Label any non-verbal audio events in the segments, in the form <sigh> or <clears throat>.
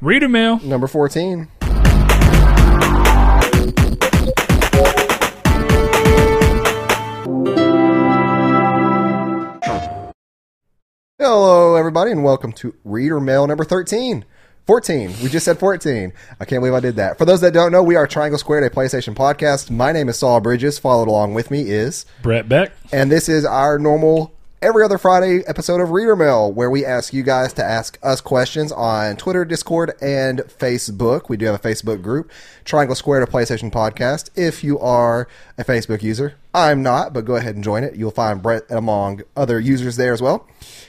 Reader mail. Number 14. Hello, everybody, and welcome to Reader Mail number 13. 14. We just said 14. I can't believe I did that. For those that don't know, we are Triangle Squared, a PlayStation podcast. My name is Saul Bridges. Followed along with me is, Brett Beck. and this is our normal every other Friday episode of Reader Mail, where we ask you guys to ask us questions on Twitter, Discord, and Facebook. We do have a Facebook group, Triangle Squared, a PlayStation podcast. If you are a Facebook user, I'm not, but go ahead and join it. You'll find Brett among other users there as well.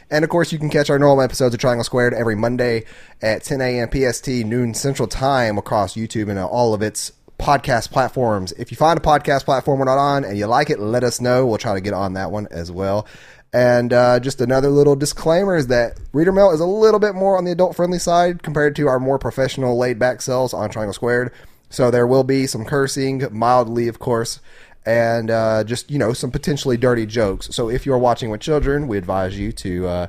And of course, you can catch our normal episodes of Triangle Squared every Monday at 10 a.m. PST, noon Central Time across YouTube and all of its podcast platforms. If you find a podcast platform we're not on and you like it, let us know. We'll try to get on that one as well. And uh, just another little disclaimer is that Reader Mail is a little bit more on the adult friendly side compared to our more professional laid back selves on Triangle Squared. So there will be some cursing, mildly, of course, and uh, just, you know, some potentially dirty jokes. So if you're watching with children, we advise you to uh,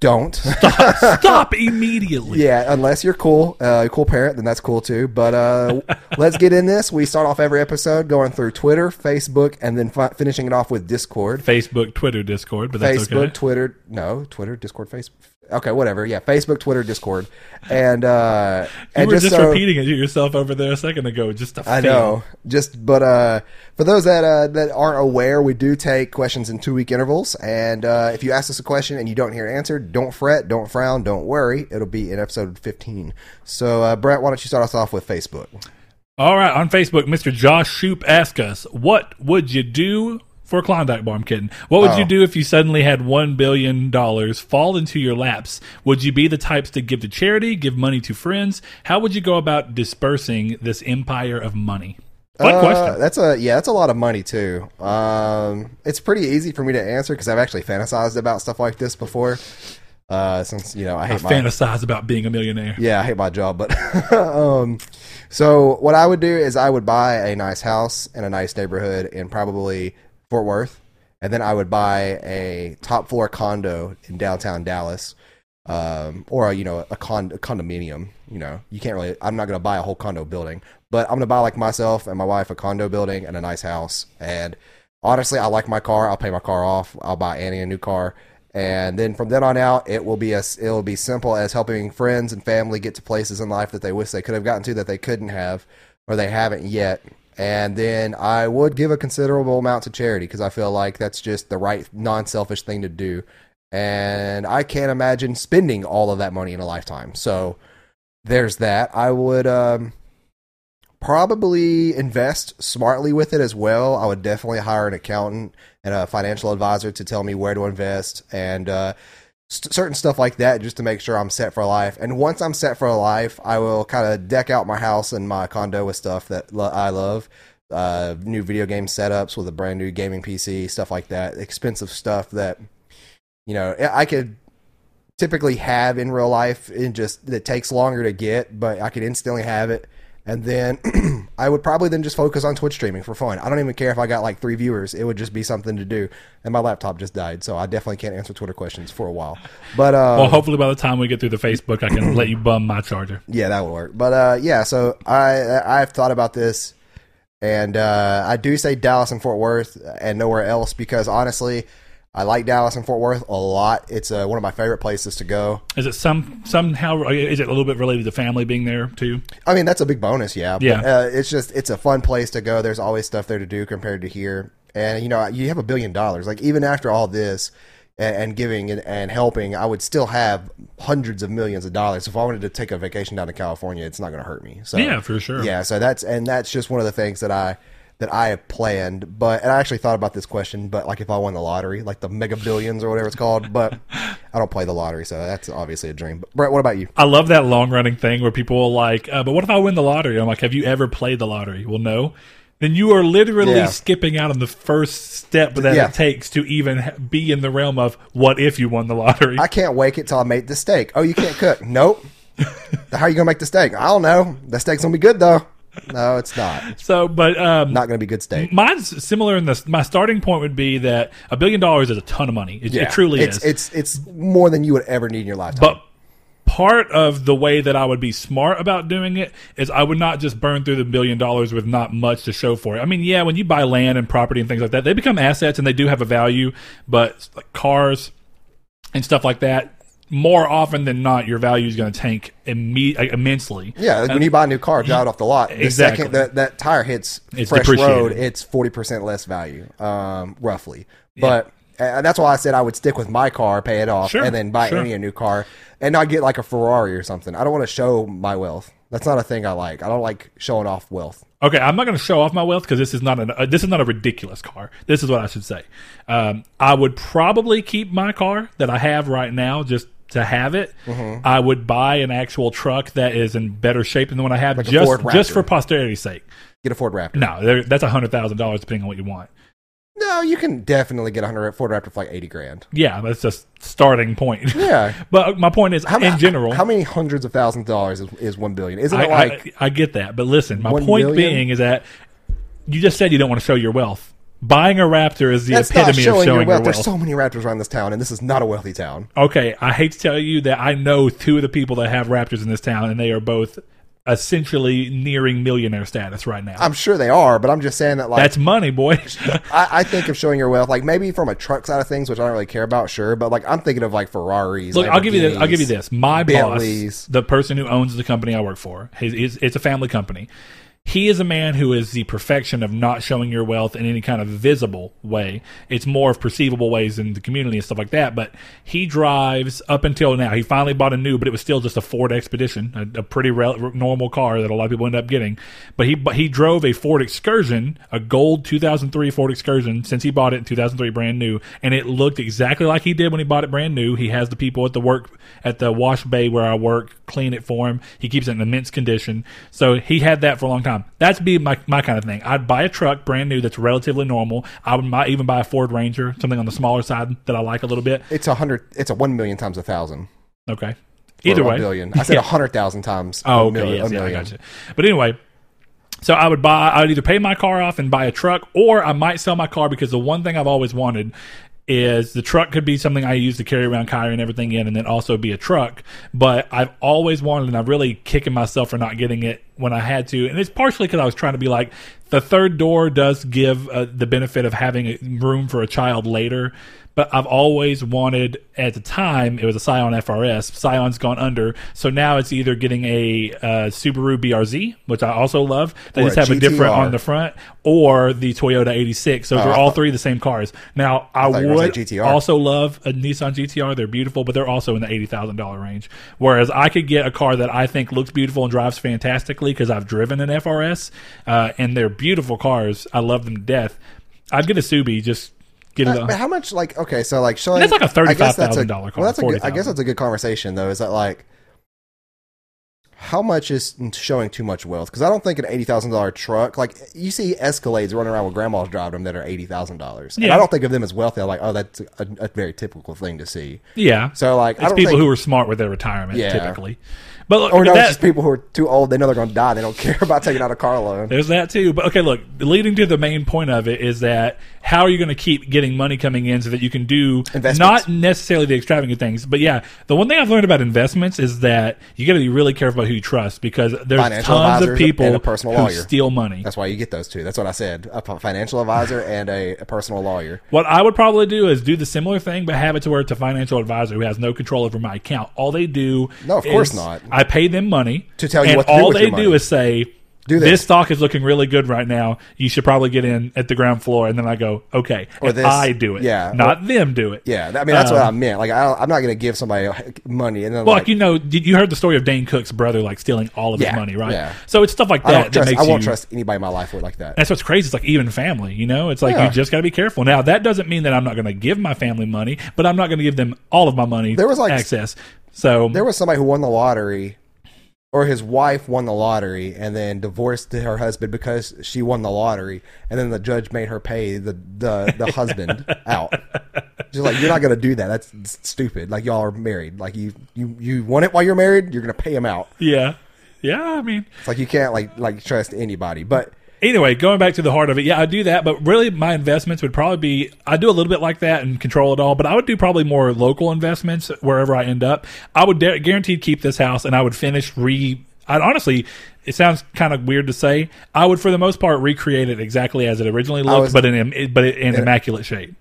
don't. <laughs> Stop immediately. Yeah, unless you're cool, uh, cool parent, then that's cool too. But uh, let's get in this. We start off every episode going through Twitter, Facebook, and then fi- finishing it off with Discord. Facebook, Twitter, Discord, but that's Facebook, okay. Twitter, no, Twitter, Discord, Facebook. Okay, whatever. Yeah, Facebook, Twitter, Discord, and uh, <laughs> You and were just so- repeating it yourself over there a second ago. Just I know. Just but uh for those that uh that aren't aware, we do take questions in two week intervals. And uh if you ask us a question and you don't hear it answered, don't fret, don't frown, don't worry. It'll be in episode fifteen. So uh Brett, why don't you start us off with Facebook? All right, on Facebook, Mr. Josh Shoop asked us, "What would you do for a Klondike bar?" I'm kidding. What would you Oh. do if you suddenly had one billion dollars fall into your laps? Would you be the types to give to charity, give money to friends? How would you go about dispersing this empire of money? Fun Uh, question. That's a yeah, that's a lot of money too. Um, it's pretty easy for me to answer because I've actually fantasized about stuff like this before. Uh, since you know I I hate my fantasize about being a millionaire. yeah, I hate my job, but <laughs> um, so what I would do is I would buy a nice house in a nice neighborhood and probably Fort Worth, and then I would buy a top floor condo in downtown Dallas, um, or you know a, con- a condominium. You know, you can't really. I'm not going to buy a whole condo building, but I'm going to buy like myself and my wife a condo building and a nice house. And honestly, I like my car. I'll pay my car off. I'll buy Annie a new car and then from then on out it will be as it will be simple as helping friends and family get to places in life that they wish they could have gotten to that they couldn't have or they haven't yet and then i would give a considerable amount to charity because i feel like that's just the right non-selfish thing to do. And i can't imagine spending all of that money in a lifetime. So there's that. I would um probably invest smartly with it as well. I would definitely hire an accountant and a financial advisor to tell me where to invest. And uh, st- certain stuff like that just to make sure I'm set for life. And once I'm set for life, I will kind of deck out my house and my condo with stuff that lo- I love. Uh, new video game setups with a brand new gaming PC, stuff like that. Expensive stuff that, you know, I could typically have in real life. It just it takes longer to get, but I could instantly have it. And then <clears throat> I would probably then just focus on Twitch streaming for fun. I don't even care if I got like three viewers; it would just be something to do. And my laptop just died, so I definitely can't answer Twitter questions for a while. But uh, Well, hopefully by the time we get through the Facebook, I can <clears throat> let you bum my charger. yeah, that would work. But uh, yeah, so I I've thought about this, and uh, I do say Dallas and Fort Worth and nowhere else because honestly, I like Dallas and Fort Worth a lot. It's uh, one of my favorite places to go. Is it some somehow? Is it a little bit related to family being there too? I mean, that's a big bonus, yeah. But, Yeah. uh, it's just it's a fun place to go. There's always stuff there to do compared to here, and you know, you have a billion dollars. Like even after all this and, and giving and, and helping, I would still have hundreds of millions of dollars. If I wanted to take a vacation down to California, it's not going to hurt me. So Yeah, for sure. yeah. So that's and that's just one of the things that I that I have planned. But and I actually thought about this question, but like if I won the lottery, like the mega billions or whatever it's called, but I don't play the lottery, so that's obviously a dream. But Brett, what about you? I love that long running thing where people are like, uh, "But what if I win the lottery?" I'm like, "Have you ever played the lottery?" Well, no. Then you are literally Yeah. skipping out on the first step that Yeah. it takes to even be in the realm of what if you won the lottery. I can't wait it till I make the steak. Oh, you can't cook? Nope. <laughs> How are you gonna make the steak? I don't know. The steak's gonna be good though. <laughs> No, it's not. so, but um, Not gonna be good steak. mine's similar in this. My starting point would be that a billion dollars is a ton of money. It, it truly it's, is. It's it's more than you would ever need in your lifetime. But part of the way that I would be smart about doing it is I would not just burn through the billion dollars with not much to show for it. I mean, yeah, when you buy land and property and things like that, they become assets and they do have a value, but like cars and stuff like that, more often than not, your value is going to tank imme- immensely. Yeah, like when you buy a new car, drive it off the lot. The Exactly. second that, that tire hits It's fresh road, it's forty percent less value, um, roughly. But uh, that's why I said I would stick with my car, pay it off, Sure, and then buy sure. any a new car, and not get like a Ferrari or something. I don't want to show my wealth. That's not a thing I like. I don't like showing off wealth. Okay, I'm not going to show off my wealth because this is not a uh, this is not a ridiculous car. This is what I should say. Um, I would probably keep my car that I have right now just to have it. Mm-hmm. I would buy an actual truck that is in better shape than the one I have, a just just for posterity's sake. Get a Ford Raptor. No, that's a hundred thousand dollars depending on what you want. No, you can definitely get a hundred Ford Raptor for like eighty grand. Yeah, that's just starting point. <laughs> Yeah. but my point is, How, in general, how many hundreds of thousands of dollars is, is one billion? Isn't I, it like I, I get that, but listen, my point million? being is that you just said you don't want to show your wealth. Buying a Raptor is the that's not epitome showing, of showing your wealth? your There's so many Raptors around this town, and this is not a wealthy town. Okay, I hate to tell you that I know two of the people that have Raptors in this town, and they are both essentially nearing millionaire status right now. I'm sure they are, but I'm just saying that like That's money, boy. <laughs> I, I think of showing your wealth, like maybe from a truck side of things, which I don't really care about, sure, but like I'm thinking of like Ferraris. Look, I'll give you this. I'll give you this. My Bentleys. boss, the person who owns the company I work for, his, his, it's a family company. He is a man who is the perfection of not showing your wealth in any kind of visible way. It's more of perceivable ways in the community and stuff like that. But he drives up until now. He finally bought a new, but it was still just a Ford Expedition, a, a pretty rel- normal car that a lot of people end up getting. But he but he drove a Ford Excursion, a gold 2003 Ford Excursion, since he bought it in 2003, brand new, and it looked exactly like he did when he bought it brand new. He has the people at the work at the wash bay where I work clean it for him. He keeps it in immense condition. So he had that for a long time. That's be my, my kind of thing. I'd buy a truck brand new that's relatively normal. I would might even buy a Ford Ranger, something on the smaller side that I like a little bit. It's a hundred. It's a one million times a thousand. Okay. Either a way. billion. I said a hundred thousand times. <laughs> Oh, a okay. million- yes, I million. got you. But anyway, so I would buy. I would either pay my car off and buy a truck, or I might sell my car because the one thing I've always wanted is the truck could be something I use to carry around Kyrie and everything in, and then also be a truck. But I've always wanted, and I'm really kicking myself for not getting it when I had to. And it's partially because I was trying to be like, the third door does give uh, the benefit of having room for a child later. But I've always wanted, at the time, it was a Scion FRS. Scion's gone under, so now it's either getting a uh, Subaru BRZ, which I also love. They Or just a have a different on the front, or the Toyota 86. Those Oh, are all three the same cars. Now, I were would GTR. also love a Nissan GTR. They're beautiful, but they're also in the eighty thousand dollar range. Whereas I could get a car that I think looks beautiful and drives fantastically because I've driven an FRS, uh, and they're beautiful cars. I love them to death. I'd get a Subi, just get it. Uh, But how much? Like, okay, so like showing. That's like a that's a- $35,000 car, Well, that's a good, I guess that's a good conversation though. Is that like how much is showing too much wealth? Because I don't think an eighty thousand dollar truck. Like you see Escalades running around with grandmas driving them that are eighty thousand dollars. And. I don't think of them as wealthy. I'm like, oh, that's a, a very typical thing to see. yeah. So like, I it's people think, who are smart with their retirement, Yeah. typically. But look, or no, that- it's just people who are too old. They know they're going to die. They don't <laughs> care about taking out a car loan. There's that too. But okay, look, leading to the main point of it is that how are you going to keep getting money coming in so that you can do not necessarily the extravagant things, but yeah, the one thing I've learned about investments is that you got to be really careful about who you trust because there's Financial tons of people personal who lawyer. steal money. That's why you get those two. That's what I said: a financial advisor and a, a personal lawyer. What I would probably do is do the similar thing, but have it to where it's a financial advisor who has no control over my account. All they do, No, of course not. I pay them money To tell you and what to do all with they your do is say, Do this. this. stock is looking really good right now. You should probably get in at the ground floor." And then I go, "Okay," Or and this. I do it, Yeah. not them do it. Yeah, I mean that's Um, what I meant. Like I don't, I'm not going to give somebody money and then Well, like, like, you know, did- you heard the story of Dane Cook's brother like stealing all of his money, right? yeah. So it's stuff like I that don't that trust. makes I won't you. trust anybody in my life with like that. That's what's crazy. It's like even family, you know. It's like Yeah. you just got to be careful. Now that doesn't mean that I'm not going to give my family money, but I'm not going to give them all of my money. There was, like, access. So There was somebody who won the lottery, or his wife won the lottery and then divorced her husband because she won the lottery, and then the judge made her pay the the, the husband <laughs> out. She's like, you're not going to do that. That's stupid. Like y'all are married. Like you you you won it while you're married. You're going to pay him out. yeah, yeah. I mean, It's like you can't like like trust anybody. But anyway, going back to the heart of it, yeah, I do that, but really my investments would probably be I do a little bit like that and control it all, but I would do probably more local investments wherever I end up. I would da- guaranteed keep this house and I would finish re I'd honestly it sounds kind of weird to say. I would, for the most part, recreate it exactly as it originally looked, was- but in but in immaculate shape.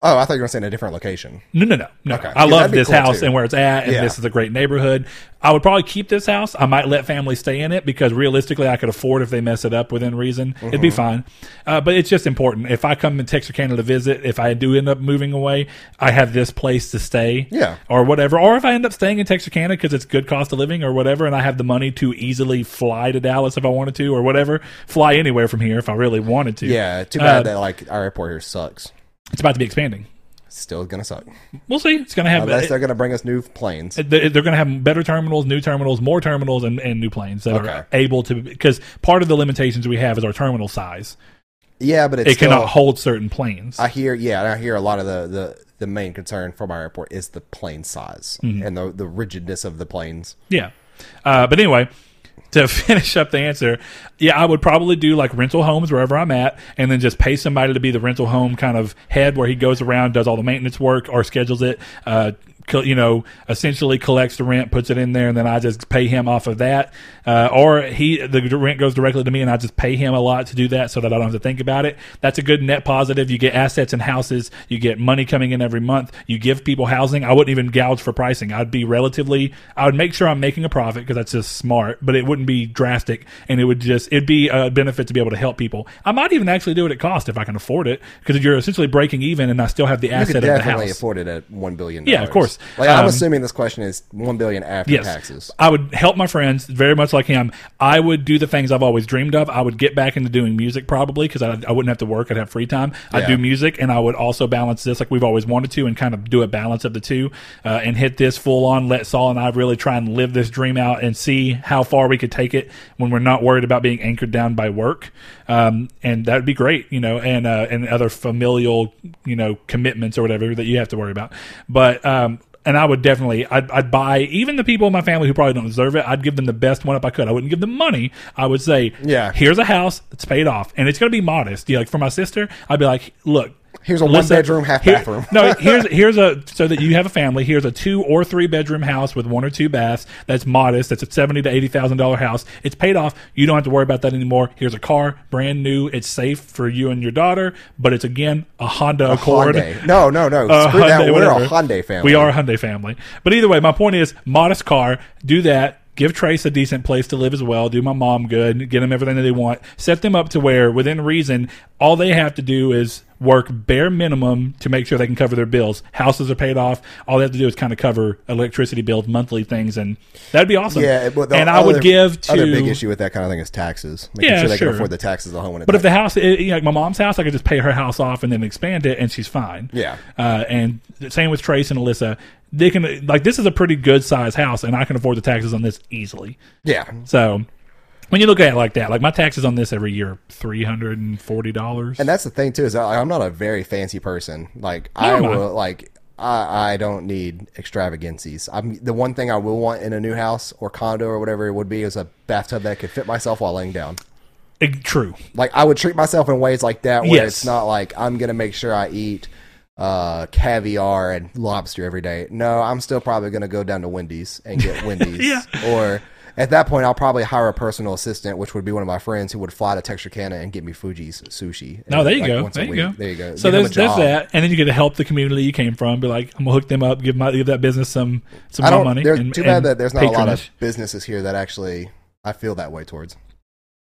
Oh, I thought you were saying a different location. No, no, no, no. Okay. I Yeah, love this cool, house too. and where it's at, and Yeah. this is a great neighborhood. I would probably keep this house. I might let family stay in it because realistically, I could afford if they mess it up within reason. It'd Mm-hmm. be fine. Uh, but it's just important. If I come in Texarkana to visit, if I do end up moving away, I have this place to stay. Yeah. Or whatever. Or if I end up staying in Texarkana because it's good cost of living or whatever, and I have the money to easily fly to Dallas if I wanted to or whatever, fly anywhere from here if I really wanted to. Yeah, too bad Uh, that like our airport here sucks. It's about to be expanding. Still gonna suck We'll see. It's to have. unless they're gonna bring us new planes. They- They're to have better terminals, new terminals, more terminals, and, and new planes that Okay. are able to. Because part of the limitations we have is our terminal size. Yeah, but It still, cannot hold certain planes. I hear, yeah, I hear a lot of the, the, the main concern from our airport is the plane size Mm-hmm. and the the rigidness of the planes. yeah. Uh, but anyway, to <laughs> finish up the answer, yeah, I would probably do like rental homes wherever I'm at, and then just pay somebody to be the rental home kind of head, where he goes around, does all the maintenance work, or schedules it. Uh, you know, essentially collects the rent, puts it in there, and then I just pay him off of that. Uh, or he the rent goes directly to me, and I just pay him a lot to do that, so that I don't have to think about it. That's a good net positive. You get assets and houses, you get money coming in every month. You give people housing. I wouldn't even gouge for pricing. I'd be relatively. I would make sure I'm making a profit because that's just smart, but it wouldn't be drastic, and it would just it'd be a benefit to be able to help people. I might even actually do it at cost if I can afford it, because you're essentially breaking even, and I still have the You asset of the definitely house. afford it at one billion. Yeah, of course. Like I'm Um, assuming this question is one billion after Yes. taxes. I would help my friends very much like him. I would do the things I've always dreamed of. I would get back into doing music probably because I, I wouldn't have to work. I'd have free time. I'd Yeah. do music and I would also balance this like we've always wanted to and kind of do a balance of the two uh, and hit this full on. Let Saul and I really try and live this dream out and see how far we could take it when we're not worried about being anchored down by work. Um, and that would be great, you know, and, uh, and other familial, you know, commitments or whatever that you have to worry about. But, um, and I would definitely, I'd, I'd buy even the people in my family who probably don't deserve it. I'd give them the best one if I could. I wouldn't give them money. I would say, Yeah. here's a house that's paid off, and it's going to be modest. Yeah, like for my sister, I'd be like, look, Here's a one bedroom, half here- bathroom. no, <laughs> here's here's a so that you have a family. Here's a two or three bedroom house with one or two baths. That's modest. That's a seventy to eighty thousand dollar house. It's paid off. You don't have to worry about that anymore. Here's a car, brand new. It's safe for you and your daughter, but it's again a Honda Accord. Hyundai. No, no, no. Uh, Screw that. We're a whatever. Hyundai family. We are a Hyundai family. But either way, my point is modest car, do that. Give Trace a decent place to live as well. Do my mom good. Get them everything that they want. Set them up to where, within reason, all they have to do is work bare minimum to make sure they can cover their bills. Houses are paid off. All they have to do is kind of cover electricity bills, monthly things, and that'd be awesome. Yeah, but the and I other- would give to other big issue with that kind of thing is taxes. Making Yeah, sure they sure. can afford the taxes of the home. When But if the house, it, you know, like my mom's house, I could just pay her house off and then expand it, and she's fine. Yeah. Uh, and the same with Trace and Alyssa. They can like this is a pretty good size house, and I can afford the taxes on this easily. yeah, So when you look at it like that, like my taxes on this every year, three hundred and forty dollars. and that's the thing too is I, I'm not a very fancy person. Like Neither I am I. will like. I, I don't need extravagancies. I'm the one thing I will want in a new house or condo or whatever it would be is a bathtub that could fit myself while laying down. True. Like I would treat myself in ways like that where Yes. it's not like I'm gonna make sure I eat uh, caviar and lobster every day. No, I'm still probably gonna go down to Wendy's and get <laughs> Wendy's. Yeah. Or at that point, I'll probably hire a personal assistant, which would be one of my friends who would fly to Texarkana and get me Fuji's sushi. No, there you like, go. There you week. go. There you go. So Give there's there's that, and then you get to help the community you came from. Be like, I'm gonna hook them up, give my give that business some some I more don't. money. There's and- too bad that there's not a lot of businesses here that actually I feel that way towards.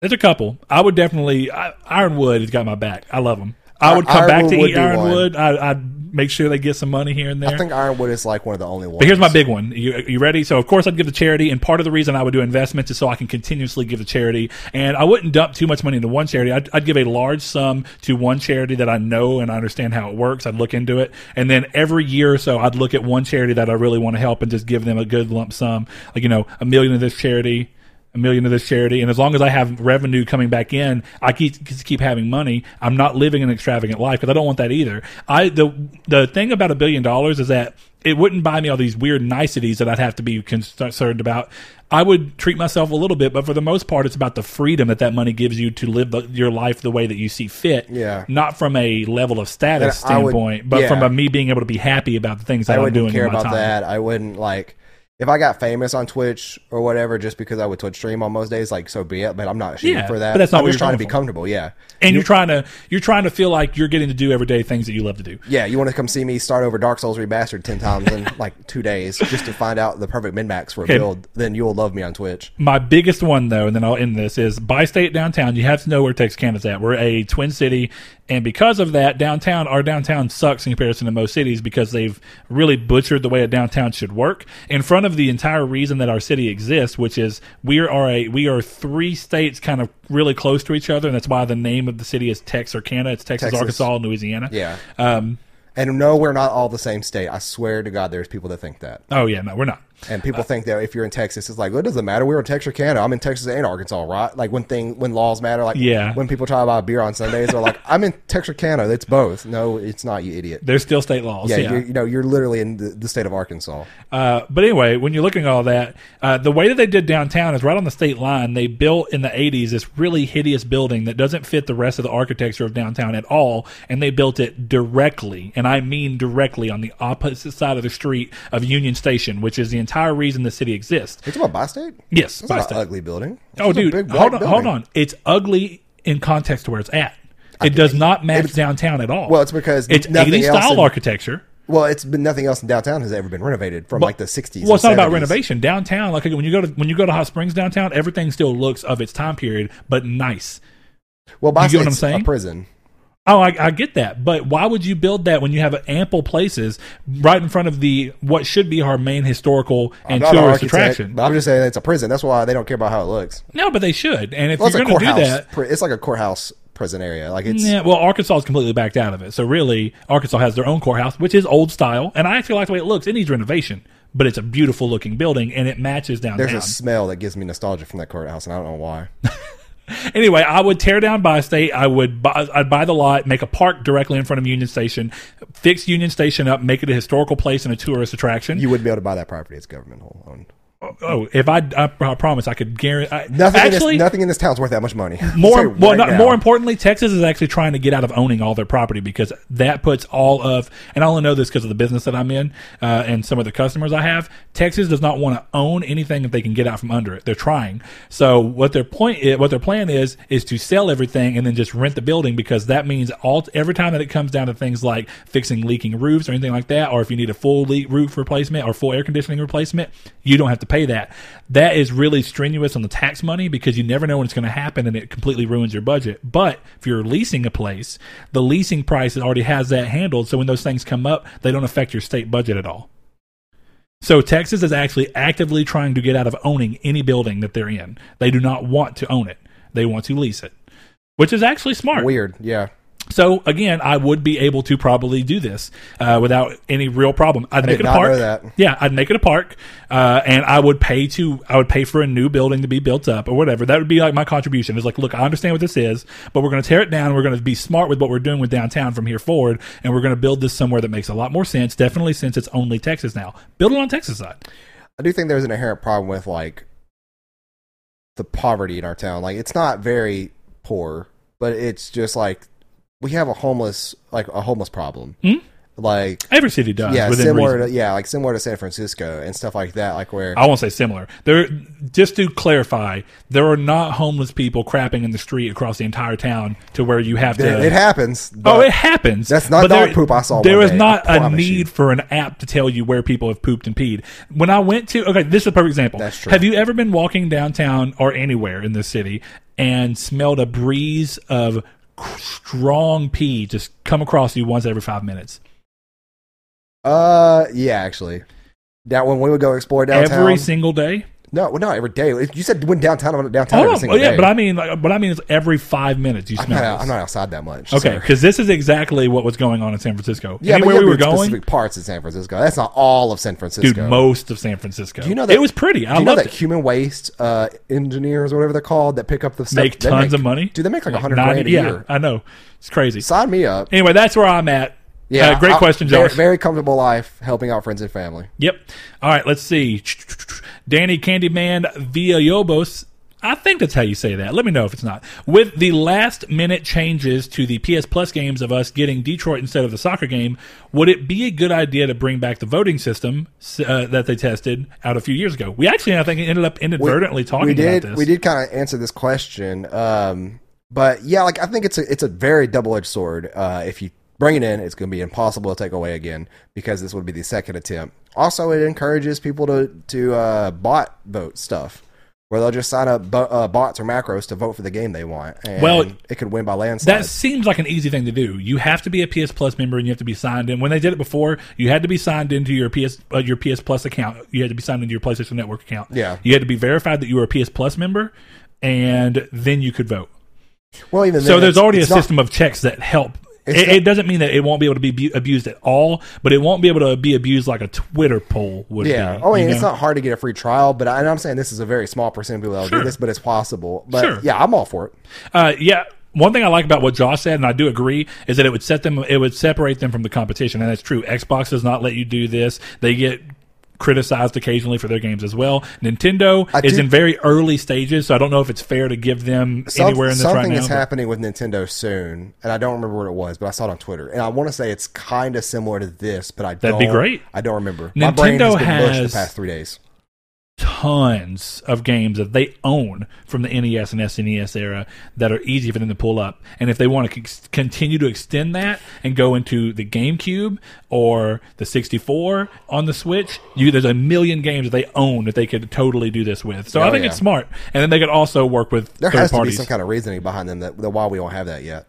There's a couple. I would definitely I, Ironwood has got my back. I love them. I would come back to would eat. Ironwood. I, I'd make sure they get some money here and there. I think Ironwood is like one of the only ones. but here's my big one. You, you ready? So of course I'd give to charity, and part of the reason I would do investments is so I can continuously give to charity. And I wouldn't dump too much money into one charity. I'd, I'd give a large sum to one charity that I know and I understand how it works. I'd look into it, and then every year or so I'd look at one charity that I really want to help and just give them a good lump sum, like you know a million to this charity. A million to this charity, and as long as I have revenue coming back in, I keep keep having money. I'm not living an extravagant life because I don't want that either. I the the thing about a billion dollars is that it wouldn't buy me all these weird niceties that I'd have to be concerned about. I would treat myself a little bit, but for the most part, it's about the freedom that that money gives you to live the, your life the way that you see fit. Yeah. Not from a level of status And I would- standpoint, but yeah. from a me being able to be happy about the things that I I'm wouldn't doing care about time. that. I wouldn't like if I got famous on Twitch or whatever, just because I would Twitch stream on most days. Like so be it. But I'm not shooting Yeah, for that. but that's not I'm what you're trying to be for. comfortable. Yeah, And you're trying to you're trying to feel like you're getting to do everyday things that you love to do. yeah. You want to come see me start over Dark Souls remastered ten times in <laughs> like two days just to find out the perfect min max for a Okay. build. Then you'll love me on Twitch. My biggest one, though, and then I'll end this, is by state downtown, you have to know where Texarkana's at. We're a twin city, and because of that, downtown, our downtown sucks in comparison to most cities because they've really butchered the way a downtown should work in front of the entire reason that our city exists, which is we are a we are three states kind of really close to each other, and that's why the name of the city is Texarkana. It's Texas, Texas. Arkansas, and Louisiana. Yeah. Um. And no, we're not all the same state. I swear to God, there's people that think that. Oh yeah. No, we're not. And people think that if you're in Texas, it's like, well, it doesn't matter. We're in Texarkana. I'm in Texas and Arkansas, right? Like when thing when laws matter, like Yeah. when people try to buy beer on Sundays, they're like, I'm in Texas, Texarkana. It's both. No, it's not, you idiot. There's still state laws. Yeah, yeah. You're, you know, you're literally in the, the state of Arkansas. Uh, but anyway, when you're looking at all that, uh, the way that they did downtown is right on the state line. They built in the 80s this really hideous building that doesn't fit the rest of the architecture of downtown at all, and they built it directly, and I mean directly, on the opposite side of the street of Union Station, which is the entire reason the city exists. Talking about Bi-State? Yes, It's Bi-State. an ugly building. It's Oh, dude, hold on, white hold on. It's ugly in context to where it's at. It does not match downtown at all. Well, it's because it's nothing 80s else style in- architecture. Well, it's been nothing else in downtown has ever been renovated from like the 60s. Well, it's not about renovation. Downtown, like when you go to when you go to Hot Springs downtown, everything still looks of its time period, but nice. Well, You know what I'm saying? a prison. Oh, I, I get that, but why would you build that when you have ample places right in front of the what should be our main historical and an tourist attraction? But I'm just saying it's a prison. That's why they don't care about how it looks. No, but they should. And if Well, it's you're going to do that, It's like a courthouse prison area. Like it's yeah. Well, Arkansas is completely backed out of it, so really, Arkansas has their own courthouse, which is old style, and I actually like the way it looks. It needs renovation, but it's a beautiful looking building, and it matches downtown. there's a smell that gives me nostalgia from that courthouse, and I don't know why. <laughs> Anyway, I would tear down Bi-State. I would buy, I'd buy the lot, make a park directly in front of Union Station, fix Union Station up, make it a historical place and a tourist attraction. You wouldn't be able to buy that property. It's government owned. Oh, if I, I, I promise, I could guarantee. I, Nothing. actually, in this, nothing in this town's worth that much money. <laughs> More well, right not, more importantly, Texas is actually trying to get out of owning all their property because that puts all of, and I only know this because of the business that I'm in uh, and some of the customers I have. Texas does not want to own anything if they can get out from under it. They're trying. So what their point, is, what their plan is, is to sell everything and then just rent the building because that means all every time that it comes down to things like fixing leaking roofs or anything like that, or if you need a full leak roof replacement or full air conditioning replacement, you don't have to pay that. That is really strenuous on the tax money because you never know when it's going to happen and it completely ruins your budget. But if you're leasing a place, the leasing price already has that handled. So when those things come up, they don't affect your state budget at all. So Texas is actually actively trying to get out of owning any building that they're in. They do not want to own it. They want to lease it, which is actually smart. Weird. Yeah. So again, I would be able to probably do this uh, without any real problem. I'd make did it a park. Yeah, I'd make it a park, uh, and I would pay to I would pay for a new building to be built up or whatever. That would be like my contribution. It's like, look, I understand what this is, but we're going to tear it down. We're going to be smart with what we're doing with downtown from here forward, and we're going to build this somewhere that makes a lot more sense. Definitely, since it's only Texas now, build it on Texas side. I do think there's an inherent problem with like the poverty in our town. Like it's not very poor, but it's just like we have a homeless like a homeless problem. Hmm? Like Every city does. yeah, within similar reason. to yeah, like similar to San Francisco and stuff like that. Like where I won't say similar. There, just to clarify, there are not homeless people crapping in the street across the entire town to where you have to. it, it happens. Oh, it happens. That's not dog there- poop I saw There is day, not a need you. for an app to tell you where people have pooped and peed. When I went to, okay, this is a perfect example. That's true. Have you ever been walking downtown or anywhere in the city and smelled a breeze of strong pee just come across you once every five minutes? Uh, yeah, actually. That when we would go explore downtown. Every single day? No, well, no, every day. You said when downtown, I'm downtown Oh, every single yeah, day. but I mean, like, but I mean, it's every five minutes you I'm smell. not, this. I'm not outside that much. Okay, because this is exactly what was going on in San Francisco. Yeah, Anywhere you we have were to going, specific parts of San Francisco. That's not all of San Francisco. dude, most of San Francisco. Do you know that- it was pretty? I Do you know loved that it. human waste uh, engineers or whatever they're called that pick up the stuff? Make they tons of money. Dude, they make like a hundred 90 grand a yeah, year. I know. It's crazy. Sign me up. Anyway, that's where I'm at. Uh, great I- question, very, Josh. Very comfortable life, helping out friends and family. Yep. All right, let's see. Danny Candyman Villalobos. I think that's how you say that. Let me know if it's not. With the last minute changes to the PS Plus games of us getting Detroit instead of the soccer game, would it be a good idea to bring back the voting system uh, that they tested out a few years ago? We actually, I think, ended up inadvertently talking we did, about this. We did kind of answer this question, um, but yeah, like I think it's a it's a very double edged sword. Uh, if you bring it in, it's going to be impossible to take away again because this would be the second attempt. Also, it encourages people to to uh, bot vote stuff. Where they'll just sign up bo- uh, bots or macros to vote for the game they want. And Well, it could win by landslide. That seems like an easy thing to do. You have to be a PS Plus member and you have to be signed in. When they did it before, you had to be signed into your PS uh, your PS Plus account. You had to be signed into your PlayStation Network account. Yeah. You had to be verified that you were a PS Plus member, and then you could vote. well, even So then, there's already a not- system of checks that help. It, it doesn't mean that it won't be able to be bu- abused at all, but it won't be able to be abused like a Twitter poll would Yeah. be. Oh, I mean, it's know? not hard to get a free trial, but I, and I'm saying this is a very small percent of people that will Sure. do this, but it's possible. But Sure. yeah, I'm all for it. Uh, yeah. One thing I like about what Josh said, and I do agree, is that it would set them, it would separate them from the competition, and that's true. Xbox does not let you do this. They get criticized occasionally for their games as well. Nintendo I is do- in very early stages, so I don't know if it's fair to give them Some- anywhere in this right something now. is but- happening with Nintendo soon, and I don't remember what it was, but I saw it on Twitter, and I want to say it's kind of similar to this, but I That'd be don't- great. I don't remember. My brain Nintendo has been has- the past three days. Tons of games that they own from the NES and SNES era that are easy for them to pull up. And if they want to c- continue to extend that and go into the GameCube or the 64 on the Switch, you, there's a million games that they own that they could totally do this with. So I Oh, think yeah. it's smart. And then they could also work with There third has to be some kind of reasoning behind them that, that why we don't have that yet.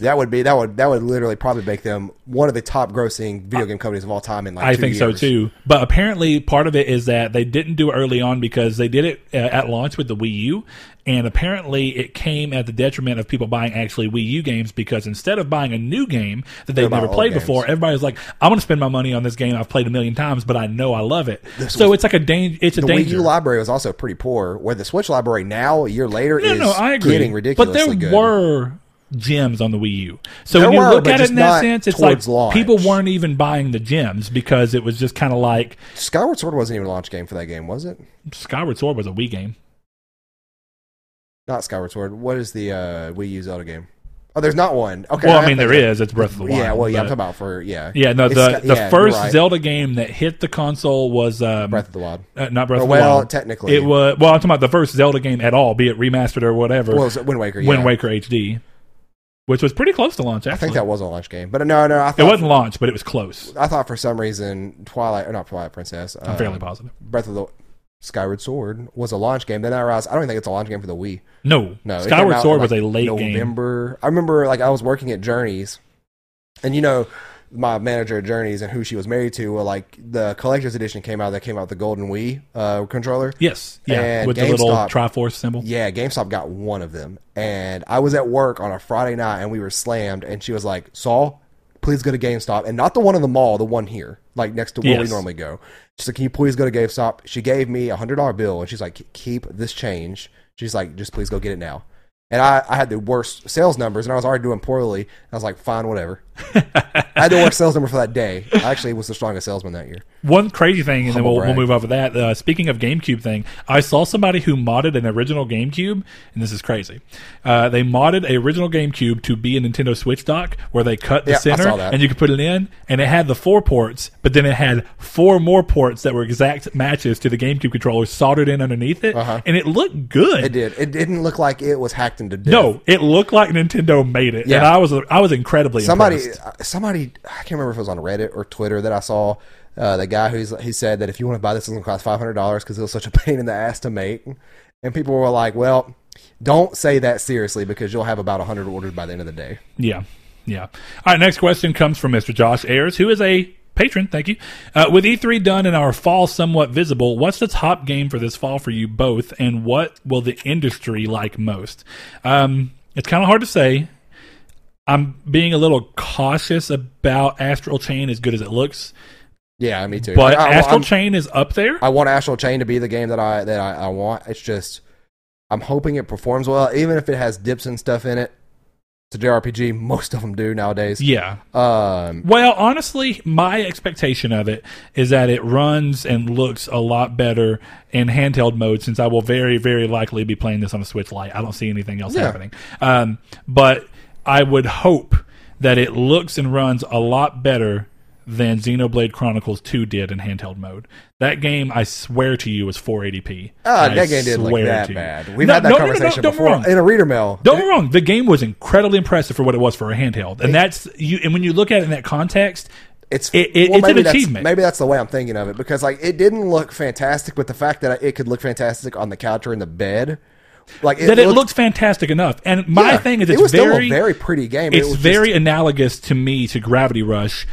That would be that would that would literally probably make them one of the top grossing video game companies of all time in like I think so too. But apparently, part of it is that they didn't do it early on because they did it uh, at launch with the Wii U, and apparently it came at the detriment of people buying actually Wii U games because instead of buying a new game that they've never played before, everybody's like, "I'm going to spend my money on this game I've played a million times, but I know I love it." so it's like a danger. It's a The danger. Wii U library was also pretty poor. Where the Switch library now, a year later, no, is no, I agree. getting ridiculous. but ridiculously there good. were gems on the Wii U. So There when you were, look at it in that sense, it's like launch. people weren't even buying the gems because it was just kind of like Skyward Sword wasn't even a launch game for that game, was it? Skyward Sword was a Wii game. Not Skyward Sword. What is the uh, Wii U Zelda game? Oh, there's not one. Okay. well, I have mean, there is. It's Breath of the Wild. Yeah, well, yeah, I'm talking about for yeah. yeah, no, the the yeah, first right. Zelda game that hit the console was um, Breath of the Wild. uh, not Breath Oh, of the well, Wild. technically. it was. Well, I'm talking about the first Zelda game at all, be it remastered or whatever. Well, it was Wind Waker. Yeah. Wind Waker HD, which was pretty close to launch. Actually, I think that was a launch game, but no, no, I it wasn't launch, but it was close. I thought for some reason Twilight or not Twilight Princess. I'm uh, fairly positive. Breath of the Skyward Sword was a launch game. Then I realized I don't think it's a launch game for the Wii. No, No, Skyward Sword in, was a late game. November. I remember like I was working at Journeys, and you know my manager at Journeys and who she was married to. Well, like the collector's edition came out. That came out the Golden Wii uh, controller. Yes, yeah, And with the little Triforce symbol. Yeah, GameStop got one of them, and I was at work on a Friday night, and we were slammed. And she was like, "Saul, please go to GameStop, and not the one in the mall, the one here, like next to where we normally go." She's like, "Can you please go to GameStop?" She gave me a hundred dollar bill, and she's like, "Keep this change." She's like, "Just please go get it now." And I, I had the worst sales numbers, and I was already doing poorly. I was like, "Fine, whatever." <laughs> I had the worst sales number for that day. I actually was the strongest salesman that year. One crazy thing, and then we'll, we'll move of that. Uh, speaking of GameCube thing, I saw somebody who modded an original GameCube, and this is crazy. Uh, they modded a original GameCube to be a Nintendo Switch dock, where they cut the Yeah, center and you could put it in, and it had the four ports, but then it had four more ports that were exact matches to the GameCube controller soldered in underneath it, Uh-huh. and it looked good. It did. It didn't look like it was hacked into death. no, it looked like Nintendo made it, and Yeah. I was I was incredibly somebody impressed. Uh, somebody I can't remember if it was on Reddit or Twitter that I saw uh, the guy who's he said that if you want to buy this it's going to cost five hundred dollars because it was such a pain in the ass to make and people were like well don't say that seriously because you'll have about hundred orders by the end of the day Yeah. Yeah. All right. Next question comes from Mr. Josh Ayers, who is a patron. Thank you. Uh, with E3 done and our fall somewhat visible, what's the top game for this fall for you both, and what will the industry like most? Um, it's kind of hard to say. I'm being a little cautious about Astral Chain as good as it looks, yeah me too but I, Astral I'm- Chain is up there. I want Astral Chain to be the game that I that I, I want it's just I'm hoping it performs well even if it has dips and stuff in it It's a JRPG. Most of them do nowadays. Yeah. Um, Well, honestly, my expectation of it is that it runs and looks a lot better in handheld mode since I will very, very likely be playing this on a Switch Lite. I don't see anything else Yeah. happening. Um, but I would hope that it looks and runs a lot better than Xenoblade Chronicles 2 did in handheld mode. That game, I swear to you, was 480p. ah, I that game didn't look that bad. We've No, had that no, no, no, no, conversation don't before wrong. in a reader mail. Don't get me wrong. The game was incredibly impressive for what it was for a handheld, and that's you. And when you look at it in that context, It's It- it- well, it's an achievement. Maybe that's the way I'm thinking of it because like it didn't look fantastic, but the fact that it could look fantastic on the couch or in the bed, like that it looked- looks fantastic enough. And my yeah, thing is, it it's was very, very pretty game. It it's just- very analogous to me to Gravity Rush,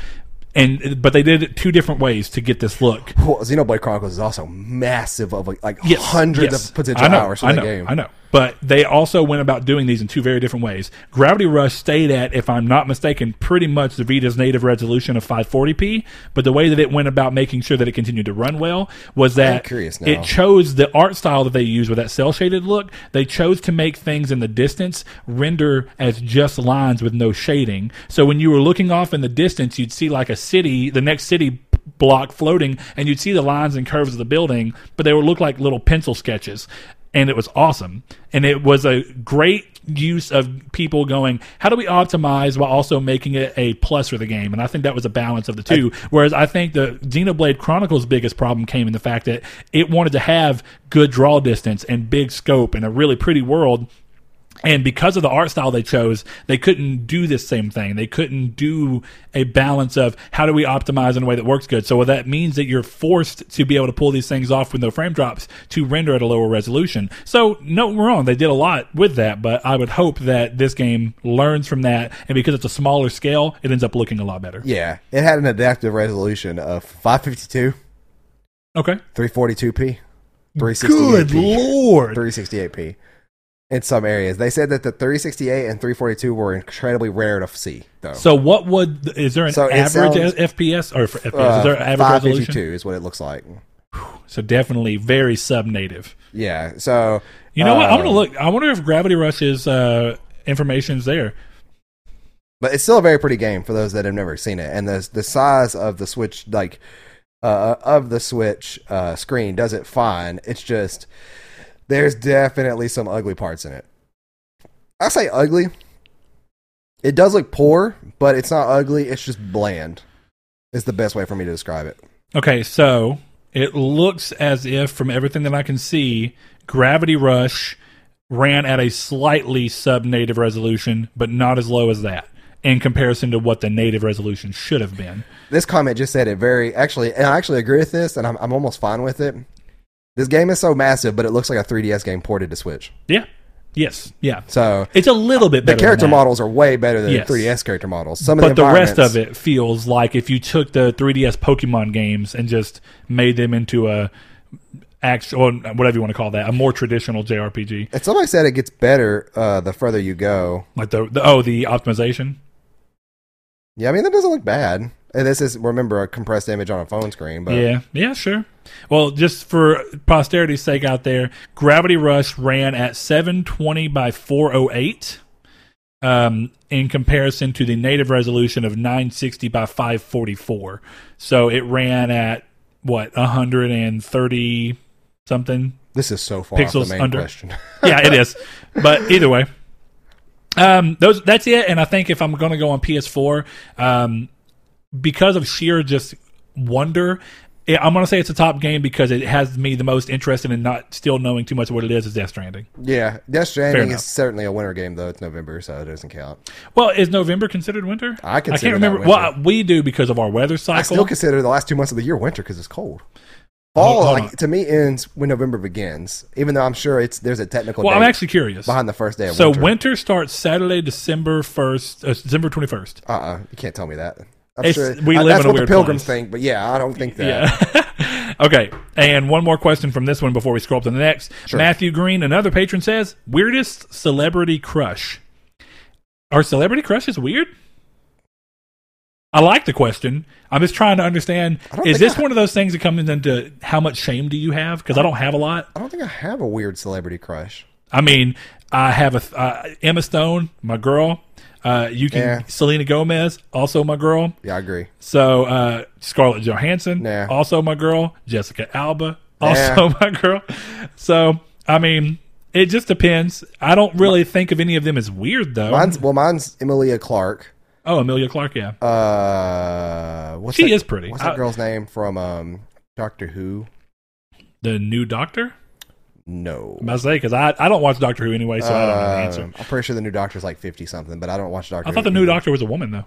and but they did it two different ways to get this look. Well, Xenoblade Chronicles is also massive of like, like Yes, hundreds yes. of potential know, hours for I that know, game. I know. But they also went about doing these in two very different ways. Gravity Rush stayed at, if I'm not mistaken, pretty much the Vita's native resolution of 540p. But the way that it went about making sure that it continued to run well was that it chose the art style that they use with that cell shaded look. They chose to make things in the distance render as just lines with no shading. So when you were looking off in the distance, you'd see like a city, the next city block floating, and you'd see the lines and curves of the building, but they would look like little pencil sketches. And it was awesome. And it was a great use of people going, how do we optimize while also making it a plus for the game? And I think that was a balance of the two. Whereas I think the Xenoblade Chronicles biggest problem came in the fact that it wanted to have good draw distance and big scope and a really pretty world. And because of the art style they chose, they couldn't do this same thing. They couldn't do a balance of how do we optimize in a way that works good. So what that means that you're forced to be able to pull these things off with no frame drops to render at a lower resolution. So no, we're wrong. They did a lot with that, but I would hope that this game learns from that. And because it's a smaller scale, it ends up looking a lot better. Yeah, it had an adaptive resolution of 552, Okay. 342p, 368p, Good lord. 368p. In some areas, they said that the 368 and 342 were incredibly rare to see, though. So what would is there an So average sounds- FPS or FPS? Uh, is there an average 552 resolution? is what it looks like. So definitely very sub native. Yeah, so You know what? I'm gonna um, look. I wonder if Gravity Rush's uh, information's there. but it's still a very pretty game for those that have never seen it. And the the size of the Switch, like uh, of the Switch uh, screen, does it fine. It's just there's definitely some ugly parts in it. I say ugly. It does look poor, but it's not ugly. It's just bland. Is the best way for me to describe it. Okay, so it looks as if, from everything that I can see, Gravity Rush ran at a slightly sub-native resolution, but not as low as that in comparison to what the native resolution should have been. This comment just said it very actually, and I actually agree with this, and I'm I'm almost fine with it. This game is so massive, but it looks like a 3DS game ported to Switch. Yeah. Yes. Yeah. So It's a little bit the character models are way better than Yes. 3DS character models. Some of but the, the rest of it feels like if you took the 3DS Pokemon games and just made them into a actual whatever you want to call that, a more traditional JRPG, And somebody said it gets better uh, the further you go. like the, the oh the optimization. Yeah, I mean that doesn't look bad. And this is remember a compressed image on a phone screen, but yeah, yeah, sure. Well, just for posterity's sake out there, Gravity Rush ran at 720 by 408 um, in comparison to the native resolution of 960 by 544. So it ran at what 130 something this is so far Pixels the main under- question. <laughs> yeah, it is. But either way, um, those that's it. And I think if I'm going to go on PS4, um, because of sheer just wonder, I'm going to say it's a top game because it has me the most interested in not still knowing too much of what it is. Is Death Stranding? yeah, Death Stranding is certainly a winter game though. It's November, so it doesn't count. Well, is November considered winter? I consider can't remember. Well, we do because of our weather cycle. I still consider the last two months of the year winter because it's cold. Fall, Hold on. like, to me, ends when November begins. Even though I'm sure it's there's a technical well, I'm actually curious. behind the first day of winter. So winter. winter. starts Saturday, December first, uh, December 21st. Uh uh you can't tell me that. I'm It's- sure we live that's in a what weird the pilgrims place. think, but yeah, I don't think that. Yeah. <laughs> okay. And one more question from this one before we scroll up to the next. Matthew Green, another patron says, weirdest celebrity crush. Are celebrity crushes weird? I like the question. I'm just trying to understand. Is this I- one of those things that comes into how much shame do you have? Because I don't have a lot. I don't think I have a weird celebrity crush. I mean, I have a uh, Emma Stone, my girl. Uh, you can Yeah. Selena Gomez, also my girl. Yeah, I agree. So uh, Scarlett Johansson, Nah. also my girl. Jessica Alba, also <laughs> my girl. So I mean, it just depends. I don't really think of any of them as weird though. Mine's well, mine's Emilia Clarke. oh, Amelia Clark, yeah. Uh, what's She that- is pretty. What's that I- girl's name from um Doctor Who? The new Doctor. No. I must say because I, I don't watch Doctor Who anyway, so I don't know the answer. Um, I'm pretty sure the new Doctor's like fifty something, but I don't watch Doctor. I thought Who the new either. Doctor was a woman though.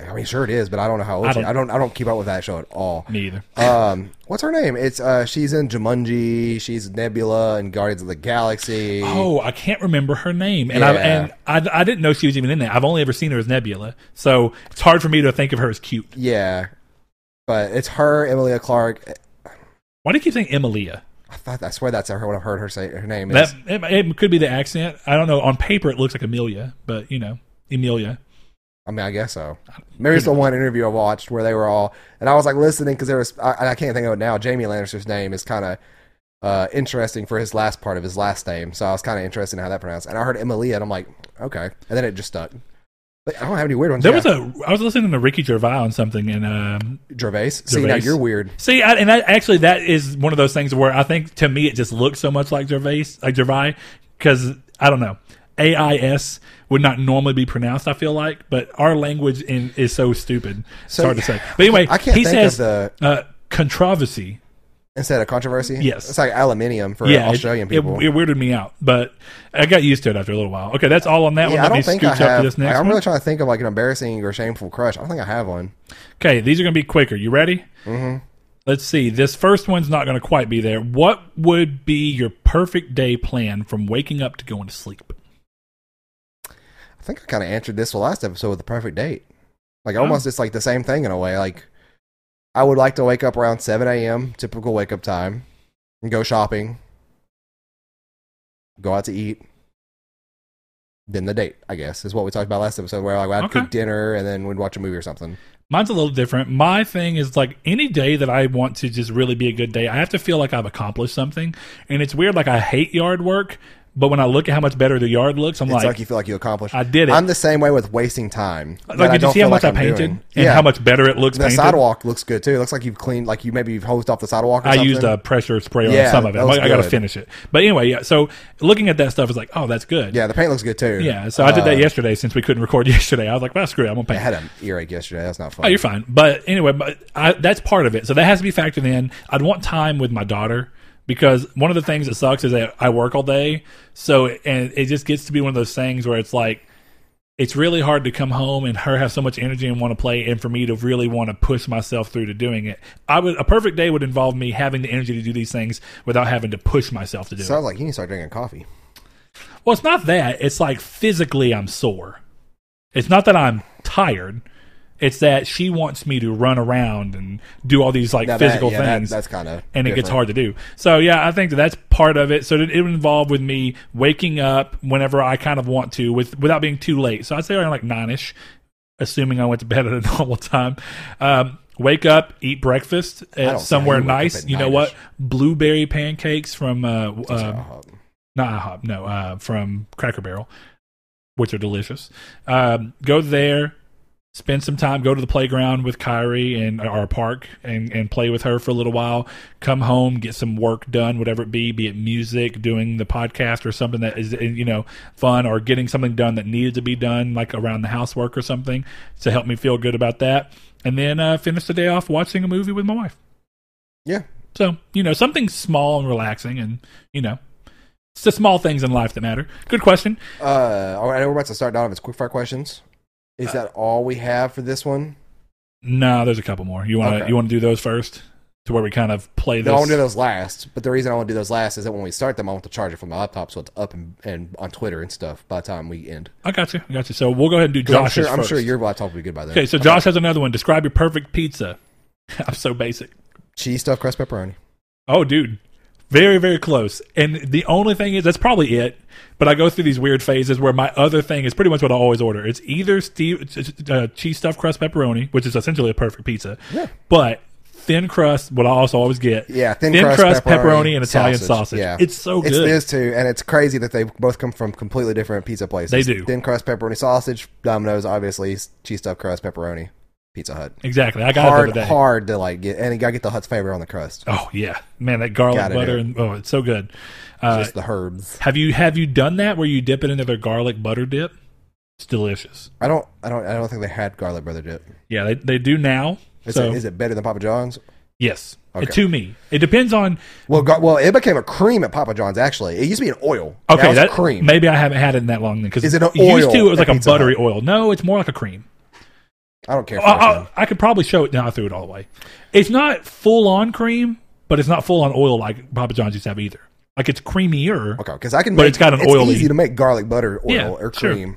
I mean, sure it is, but I don't know how old I she. don't- I don't. I don't keep up with that show at all. Me either. Um, what's her name? It's uh, she's in Jumanji. She's Nebula and Guardians of the Galaxy. Oh, I can't remember her name, and I Yeah. and I, I didn't know she was even in there. I've only ever seen her as Nebula, so it's hard for me to think of her as cute. yeah, but it's her, Emilia Clarke. Why do you keep saying Emilia? I thought I swear that's her. What I've heard her say her name is. It, it could be the accent. I don't know. On paper, it looks like Amelia, but you know, Amelia. I mean, I guess so. Maybe it's the one interview I watched where they were all, and I was like listening because there was, I, I can't think of it now. Jaime Lannister's name is kind of uh, interesting for his last part of his last name, so I was kind of interested in how that pronounced. And I heard Emilia, and I'm like, okay, and then it just stuck. But I don't have any weird ones. There Yeah. was a. I was listening to Ricky Gervais on something, and um, Gervais. See, now you're weird. see, I, and that actually that is one of those things where I think to me it just looks so much like Gervais, like Gervais, because I don't know. A I S would not normally be pronounced. I feel like, but our language in, is so stupid. It's hard to say. But anyway, I can't he says the uh, controversy. Instead of controversy. Yes. it's like aluminium for Yeah, Australian it, people. It, weirded me out, but I got used to it after a little while. Okay, that's all on that one. I don't think I have, this next like, I'm one. really trying to think of like an embarrassing or shameful crush. I don't think I have one. Okay, these are going to be quicker. You ready? Mm-hmm. Let's see. This first one's not going to quite be there. What would be your perfect day plan from waking up to going to sleep? I think I kind of answered this the last episode with the perfect date. Like Oh. almost, it's like the same thing in a way. Like I would like to wake up around seven a.m. typical wake up time, and go shopping, go out to eat. Then the date, I guess, is what we talked about last episode, where like I'd Okay. cook dinner and then we'd watch a movie or something. Mine's a little different. My thing is like any day that I want to just really be a good day, I have to feel like I've accomplished something. And it's weird. Like I hate yard work, but when I look at how much better the yard looks, I'm It's like, like, you feel like you accomplished. I did it. I'm the same way with wasting time. like, did you see how much like I painted doing. and yeah. how much better it looks the painted? sidewalk looks good too. It looks like you've cleaned, like you maybe you've hosed off the sidewalk. Or. I something. used a pressure spray on Yeah, some of it. looks I got to finish it. But anyway, yeah. So looking at that stuff is like, oh, that's good. Yeah, the paint looks good too. Yeah. So I did that Uh, yesterday since we couldn't record <laughs> yesterday. I was like, well, screw it. I'm gonna paint. I had an earache yesterday. That's not fun. Oh, you're fine. But anyway, but I, that's part of it. So that has to be factored in. I'd want time with my daughter because one of the things that sucks is that I work all day. So and it just gets to be one of those things where it's like it's really hard to come home and her have so much energy and want to play, and for me to really want to push myself through to doing it. I would a perfect day would involve me having the energy to do these things without having to push myself to do it. Sounds like you need to start drinking coffee. Well, it's not that. It's like physically I'm sore. It's not that I'm tired. It's that she wants me to run around and do all these like Now that- physical yeah, that- things. that's kind of and it gets hard to do. So yeah, I think that that's part of it. So it, it would involve with me waking up whenever I kind of want to, with without being too late. So I'd say around like nine ish, assuming I went to bed at a <laughs> normal time. Um, wake up, eat breakfast don't at see somewhere how you wake up nice. at You know 9-ish. what? Blueberry pancakes from uh, um, Uh, not IHOP, no, uh, from Cracker Barrel, which are delicious. Um, go there, spend some time, go to the playground with Kyrie and our park and, and play with her for a little while. Come home, get some work done, whatever it be, be it music, doing the podcast or something that is, you know, fun or getting something done that needed to be done, like around the housework or something to help me feel good about that. And then uh, finish the day off watching a movie with my wife. yeah. So, you know, something small and relaxing and, you know, it's the small things in life that matter. Good question. Uh, all right, we're about to start Donovan's quick fire questions. Is Uh, that all we have for this one? No, there's a couple more. You want to Okay. you want to do those first to where we kind of play this? No, I want to do those last. But the reason I want to do those last is that when we start them, I want to charge it from my laptop so it's up and, and on Twitter and stuff by the time we end. I got you. I got you. So we'll go ahead and do 'Cause I'm Josh's sure, I'm sure your laptop will be good by then. Okay, so Josh has another one. Describe your perfect pizza. <laughs> I'm so basic. cheese stuffed crust pepperoni. Oh, dude. Very, very close. And the only thing is, that's probably it. But I go through these weird phases where my other thing is pretty much what I always order. It's either Steve, uh, cheese stuffed crust pepperoni, which is essentially a perfect pizza, Yeah. but thin crust. What I also always get, Yeah, thin, crust, pepperoni, and Italian sausage. Yeah, It's so It's good. this too, and it's crazy that they both come from completely different pizza places. They do. Thin crust pepperoni sausage. Domino's, obviously, cheese stuffed crust pepperoni. Pizza Hut. Exactly. I got it Hard, day. hard to like get, and you gotta get the Hut's flavor on the crust. Oh yeah, man, that garlic Gotta butter and oh, it's so good. Uh, Just the herbs. have you have you done that where you dip it into their garlic butter dip? It's delicious. I don't, I don't, I don't think they had garlic brother dip. Yeah, they they do now. Is, so it, is it better than Papa John's? yes, Okay. to me, it depends on. Well, well, it became a cream at Papa John's. Actually, it used to be an oil. Okay, now it's that cream. Maybe I haven't had it in that long then. Because Is it an oil? Used to, it was like a buttery Hut? oil. No, it's more like a cream. I don't care. Uh, I, I. Uh, I could probably show it now. I threw it all the way. It's not full on cream, but it's not full on oil like Papa John's used to have either. Like it's creamier. Okay, because I can. But make, it's got an it's oily- easy to make garlic butter oil Yeah, or sure. cream.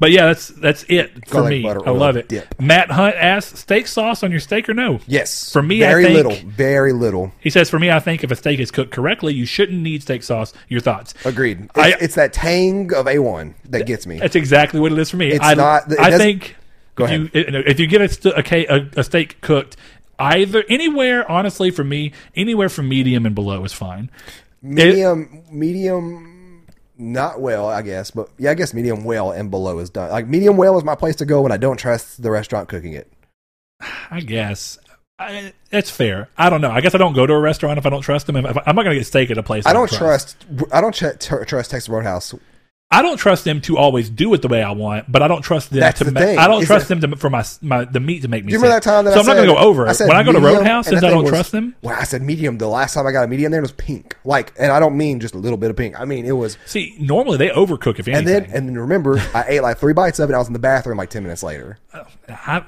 But yeah, that's that's it for Garlic me. butter I love it. dip. Matt Hunt asks, steak sauce on your steak or no? Yes, For me, I very think- little, very little. He says, for me, I think if a steak is cooked correctly, you shouldn't need steak sauce. Your thoughts? Agreed. It's, I- it's that tang of a one that gets me. That's exactly what it is for me. It's I, not- it I think Go if you if you get a, st- a, ca- a, a steak cooked, either anywhere, honestly, for me, anywhere from medium and below is fine. Medium, medium, not well, I guess, but yeah, I guess medium well and below is done. Like medium well is my place to go when I don't trust the restaurant cooking it. <sighs> I guess. I, that's fair. I don't know. I guess I don't go to a restaurant if I don't trust them. If, if I'm not going to get steak at a place. I don't trust. I don't tr- tr- trust Texas Roadhouse. I don't trust them to always do it the way I want, but I don't trust them That's to. the Ma- I don't is trust that- them to, for my, my the meat to make me. Do you remember sick. that time that so I I'm not going to go over it. When I go to Roadhouse, since I don't was- trust them. When I said medium. The last time I got a medium there it was pink. Like, and I don't mean just a little bit of pink. I mean it was. See, normally they overcook if anything. And then, and then remember, I ate like three bites of it. I was in the bathroom like ten minutes later. I,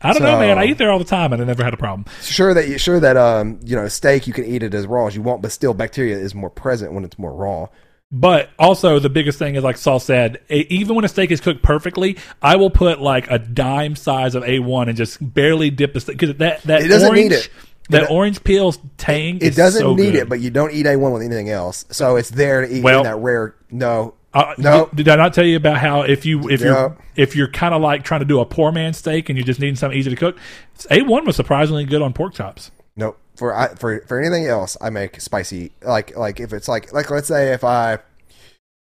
I don't know, man. I eat there all the time, and I never had a problem. Sure that you sure that um you know steak you can eat it as raw as you want, but still bacteria is more present when it's more raw. But also, the biggest thing is, like Saul said, even when a steak is cooked perfectly, I will put like a dime size of A1 and just barely dip the steak because that that It doesn't orange, need it. That It- orange peel tang. It doesn't so need good. it, but you don't eat A1 with anything else. So it's there to eat Well- in that rare. No, Uh, no. did, did I not tell you about how if you if you're if you're kind of like trying to do a poor man steak and you're just needing something easy to cook, A one was surprisingly good on pork chops. no. For I, for for anything else, I make spicy. Like like if it's like like let's say if I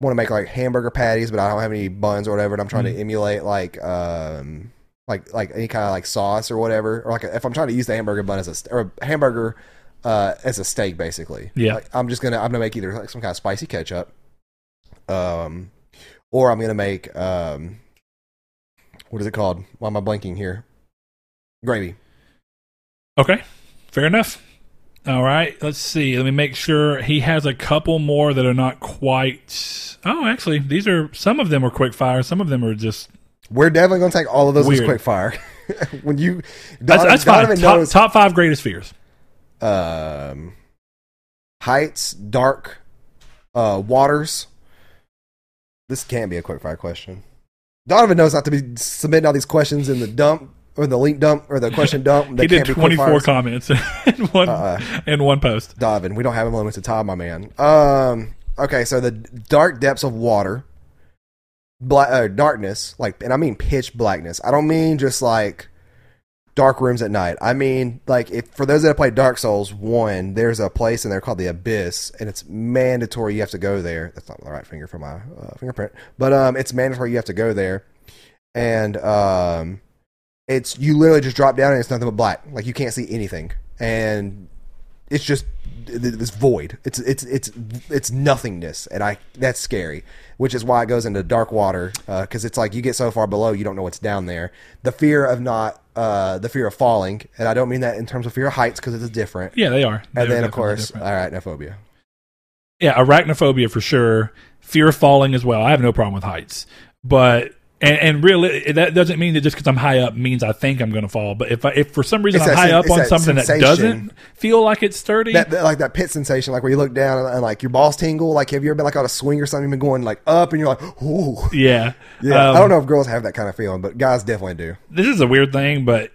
want to make like hamburger patties, but I don't have any buns or whatever, and I'm trying Mm-hmm. to emulate like um like like any kind of like sauce or whatever, or like if I'm trying to use the hamburger bun as a or a hamburger uh as a steak basically. Yeah. Like, I'm just gonna I'm gonna make either like some kind of spicy ketchup, um, or I'm gonna make um, what is it called? Why am I blanking here? Gravy. Okay, fair enough. All right, let's see. Let me make sure he has a couple more that are not quite. Oh, actually, these are some of them are quick fire. Some of them are just We're definitely gonna take all of those as quick fire. <laughs> when you that's, Don- that's fine. Donovan Top, knows top five greatest fears. um, heights, dark, uh, waters. This can't be a quick fire question. Donovan knows not to be submitting all these questions in the dump or the link dump or the <laughs> question dump. He did can't be quick twenty four comments <laughs> in one in one post. Donovan, we don't have unlimited time, my man. Um, okay, so the dark depths of water, black uh, darkness, like, and I mean pitch blackness. I don't mean just like dark rooms at night. I mean like if for those that have played Dark Souls one, there's a place in there called the Abyss, and it's mandatory you have to go there. That's not the right finger for my uh, fingerprint, but um, it's mandatory you have to go there, and um, it's you literally just drop down and it's nothing but black. Like you can't see anything, and it's just this void. It's it's it's it's nothingness, and I that's scary. Which is why it goes into dark water because it's like you get so far below you don't know what's down there. The fear of not uh, the fear of falling, and I don't mean that in terms of fear of heights because it's different. Yeah, they are. They're And then of course, different. all right, phobia. yeah, arachnophobia for sure. Fear of falling as well. I have no problem with heights, but and, and really that doesn't mean that just because I'm high up means I think I'm going to fall. But if I, if for some reason It's I'm high sen- up on something that doesn't feel like it's sturdy, That, that- like that pit sensation, like where you look down and, and, like your balls tingle. Like have you ever been like on a swing or something, you've been going like up, and you're like, ooh, yeah, <laughs> yeah. Um, I don't know if girls have that kind of feeling, but guys definitely do. This is a weird thing, but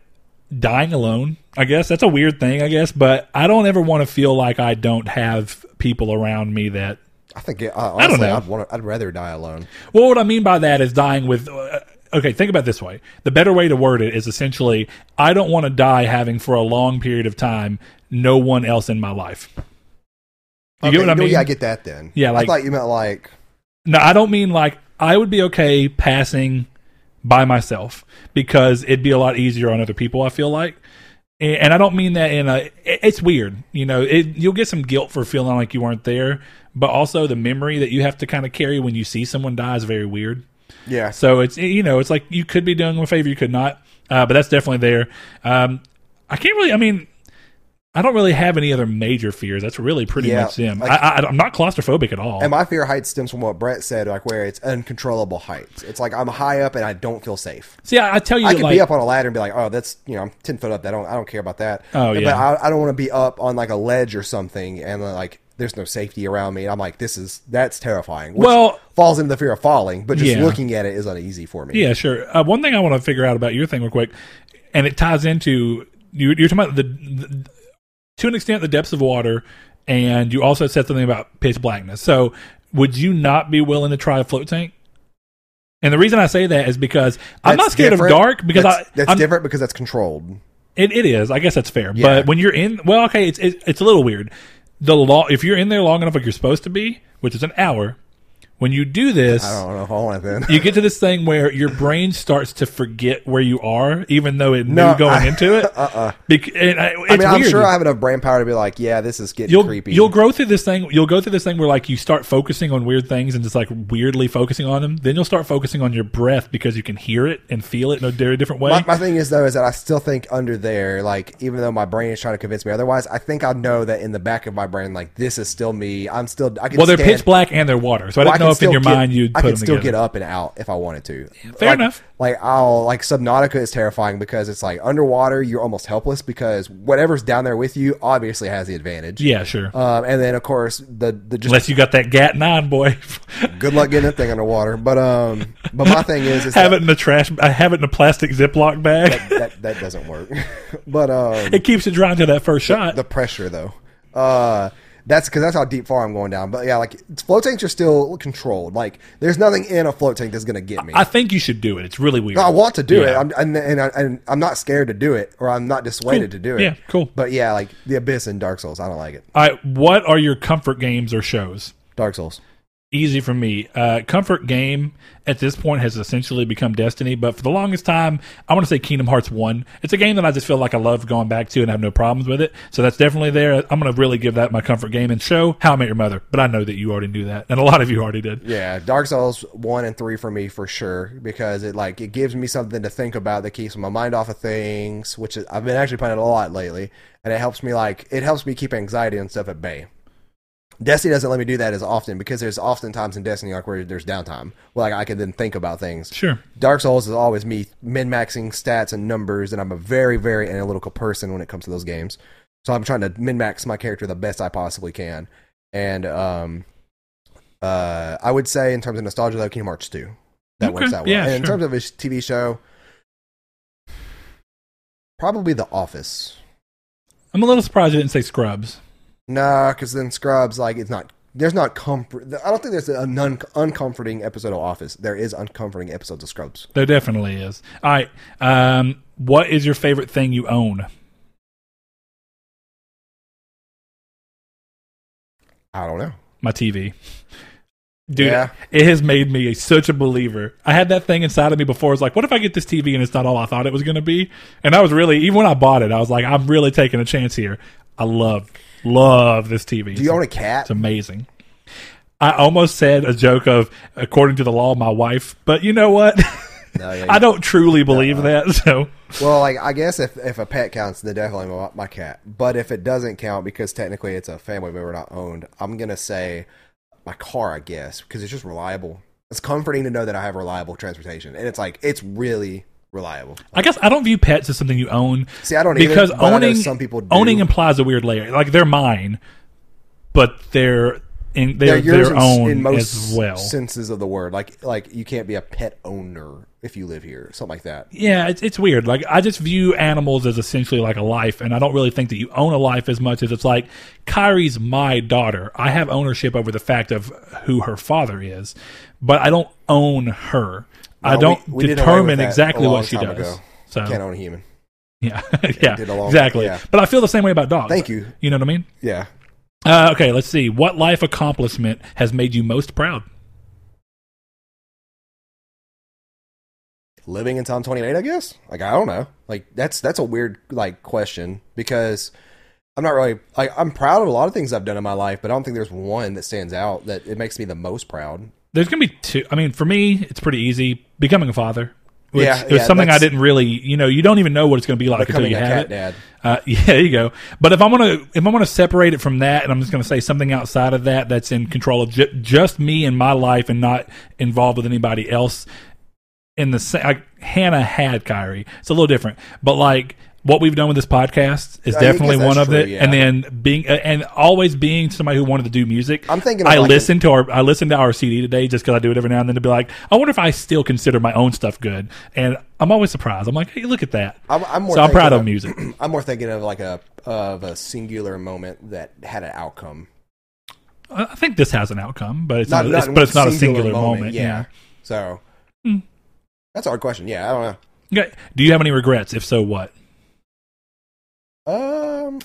dying alone, I guess that's a weird thing. I guess, but I don't ever want to feel like I don't have people around me that I think it, uh, honestly, know. I'd want. I'd rather die alone. Well, what I mean by that is dying with uh, okay, think about it this way. The better way to word it is essentially, I don't want to die having for a long period of time no one else in my life. You get what I mean? Yeah, I get that then. Yeah, like- I thought you meant like No, I don't mean like I would be okay passing by myself because it'd be a lot easier on other people. I feel like, and and I don't mean that in a. It's weird, you know. It, you'll get some guilt for feeling like you weren't there, but also the memory that you have to kind of carry when you see someone die is very weird. yeah. So it's you know it's like you could be doing them a favor, you could not, uh, but that's definitely there. Um, I can't really. I mean, I don't really have any other major fears. That's really pretty Yeah, much them. like- I, I, I'm not claustrophobic at all. And my fear height stems from what Brett said, like where it's uncontrollable heights. It's like I'm high up and I don't feel safe. See, I, I tell you, I could like, be up on a ladder and be like, "Oh, that's you know, I'm ten foot up. I don't, I don't care about that." Oh, But yeah. I, I don't want to be up on like a ledge or something and like there's no safety around me. And I'm like, this is that's terrifying. Which Well- falls into the fear of falling, but just Yeah. looking at it is uneasy for me. Yeah, sure. Uh, one thing I want to figure out about your thing real quick, and it ties into you, you're talking about the, the to an extent the depths of water, and you also said something about pitch blackness. So, would you not be willing to try a float tank? And the reason I say that is because I'm not scared different. of dark because that's, I that's I'm, different because that's controlled. It, it is. I guess that's fair. Yeah. But when you're in, well, okay, it's it, it's a little weird. The law, if you're in there long enough, like you're supposed to be, which is an hour, when you do this, I don't know if I want it then. you get to this thing where your brain starts to forget where you are, even though it No, knew going I- into it. <laughs> Uh-uh. Bec- and I, it's I mean, I'm weird. sure I have enough brain power to be like, yeah, this is getting You'll creepy. you'll grow through this thing. You'll go through this thing where like you start focusing on weird things and just like weirdly focusing on them. Then you'll start focusing on your breath because you can hear it and feel it in a very different way. My, my thing is though is that I still think under there, like even though my brain is trying to convince me otherwise, I think I know that in the back of my brain, like this is still me. I'm still. I can. well, they're stand, pitch black and they're water, so I well, didn't if in your get- mind you'd I them still together. get up and out if I wanted to. fair Like- enough. Like I'll like Subnautica is terrifying because it's like underwater you're almost helpless because whatever's down there with you obviously has the advantage. Yeah, sure. Um, and then of course the the just Unless you got that Gat nine, boy, <laughs> good luck getting that thing underwater. But um, but my thing is, is have that, it in the trash. I have it in a plastic Ziploc bag. that that doesn't work. <laughs> but um, it keeps it dry until that first shot. the pressure though. Uh, that's because that's how deep far I'm going down. But yeah, like float tanks are still controlled. Like there's nothing in a float tank that's gonna get me. I think you should do it. It's really weird. No, I want to do it, I'm, and, and, I, and I'm not scared to do it, or I'm not dissuaded Cool. to do it. Yeah, cool. But yeah, like the Abyss and Dark Souls, I don't like it. All right, what are your comfort games or shows? Dark Souls. Easy for me. Uh, comfort game at this point has essentially become Destiny, but for the longest time, I want to say Kingdom Hearts 1. It's a game that I just feel like I love going back to and have no problems with it. So that's definitely there. I'm going to really give that my comfort game and show How I Met Your Mother. But I know that you already knew that, and a lot of you already did. Yeah, Dark Souls one and three for me for sure because it like it gives me something to think about that keeps my mind off of things, which I've been actually playing a lot lately, and it helps me like it helps me keep anxiety and stuff at bay. Destiny doesn't let me do that as often because there's often times in Destiny like where there's downtime, where like I can then think about things. Sure. Dark Souls is always me min maxing stats and numbers, and I'm a very, very analytical person when it comes to those games. So I'm trying to min max my character the best I possibly can. And um, uh, I would say in terms of nostalgia, though, Kingdom Hearts 2. That Okay, works out well. yeah, and in sure. terms of a TV show, probably The Office. I'm a little surprised you didn't say Scrubs. Nah, because then Scrubs, like, it's not. There's not comfort. I don't think there's a non uncomforting episode of Office. There is uncomforting episodes of Scrubs. There definitely is. All right. Um, what is your favorite thing you own? I don't know. My TV. Dude, Yeah. it has made me such a believer. I had that thing inside of me before. It's like, what if I get this TV and it's not all I thought it was going to be? And I was really, even when I bought it, I was like, I'm really taking a chance here. I love, love this TV. Do you own a cat? It's amazing. I almost said a joke of, according to the law, my wife, but you know what? <laughs> No, yeah, <laughs> I don't truly believe uh, that. So, Well, like I guess if if a pet counts, then definitely my, my cat. But if it doesn't count because technically it's a family member not owned, I'm gonna say my car. I guess because it's just reliable. It's comforting to know that I have reliable transportation, and it's like it's really reliable. I guess I don't view pets as something you own. See, I don't either, because know owning some people do. owning implies a weird layer. Like they're mine, but they're in they're They're their in, own in most as well. senses of the word. Like like you can't be a pet owner if you live here, something like that. Yeah, it's it's weird. Like I just view animals as essentially like a life, and I don't really think that you own a life as much as it's like Kyrie's my daughter. I have ownership over the fact of who her father is, but I don't own her. I don't we- we determine exactly what she does. ago. So Can't own a human. yeah, <laughs> yeah, did a long- exactly. yeah. But I feel the same way about dogs. Thank you. You know what I mean? Yeah. Uh, okay, let's see. What life accomplishment has made you most proud? living until I'm 28, I guess. Like I don't know. Like that's that's a weird like question because I'm not really like I'm proud of a lot of things I've done in my life, but I don't think there's one that stands out that it makes me the most proud. There's gonna be two. I mean, for me, it's pretty easy. Becoming a father. Which Yeah, it was yeah, something I didn't really, you know, you don't even know what it's going to be like until you have it. dad. Uh, <laughs> yeah, there you go. But if I'm gonna if I'm gonna separate it from that, and I'm just gonna say something outside of that that's in control of ju- just me and my life, and not involved with anybody else. In the same, like, Hannah had Kyrie. It's a little different, but like what we've done with this podcast is I definitely one of true, it. yeah. And then being uh, and always being somebody who wanted to do music. I'm thinking I like listened to our I listened to our CD today just because I do it every now and then to be like, I wonder if I still consider my own stuff good. And I'm always surprised. I'm like, hey, look at that. I'm, I'm more so I'm proud of music. <clears throat> I'm more thinking of like a of a singular moment that had an outcome. I think this has an outcome, but it's Not- not, not it's, but it's not a singular moment. moment, yeah. yeah. So Hmm. that's a hard question. Yeah, I don't know. Okay. Do you have any regrets? If so, what? Um,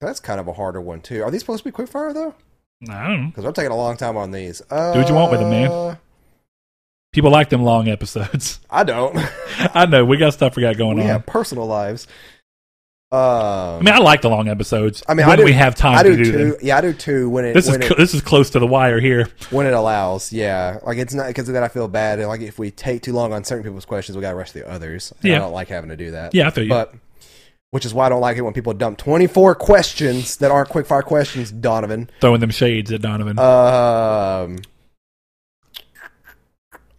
that's kind of a harder one too. Are these supposed to be quick fire though? I don't know. Because I'm taking a long time on these. Uh, Do what you want with them, man. People like them long episodes. <laughs> I don't. <laughs> I know we got stuff we got going we on. have personal lives. Um, I mean, I like the long episodes. I mean, when I do- we have time I to do do too. them. Yeah, I do too. When it This is it, this is close to the wire here. <laughs> when it allows, yeah. Like it's not because of that. I feel bad. Like if we take too long on certain people's questions, we got to rush the others. Yeah. I don't like having to do that. Yeah, I feel you. but which is why I don't like it when people dump 24 questions that aren't quick fire questions. Donovan. Throwing them shades at Donovan. Um,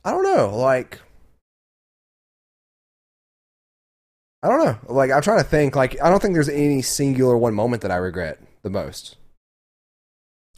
I don't know. Like, I don't know. Like, I'm trying to think. Like, I don't think there's any singular one moment that I regret the most.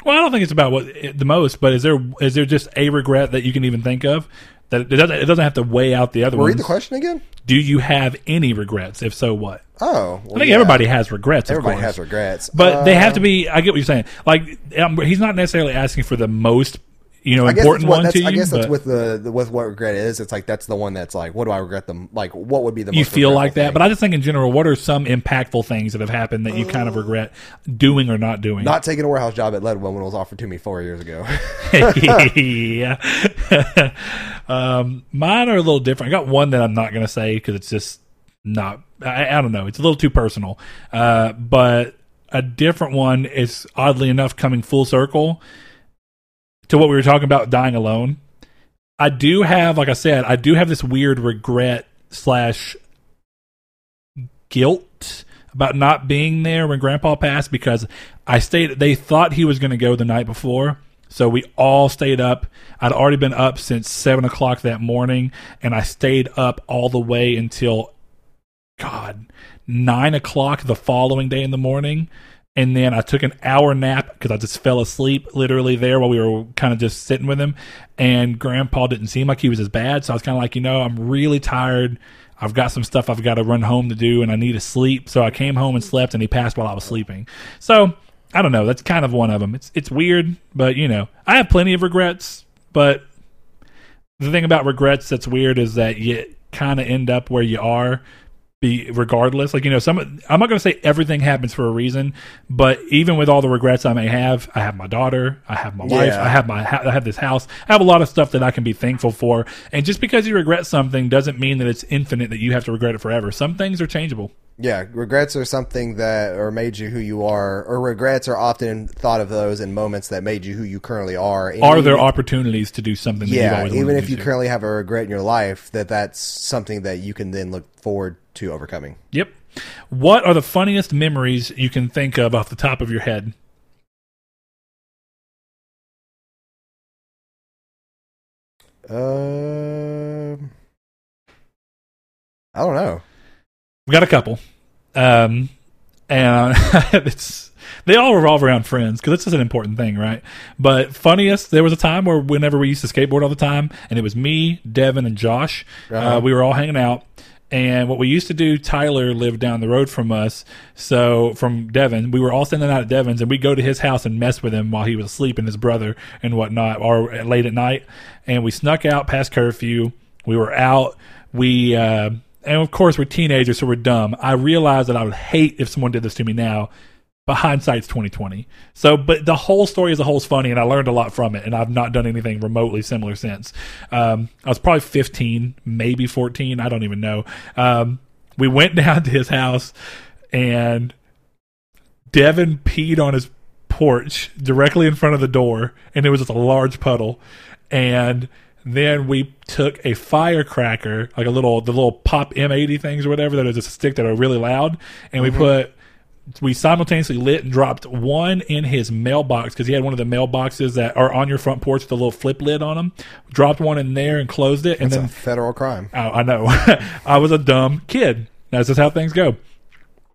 Well, I don't think it's about what the most, but is there is there just a regret that you can even think of that it doesn't it doesn't have to weigh out the other Read ones? the question again. Do you have any regrets? If so, what? Oh, well, I think yeah. everybody has regrets. Of Everybody course. has regrets, but they have to Um, be. I get what you're saying. Like um, he's not necessarily asking for the most, you know, important what, one to you. I guess that's with the, the with what regret is. It's like that's the one that's like, what do I regret them? Like, what would be the most you feel like that. thing? But I just think in general, what are some impactful things that have happened that you kind of regret doing or not doing? not taking a warehouse job at Leadwell when it was offered to me four years ago. <laughs> <laughs> yeah. <laughs> um, mine are a little different. I got one that I'm not going to say because it's just not. I, I don't know. It's a little too personal. Uh, but a different one is oddly enough coming full circle to what we were talking about dying alone. I do have, like I said, I do have this weird regret slash guilt about not being there when grandpa passed because I stayed they thought he was gonna go the night before. So we all stayed up. I'd already been up since seven o'clock that morning and I stayed up all the way until God, nine o'clock the following day in the morning. And then I took an hour nap because I just fell asleep literally there while we were kind of just sitting with him. And grandpa didn't seem like he was as bad. So I was kind of like, you know, I'm really tired. I've got some stuff I've got to run home to do and I need to sleep. So I came home and slept and he passed while I was sleeping. So I don't know. That's kind of one of them. It's, it's weird, but you know, I have plenty of regrets, but the thing about regrets that's weird is that you kind of end up where you are be regardless like you know some i'm not going to say everything happens for a reason but even with all the regrets i may have i have my daughter i have my wife Yeah. i have my i have this house i have a lot of stuff that i can be thankful for and just because you regret something doesn't mean that it's infinite that you have to regret it forever some things are changeable Yeah, regrets are something that or made you who you are, or regrets are often thought of those in moments that made you who you currently are. And are there even- opportunities to do something yeah, even if you do? currently have a regret in your life, that that's something that you can then look forward to overcoming. yep what are the funniest memories you can think of off the top of your head Um, I don't know. We've got a couple. Um, and <laughs> it's they all revolve around friends because this is an important thing, right? But funniest, there was a time where whenever we used to skateboard all the time, and it was me, Devin, and Josh. Uh-huh. Uh, we were all hanging out. And what we used to do, Tyler lived down the road from us. So from Devin, we were all standing out at Devin's, and we'd go to his house and mess with him while he was asleep and his brother and whatnot, or late at night. And we snuck out past curfew. We were out. We uh, and of course we're teenagers, so we're dumb. I realized that I would hate if someone did this to me now. But hindsight's twenty twenty. So, but the whole story as a whole is funny, and I learned a lot from it. And I've not done anything remotely similar since. Um, I was probably fifteen, maybe fourteen. I don't even know. Um, we went <laughs> down to his house, and Devin peed on his porch directly in front of the door, and it was just a large puddle. And then we took a firecracker, like a little the little pop M80 things or whatever that is a stick that are really loud, and we put we simultaneously lit and dropped one in his mailbox because he had one of the mailboxes that are on your front porch with a little flip lid on them. Dropped one in there and closed it, and It's then a federal crime. I, I know. <laughs> I was a dumb kid. That's just how things go.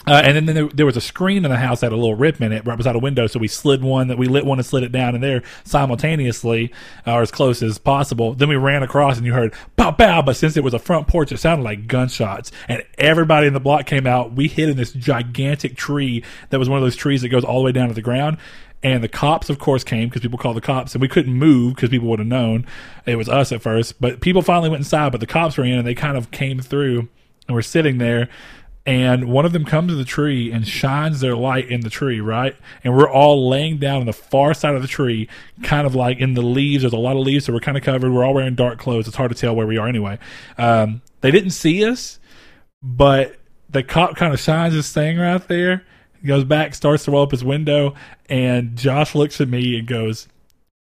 Uh, and then there, there was a screen in the house that had a little rip in it right beside a window. So we slid one that we lit one and slid it down in there simultaneously uh, or as close as possible. Then we ran across and you heard pow pow. But since it was a front porch, it sounded like gunshots. And everybody in the block came out. We hid in this gigantic tree that was one of those trees that goes all the way down to the ground. And the cops, of course, came because people called the cops, and we couldn't move because people would have known it was us at first. But people finally went inside, but the cops were in, and they kind of came through, and we're sitting there. And one of them comes to the tree and shines their light in the tree, right? And we're all laying down on the far side of the tree, kind of like in the leaves. There's a lot of leaves, so we're kind of covered. We're all wearing dark clothes. It's hard to tell where we are anyway. Um, they didn't see us, but the cop kind of shines his thing right there. He goes back, starts to roll up his window, and Josh looks at me and goes,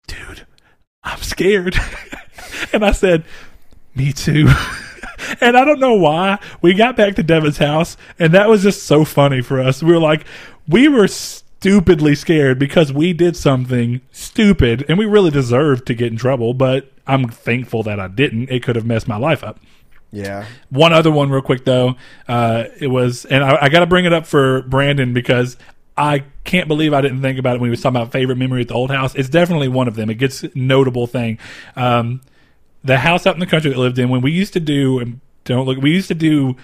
Dude, I'm scared. <laughs> and I said, Me too. <laughs> <laughs> and I don't know why. We got back to Devin's house, and that was just so funny for us. We were like, we were stupidly scared because we did something stupid, and we really deserved to get in trouble, but I'm thankful that I didn't. It could have messed my life up. Yeah. One other one, real quick though. Uh, it was, and I, I got to bring it up for Brandon because I can't believe I didn't think about it when we was talking about favorite memory at the old house. It's definitely one of them. It gets notable thing. Um, the house out in the country that lived in when we used to do, don't look, we used to do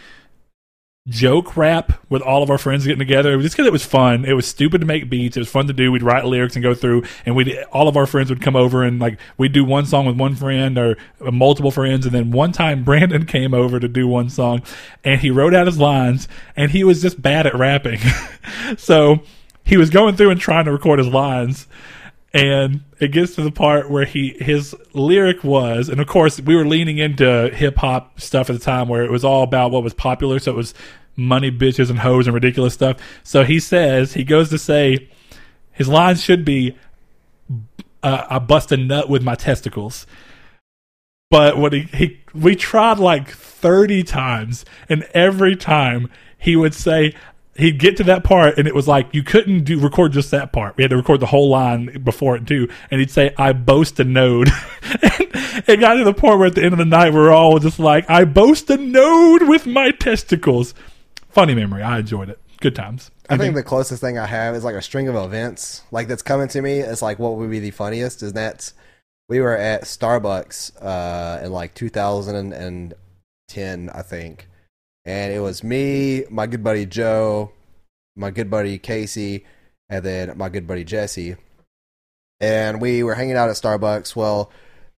joke rap with all of our friends getting together just because it was fun. It was stupid to make beats. It was fun to do. We'd write lyrics and go through, and we would all of our friends would come over and like we'd do one song with one friend or uh, multiple friends. And then one time <laughs> Brandon came over to do one song, and he wrote out his lines, and he was just bad at rapping, <laughs> so he was going through and trying to record his lines. And it gets to the part where he his lyric was, and of course we were leaning into hip hop stuff at the time, where it was all about what was popular. So it was money, bitches, and hoes, and ridiculous stuff. So he says he goes to say his lines should be, uh, "I bust a nut with my testicles." But what he, he we tried like thirty times, and every time he would say he'd get to that part and it was like you couldn't do record just that part. We had to record the whole line before it too. And he'd say, I boast a node. <laughs> and it got to the point where at the end of the night we are all just like, I boast a node with my testicles. Funny memory. I enjoyed it. Good times. I think the closest thing I have is like a string of events like that's coming to me. It's like what would be the funniest is that we were at Starbucks uh, in like 2010, I think, and it was me, my good buddy Joe, my good buddy Casey, and then my good buddy Jesse, and we were hanging out at Starbucks. Well,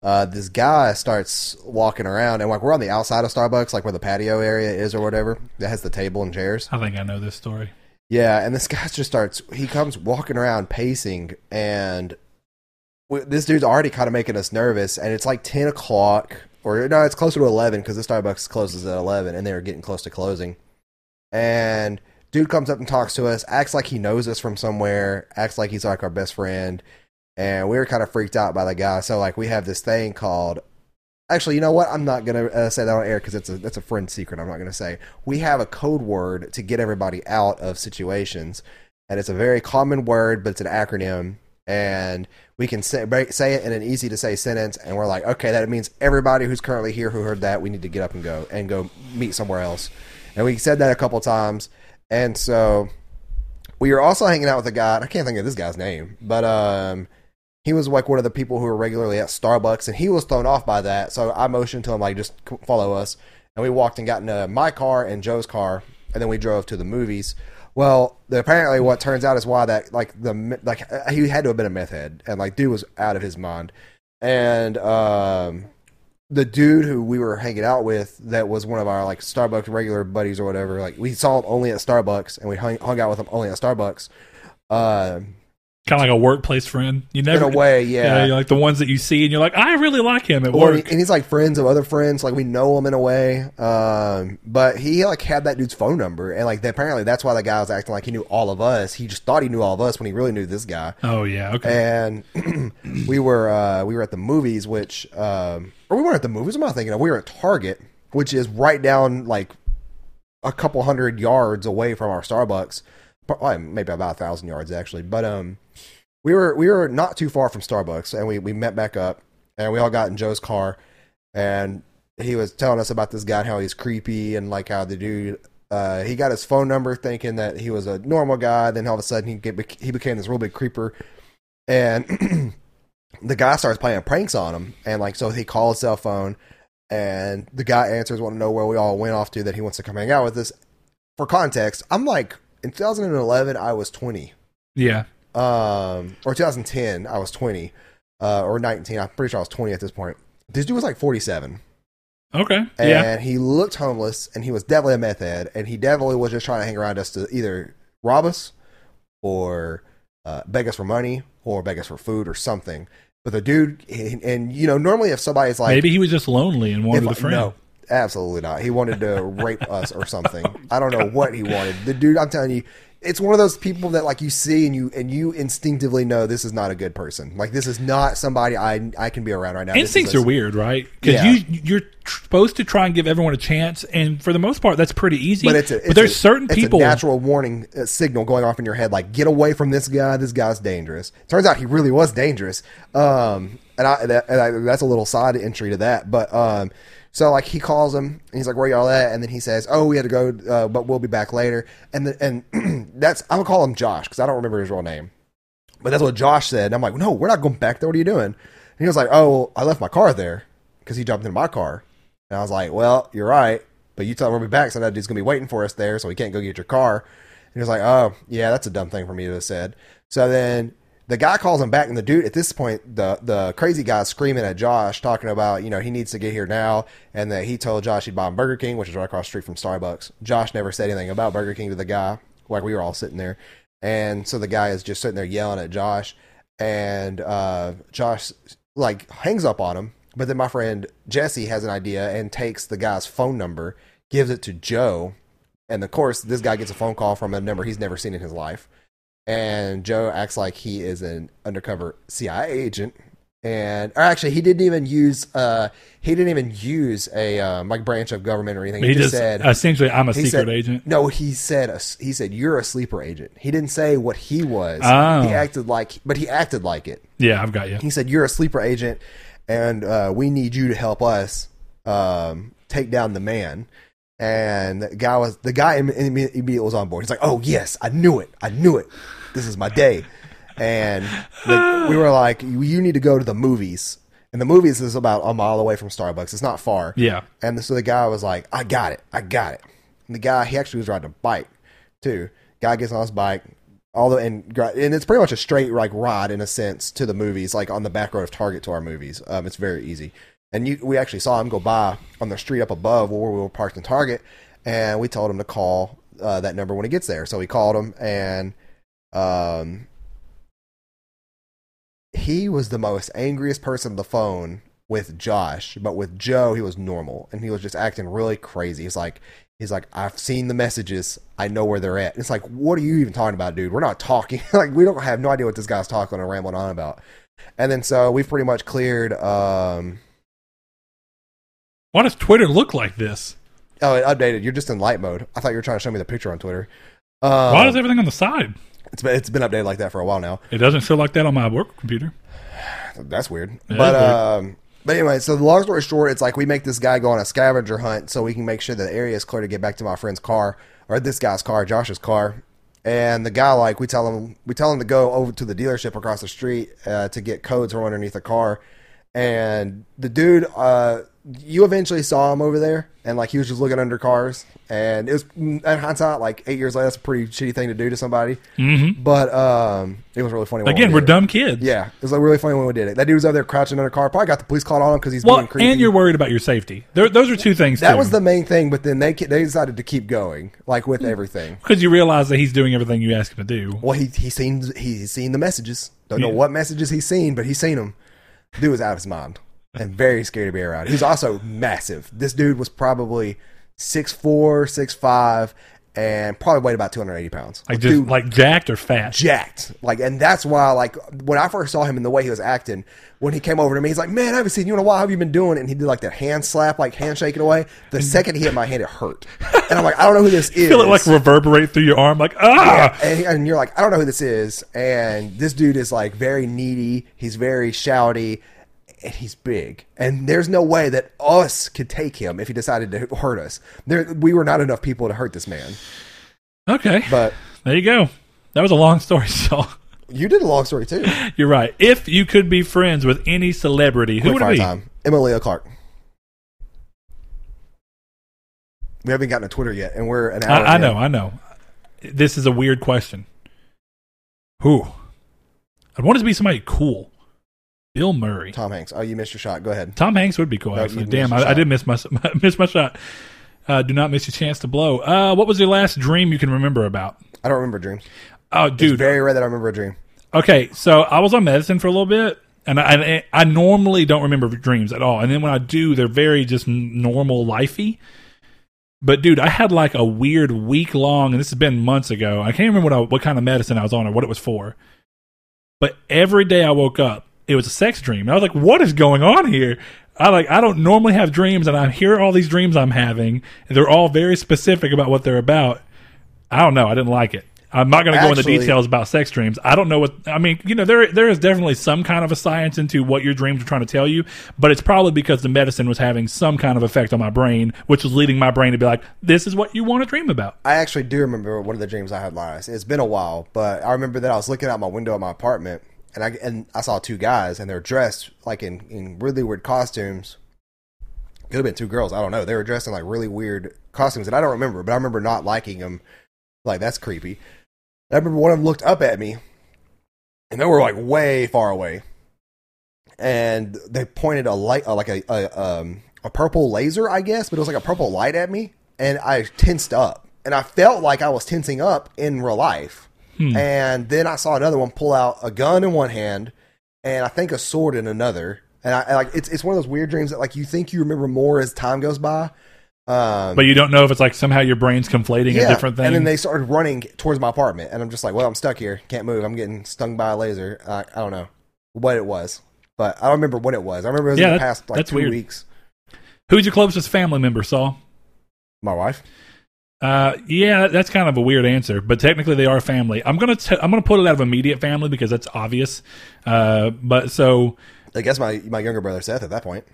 uh, this guy starts walking around, and like we're on the outside of Starbucks, like where the patio area is or whatever that has the table and chairs. I think I know this story. Yeah, and this <laughs> guy just starts. He comes walking around pacing, and w- this dude's already kind of making us nervous. And it's like ten o'clock, or no, it's closer to eleven because the Starbucks closes at eleven, and they were getting close to closing. And dude comes up and talks to us, acts like he knows us from somewhere, acts like he's like our best friend, and we were kind of freaked out by the guy. So like we have this thing called. Actually, you know what? I'm not gonna uh, say that on air because it's a that's a friend secret. I'm not gonna say. We have a code word to get everybody out of situations, and it's a very common word, but it's an acronym, and we can say, say it in an easy to say sentence, and we're like, okay, that means everybody who's currently here who heard that, we need to get up and go and go meet somewhere else, and we said that a couple times, and so we were also hanging out with a guy. I can't think of this guy's name, but um, he was like one of the people who were regularly at Starbucks, and he was thrown off by that. So I motioned to him like, just follow us, and we walked and got into my car and Joe's car, and then we drove to the movies. Well, the, apparently, what turns out is why that like the like uh, he had to have been a meth head, and like dude was out of his mind, and um, the dude who we were hanging out with that was one of our like Starbucks regular buddies or whatever. Like we saw him only at Starbucks, and we hung, hung out with him only at Starbucks. Uh, Kind of like a workplace friend. You in never, a way, yeah, yeah. you're like the ones that you see and you're like, I really like him at Or, work. and he's like friends of other friends. Like we know him in a way. Um, but he like had that dude's phone number, and like apparently that's why the guy was acting like he knew all of us. He just thought he knew all of us when he really knew this guy. oh yeah, okay. and <clears throat> we were uh, we were at the movies, which um, or we weren't at the movies. What am I thinking of? We were at Target, which is right down like a couple hundred yards away from our Starbucks, maybe about a thousand yards actually. But um, we were we were not too far from Starbucks, and we we met back up, and we all got in Joe's car, and he was telling us about this guy how he's creepy and like how the dude. Uh, he got his phone number thinking that he was a normal guy. Then all of a sudden he get, he became this real big creeper, and <clears throat> the guy starts playing pranks on him and like so he calls cell phone and the guy answers want to know where we all went off to that he wants to come hang out with us for context i'm like in 2011 i was 20 yeah. um or 2010 i was 20 uh or 19 i'm pretty sure i was 20 at this point this dude was like 47 Okay. and yeah. he looked homeless and he was definitely a meth head and he definitely was just trying to hang around us to either rob us or uh, beg us for money or beg us for food or something but the dude and, and you know normally if somebody's like Maybe he was just lonely and wanted if- a friend. no absolutely not he wanted to rape us or something i don't know what he wanted the dude i'm telling you it's one of those people that like you see and you and you instinctively know this is not a good person like this is not somebody i i can be around right now This is Instincts a- are weird, right? Because Yeah. you you're tr- supposed to try and give everyone a chance, and for the most part, that's pretty easy. But it's a, it's there's a- certain it's people. a natural warning uh, signal going off in your head, like get away from this guy. This guy's dangerous. Turns out he really was dangerous. Um, and I, that, and I that's a little side entry to that. But um, so like he calls him and he's like, "Where y'all at?" And then he says, "Oh, we had to go, uh, but we'll be back later." And the, and <clears throat> that's I'm gonna call him Josh because I don't remember his real name. But that's what Josh said. And I'm like, no, we're not going back there. What are you doing? And he was like, oh, well, I left my car there because he jumped into my car. And I was like, well, you're right. But you tell him we'll be back, so that dude's to be waiting for us there, so we can't go get your car. And he was like, oh, yeah, that's a dumb thing for me to have said. So then the guy calls him back, and the dude, at this point, the, the crazy guy's screaming at Josh, talking about, you know, he needs to get here now, and that he told Josh he'd buy Burger King, which is right across the street from Starbucks. Josh never said anything about Burger King to the guy, like we were all sitting there. And so the guy is just sitting there yelling at Josh, and uh, Josh like hangs up on him. But then my friend Jesse has an idea and takes the guy's phone number, gives it to Joe, and of course this guy gets a phone call from a number he's never seen in his life. And Joe acts like he is an undercover CIA agent, and or actually he didn't even use uh he didn't even use a um, like branch of government or anything. he just said essentially, I'm a secret said- agent. No, he said a, he said you're a sleeper agent. He didn't say what he was. Oh. He acted like, but he acted like it. Yeah, I've got you. He said you're a sleeper agent, and uh, we need you to help us um, take down the man. And the guy was the guy imme- imme- immediately was on board. He's like, "Oh yes, I knew it. I knew it. This is my day." And the, we were like, "You need to go to the movies." And the movies is about a mile away from Starbucks. It's not far. Yeah. And so the guy was like, I got it. I got it. And the guy, he actually was riding a bike too. Guy gets on his bike, all the, and, and it's pretty much a straight like ride in a sense to the movies, like on the back road of Target to our movies. Um, it's very easy. And you, we actually saw him go by on the street up above where we were parked in Target. And we told him to call uh, that number when he gets there. So we called him and, um, he was the most angriest person on the phone with Josh, but with Joe, he was normal and he was just acting really crazy. He's like, he's like, I've seen the messages. I know where they're at. It's like, what are you even talking about, dude? We're not talking. <laughs> like, we don't have no idea what this guy's talking and rambling on about. And then so we've pretty much cleared. Um, Why does Twitter look like this? oh, it updated. You're just in light mode. I thought you were trying to show me the picture on Twitter. Um, Why is everything on the side? it's been it's been updated like that for a while now. It doesn't feel like that on my work computer. That's weird. Yeah, but that's um but anyway, so the long story short, it's like we make this guy go on a scavenger hunt so we can make sure that the area is clear to get back to my friend's car or this guy's car, Josh's car. And the guy, like, we tell him, we tell him to go over to the dealership across the street uh, to get codes from underneath the car. And the dude, uh, you eventually saw him over there, and like he was just looking under cars. And it was, in hindsight, like eight years later, that's a pretty shitty thing to do to somebody. Mm-hmm. But um, it was really funny. when we Again, we're it. dumb kids. Yeah, it was like really funny when we did it. That dude was over there crouching under a car. Probably got the police called on him because he's Well, being creepy. and you're worried about your safety. There, those are two things. that too. was the main thing, but then they they decided to keep going, like with everything. because you realize that he's doing everything you ask him to do. Well, he he's seen he's seen the messages. Don't know what messages he's seen, but he's seen them. Dude was out of his mind and very scary to be around. He's also massive. This dude was probably six four, six five, and probably weighed about two hundred eighty pounds. Like just Dude, like jacked or fat. jacked. Like, and that's why, like, when I first saw him and the way he was acting, when he came over to me, he's like, "Man, I haven't seen you in a while. How have you been doing?" And he did like that hand slap, like handshaking away. The second he hit my hand, it hurt, and I'm like, "I don't know who this is." <laughs> Feel it like reverberate through your arm, like ah. and, and you're like, I don't know who this is. And this dude is like very needy. He's very shouty, and he's big. And there's no way that us could take him if he decided to hurt us. There, we were not enough people to hurt this man. Okay, But there you go. That was a long story, <laughs> so you did a long story too. you're right. If you could be friends with any celebrity, who Quick would it be? time. Emilia Clarke. We haven't gotten to Twitter yet, and we're an hour. I, I know, I know. This is a weird question. Who? I want it to be somebody cool. Bill Murray. Tom Hanks. Oh, you missed your shot. Go ahead. Tom Hanks would be cool. No, Actually, damn, I, I did miss my <laughs> miss my shot. Uh, do not miss your chance to blow. Uh, what was your last dream you can remember about? I don't remember dreams. Oh, It's dude. very rare that I remember a dream. Okay, so I was on medicine for a little bit, and I, I, I normally don't remember dreams at all. And then when I do, they're very just normal, lifey. But dude, I had like a weird week long, and this has been months ago. I can't remember what I, what kind of medicine I was on or what it was for. But every day I woke up, it was a sex dream. And I was like, "What is going on here?" I like I don't normally have dreams, and I hear all these dreams I'm having. And they're all very specific about what they're about. I don't know. I didn't like it. I'm not going to go into details about sex dreams. I don't know what I mean. You know, there there is definitely some kind of a science into what your dreams are trying to tell you, but it's probably because the medicine was having some kind of effect on my brain, which was leading my brain to be like, "This is what you want to dream about." I actually do remember one of the dreams I had last. It's been a while, but I remember that I was looking out my window at my apartment, and I and I saw two guys, and they're dressed like in in really weird costumes. Could have been two girls. I don't know. They were dressed in like really weird costumes, and I don't remember, but I remember not liking them. Like that's creepy. I remember one of them looked up at me, and they were like way far away, and they pointed a light, uh, like a a, um, a purple laser, I guess, but it was like a purple light at me, and I tensed up, and I felt like I was tensing up in real life. And then I saw another one pull out a gun in one hand, and I think a sword in another. And I and, like it's it's one of those weird dreams that like you think you remember more as time goes by. Um, But you don't know if it's like somehow your brain's conflating a different thing. and then they started running towards my apartment, and I'm just like, well, I'm stuck here, can't move. I'm getting stung by a laser. I, I don't know what it was, but I don't remember what it was. I remember it was Yeah, in the past like two weird. weeks. Who's your closest family member, Saul? My wife. Uh, yeah, that's kind of a weird answer, but technically they are family. I'm gonna t- I'm gonna put it out of immediate family because that's obvious. Uh, but so I guess my my younger brother Seth at that point.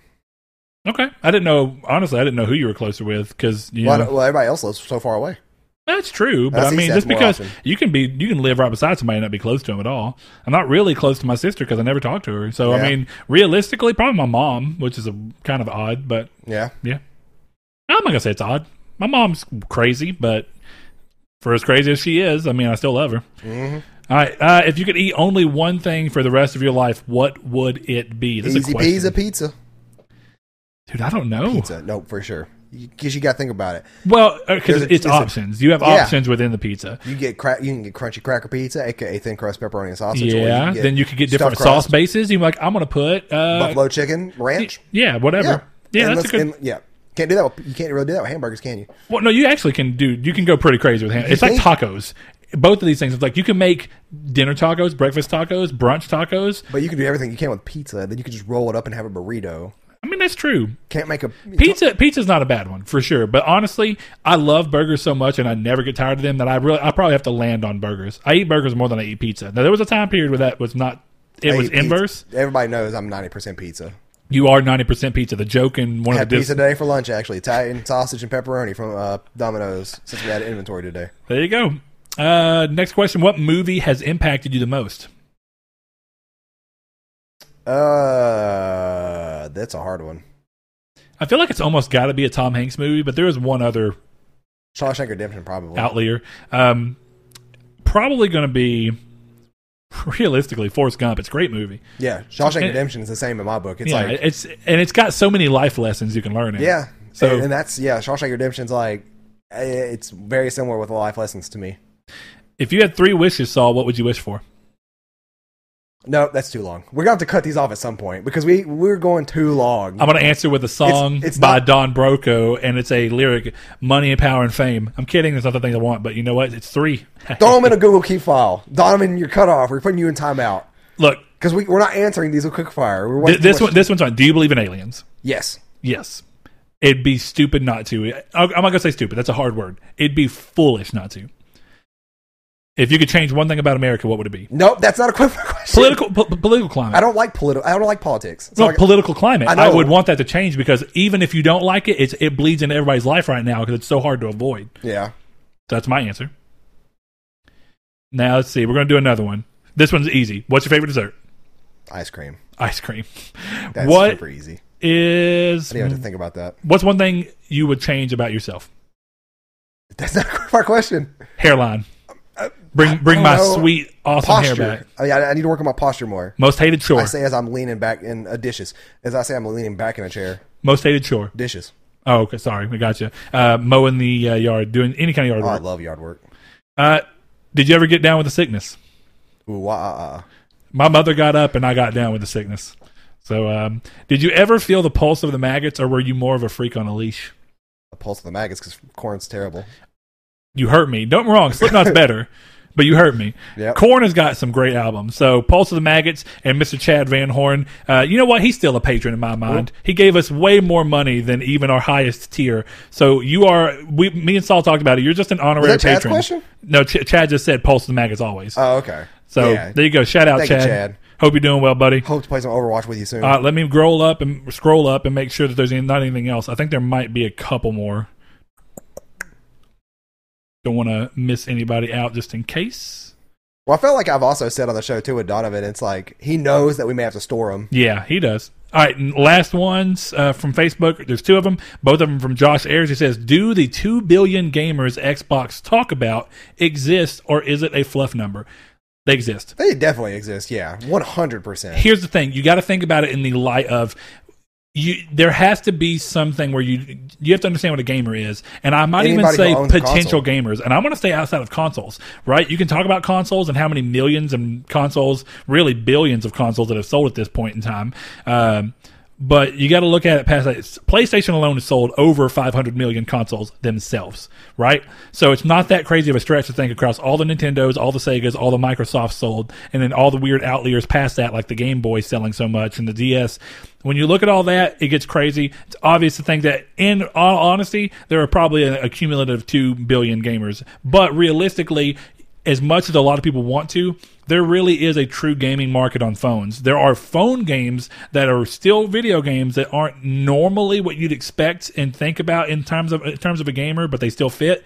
okay, I didn't know. Honestly, I didn't know who you were closer with because Well, I know, don't- well, everybody else lives so far away. that's true. But I I mean, just because often. you can be you can live right beside somebody and not be close to them at all. I'm not really close to my sister because I never talked to her. So Yeah. I mean, realistically, probably my mom, which is a kind of odd, but Yeah, yeah, I'm not gonna say it's odd. My mom's crazy, but for as crazy as she is, I mean, I still love her. hmm All right. Uh, if you could eat only one thing for the rest of your life, what would it be? This is easy a question. pizza. Dude, I don't know. Pizza, no, for sure. Because you, got to think about it. Well, because There's a- it's there's a- options. you have Yeah. options within the pizza. You get cra- you can get crunchy cracker pizza, aka thin crust pepperoni and sausage. or you Yeah. can then you could get different sauce crust, bases. You're like, I'm going to put. Uh, buffalo chicken ranch. yeah, whatever. Yeah, And that's a good. and- yeah. Can't do that. With, you can't really do that with hamburgers, can you? Well, no, you actually can do. You can go pretty crazy with ham. It's like tacos. Both of these things. It's like you can make dinner tacos, breakfast tacos, brunch tacos. But you can do everything you can with pizza. Then you can just roll it up and have a burrito. I mean, that's true. Can't make a Pizza pizza's not a bad one for sure, but honestly, I love burgers so much and I never get tired of them that I really I probably have to land on burgers. I eat burgers more than I eat pizza. Now there was a time period where that was not it I was inverse. Everybody knows I'm 90% pizza. You are 90% pizza. The joke in one of the dis- pizza today for lunch, actually. Italian sausage and pepperoni from uh, Domino's since we had inventory today. There you go. Uh, next question: What movie has impacted you the most? Uh, that's a hard one. I feel like it's almost got to be a Tom Hanks movie, but there is one other Shawshank Redemption, probably. outlier. Um, probably going to be <laughs> realistically Forrest Gump. It's a great movie. Yeah, Shawshank And- Redemption is the same in my book. It's yeah, like, it's and it's got so many life lessons you can learn. In. it. yeah. So- and, and that's yeah, Shawshank Redemption's like, eh, it's very similar with the life lessons to me. If you had three wishes, Saul, what would you wish for? No, that's too long. We're gonna have to cut these off at some point because we we're going too long. I'm going to answer with a song it's by not- Don Broco, and it's a lyric: "Money and power and fame." I'm kidding. There's other things I want, but you know what? It's three. <laughs> Throw them in a Google Keep file. Donovan, you're cut off. We're putting you in timeout Look, because we, we're not answering these with quick fire. We're th- wasting this too one. This one's fine. Do you believe in aliens? yes. Yes. It'd be stupid not to. I'm not going to say stupid. That's a hard word. It'd be foolish not to. If you could change one thing about America, what would it be? Nope, that's not a quick <laughs> question. Political, po- political climate. I don't like political. I don't like politics. So no, I- political climate. I I, would want that to change because even if you don't like it, it's, it bleeds into everybody's life right now because it's so hard to avoid. yeah. That's my answer. Now let's see. We're going to do another one. This one's easy. What's your favorite dessert? Ice cream. Ice cream. <laughs> That's what super easy. is I didn't have to think about that. what's one thing you would change about yourself? That's not <laughs> a question. Hairline. Bring bring my know. sweet awesome hair Posture. back. I, mean, I I need to work on my posture more. Most hated chore. I say as I'm leaning back in uh, dishes. As I say, I'm leaning back in a chair. Most hated chore. Dishes. Oh, okay. Sorry, we got you. Uh, mowing the uh, yard, doing any kind of yard Oh, I work. love yard work. Uh, did you ever get down with the sickness? Ooh, wah, uh, uh. My mother got up and I got down with the sickness. So, um, did you ever feel the pulse of the maggots, or were you more of a freak on a leash? The pulse of the maggots because Korn's terrible. You hurt me. Don't get me wrong. Slipknot's better, <laughs> but you hurt me. Yep. Korn has got some great albums. So, Pulse of the Maggots and Mr. Chad Van Horn. Uh, you know what? He's still a patron in my mind. He gave us way more money than even our highest tier. So, you are. We, me and Saul talked about it. You're just an honorary patron. question? No, Ch- Chad just said Pulse of the Maggots always. Oh, okay. so yeah. there you go. Shout out, Thank you, Chad. Chad. Hope you're doing well, buddy. Hope to play some Overwatch with you soon. Uh, let me scroll up and scroll up and make sure that there's not anything else. I think there might be a couple more. Don't want to miss anybody out just in case. well, I felt like I've also said on the show too with Donovan. It's like he knows that we may have to store them. Yeah, he does. All right, last ones uh, from Facebook. There's two of them. Both of them from Josh Ayers. He says, "Do the two billion gamers Xbox talk about exist, or is it a fluff number? They exist. They definitely exist. Yeah, one hundred percent. Here's the thing: you got to think about it in the light of you. There has to be something where you you have to understand what a gamer is, and I might Anybody even say potential gamers. And I want to stay outside of consoles, right? You can talk about consoles and how many millions and consoles, really billions of consoles that have sold at this point in time. Um, but you got to look at it past that. PlayStation alone has sold over 500 million consoles themselves, right? So it's not that crazy of a stretch to think across all the Nintendos, all the Segas, all the Microsofts sold, and then all the weird outliers past that, like the Game Boy selling so much and the DS. When you look at all that, it gets crazy. It's obvious to think that, in all honesty, there are probably a, a cumulative 2 billion gamers. But realistically, as much as a lot of people want to, there really is a true gaming market on phones. There are phone games that are still video games that aren't normally what you'd expect and think about in terms of in terms of a gamer, but they still fit.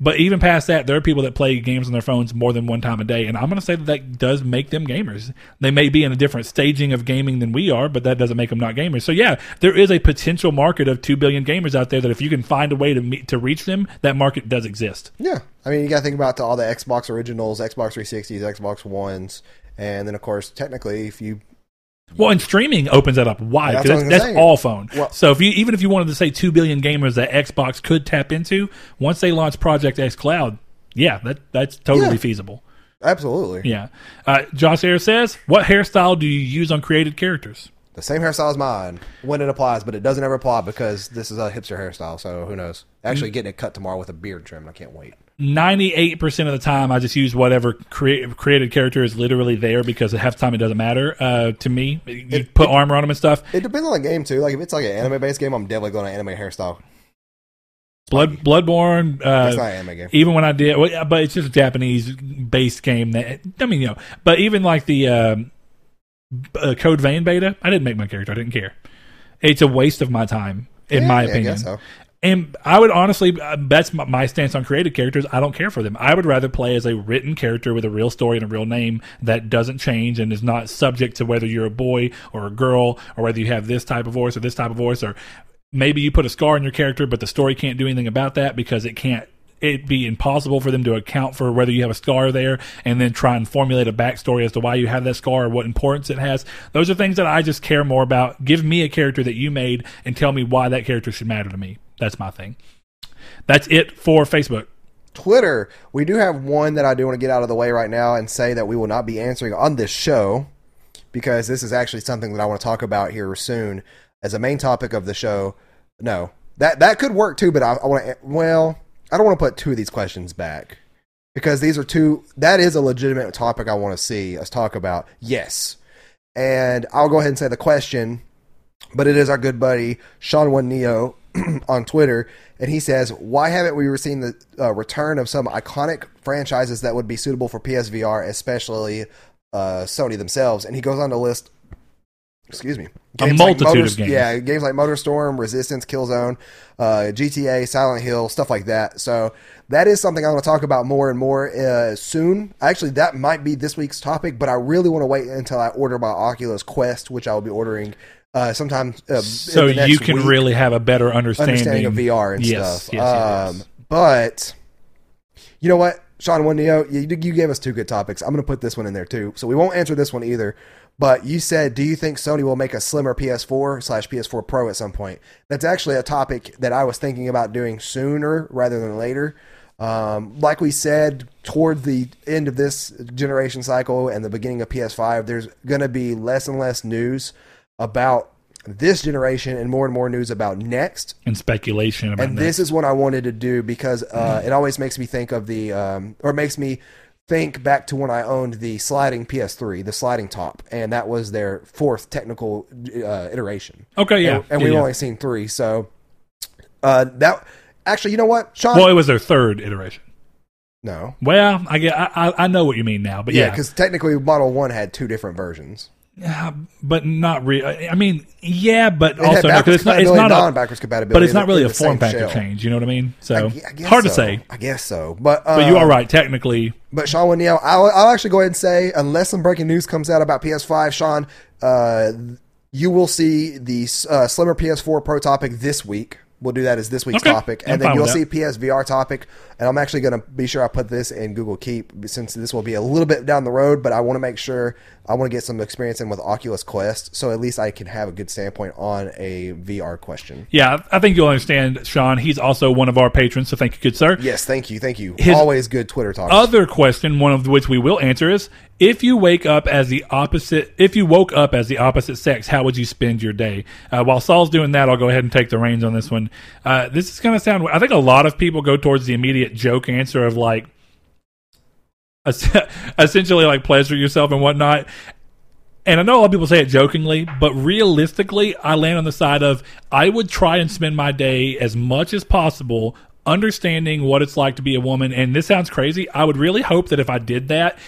But even past that, there are people that play games on their phones more than one time a day, and I'm going to say that that does make them gamers. They may be in a different staging of gaming than we are, but that doesn't make them not gamers. So yeah, there is a potential market of two billion gamers out there that if you can find a way to meet, to reach them, that market does exist. Yeah, I mean you got to think about all the Xbox originals, Xbox 360s, Xbox Ones, and then of course technically if you Well, and streaming opens that up wide That's because what I that's, that's all phone. Well- so if you even if you wanted to say two billion gamers that Xbox could tap into once they launch Project xCloud, yeah, that that's totally Yeah. feasible. absolutely Yeah. Uh, Josh Ayers says, "What hairstyle do you use on created characters?" the same hairstyle as mine when it applies, but it doesn't ever apply because this is a hipster hairstyle. So who knows? Actually, getting it cut tomorrow with a beard trim. I can't wait. Ninety-eight percent of the time, I just use whatever crea- created character is literally there because half the time it doesn't matter uh, to me. You It- put armor on them and stuff. It depends on the game too. Like if it's like an anime based game, I'm definitely going to anime hairstyle. Blood Bloodborne. Uh, It's not an anime game. even when I did, well, yeah, but it's just a Japanese based game that I mean, you know, but even like the um, uh, Code Vein beta, I didn't make my character. I didn't care. It's a waste of my time, in Yeah, my yeah, I opinion. guess so. And I would honestly, uh, that's my, stance on created characters. I don't care for them. I would rather play as a written character with a real story and a real name that doesn't change and is not subject to whether you're a boy or a girl or whether you have this type of voice or this type of voice or maybe you put a scar in your character, but the story can't do anything about that because it can't. It'd be impossible for them to account for whether you have a scar there and then try and formulate a backstory as to why you have that scar or what importance it has. Those are things that I just care more about. Give me a character that you made and tell me why that character should matter to me. That's my thing. That's it for Facebook. Twitter, we do have one that I do want to get out of the way right now and say that we will not be answering on this show because this is actually something that I want to talk about here soon as a main topic of the show. No, that that could work too, but I, I want to. Well, I don't want to put two of these questions back because these are two. That is a legitimate topic I want to see us talk about. Yes, and I'll go ahead and say the question, but it is our good buddy Sean One Neo <clears throat> on Twitter, and he says, "Why haven't we seen the uh, return of some iconic franchises that would be suitable for PSVR, especially uh, Sony themselves?" And he goes on to list, excuse me, A multitude of games. Yeah, games like MotorStorm, Resistance, Killzone, uh, GTA, Silent Hill, stuff like that. So that is something I want to talk about more and more uh, soon. Actually, that might be this week's topic, but I really want to wait until I order my Oculus Quest, which I will be ordering uh, sometime. Uh, So in the next you can really have a better understanding, understanding of VR and Yes, stuff. yes, um, yes. But you know what, Sean One you, you gave us two good topics. I'm going to put this one in there too, so we won't answer this one either. But you said, do you think Sony will make a slimmer PS4 slash PS4 Pro at some point? That's actually a topic that I was thinking about doing sooner rather than later. Um, like we said, toward the end of this generation cycle and the beginning of PS5, there's going to be less and less news about this generation and more and more news about next and speculation about and that. this is what I wanted to do because uh, it always makes me think of the, um, or makes me think back to when I owned the sliding PS3, the sliding top, and that was their fourth technical uh, iteration. Okay, yeah, and, and yeah, we've yeah. only seen three. So uh, that actually, you know what, Sean? Well, it was their third iteration. no, Well, I get, I, I, know what you mean now, but yeah, yeah, because technically, Model One had two different versions. Yeah, but not really. I mean, yeah, but It also no, backwards it's not. It's not a, non-backwards compatibility, but it's not really a form factor shell. change. You know what I mean? So I I guess hard to say. I guess so, but uh, But you are right. Technically, But Sean Winnell, I'll, I'll actually go ahead and say, unless some breaking news comes out about PS5, Sean, uh, you will see the uh, slimmer PS4 Pro topic this week. We'll do that as this week's Okay. topic, I'm and then you'll see. PSVR topic. And I'm actually going to be sure I put this in Google Keep since this will be a little bit down the road. But I want to make sure I want to get some experience in with Oculus Quest, so at least I can have a good standpoint on a VR question. yeah, I think you'll understand, Sean. He's also one of our patrons, so thank you, good sir. Yes, thank you, thank you. His- Always good Twitter talk. Other question, one of which we will answer is: If you wake up as the opposite, if you woke up as the opposite sex, how would you spend your day? Uh, while Saul's doing that, I'll go ahead and take the reins on this one. Uh, this is going to sound. I think a lot of people go towards the immediate joke answer of like, <laughs> essentially like pleasure yourself and whatnot. And I know a lot of people say it jokingly, but realistically, I land on the side of I would try and spend my day as much as possible understanding what it's like to be a woman. And this sounds crazy. I would really hope that if I did that,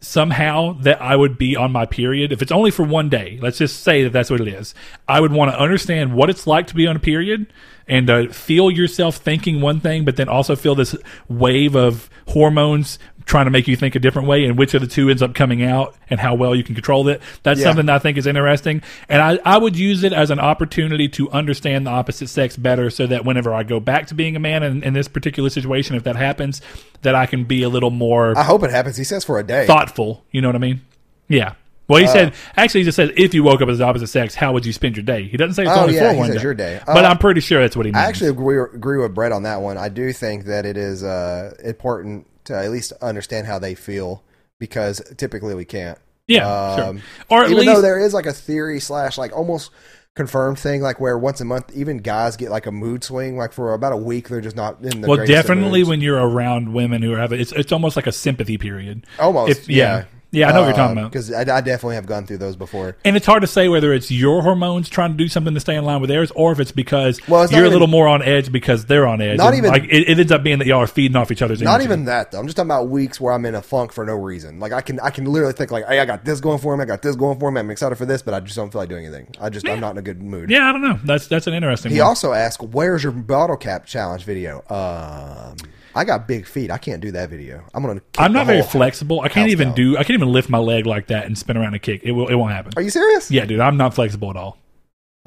somehow that I would be on my period. If it's only for one day, let's just say that that's what it is. I would want to understand what it's like to be on a period and uh, feel yourself thinking one thing, but then also feel this wave of hormones trying to make you think a different way and which of the two ends up coming out and how well you can control it. That's Yeah. something that I think is interesting. And I, I would use it as an opportunity to understand the opposite sex better so that whenever I go back to being a man in, in this particular situation, if that happens, that I can be a little more I hope it happens. He says for a day. thoughtful. You know what I mean? Yeah. Well, he Uh, said actually he just said if you woke up as the opposite sex, how would you spend your day? He doesn't say it's Oh, only yeah, for one day. your day. but Uh, I'm pretty sure that's what he means. I actually agree, agree with Brett on that one. I do think that it is uh, important to at least understand how they feel because typically we can't. yeah, sure. Um, Or at even least though there is like a theory slash like almost confirmed thing, like where once a month even guys get like a mood swing, like for about a week they're just not in the well, definitely when you're around women who are having it's it's almost like a sympathy period. almost if- yeah. Yeah, I know what you're talking about. Because I, I definitely have gone through those before. And it's hard to say whether it's your hormones trying to do something to stay in line with theirs, or if it's because Well, it's you're a little more on edge because they're on edge. Not And, even- like it, it ends up being that y'all are feeding off each other's. Not energy. even that though. I'm just talking about weeks where I'm in a funk for no reason. Like I can I can literally think like, hey, I got this going for me. I got this going for me. I'm excited for this, but I just don't feel like doing anything. I just I'm not in a good mood. Yeah, I don't know. That's that's an interesting. He one. also asked, "Where's your bottle cap challenge video?" Um, I got big feet. I can't do that video. I'm gonna. kick I'm not very flexible. I can't even down. do. I can't even lift my leg like that and spin around and kick. It will. It won't happen. Are you serious? Yeah, dude. I'm not flexible at all.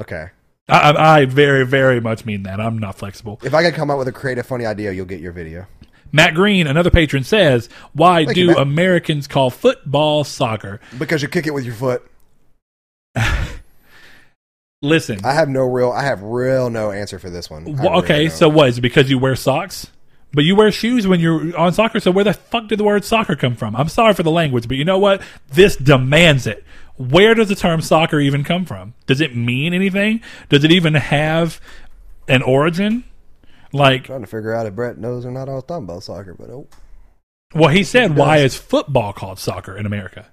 Okay. I, I, very, very much mean that. I'm not flexible. If I could come up with a creative, funny idea, you'll get your video. Matt Green, another patron, says, "Why Thank do Matt. Americans call football soccer?" Because you kick it with your foot. <laughs> Listen, I have no real. I have real no answer for this one. Well, okay, don't. so what? Is it because you wear socks? But you wear shoes when you're on soccer, so where the fuck did the word soccer come from? I'm sorry for the language, but you know what? This demands it. Where does the term soccer even come from? Does it mean anything? Does it even have an origin? Like, trying to figure out if Brett knows or not. I was talking about soccer, but oh, well, he said, why is football called soccer in America?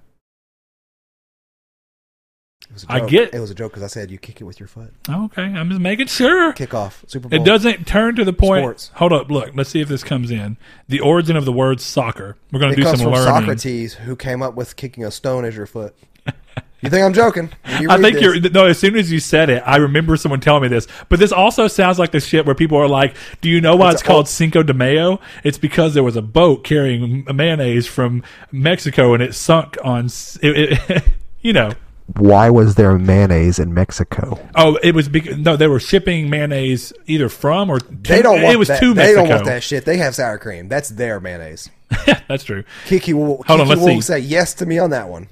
It was a I joke. get- it was a joke because I said you kick it with your foot. Okay, I'm just making sure. Kick off Super Bowl. It doesn't turn to the point. Sports. Hold up, look. Let's see if this comes in. The origin of the word soccer. We're going It to do comes some from learning. Socrates, who came up with kicking a stone as your foot. You think I'm joking? <laughs> You I read think this- you're no. As soon as you said it, I remember someone telling me this. But this also sounds like the shit where people are like, "Do you know why it's, It's called old- Cinco de Mayo? It's because there was a boat carrying mayonnaise from Mexico and it sunk on. s- It, it, <laughs> you know, Why was there mayonnaise in Mexico? oh, it was because no, they were shipping mayonnaise either from or to, They don't want it was that. to They Mexico. don't want that shit. They have sour cream. That's their mayonnaise. <laughs> That's true. Kiki will, Hold on, let's will see. say yes to me on that one.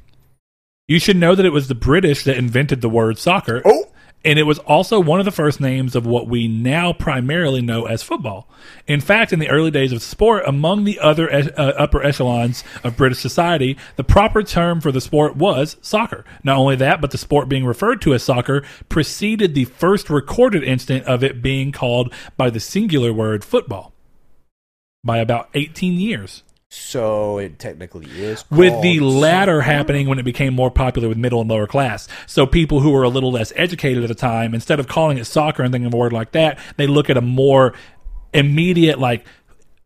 You should know that it was the British that invented the word soccer. Oh. And it was also one of the first names of what we now primarily know as football. In fact, in the early days of sport, among the other uh, upper echelons of British society, the proper term for the sport was soccer. Not only that, but the sport being referred to as soccer preceded the first recorded instant of it being called by the singular word football by about 18 years So it technically is. with the latter happening when it became more popular with middle and lower class. So people who were a little less educated at the time, instead of calling it soccer and thinking of a word like that, they look at a more immediate like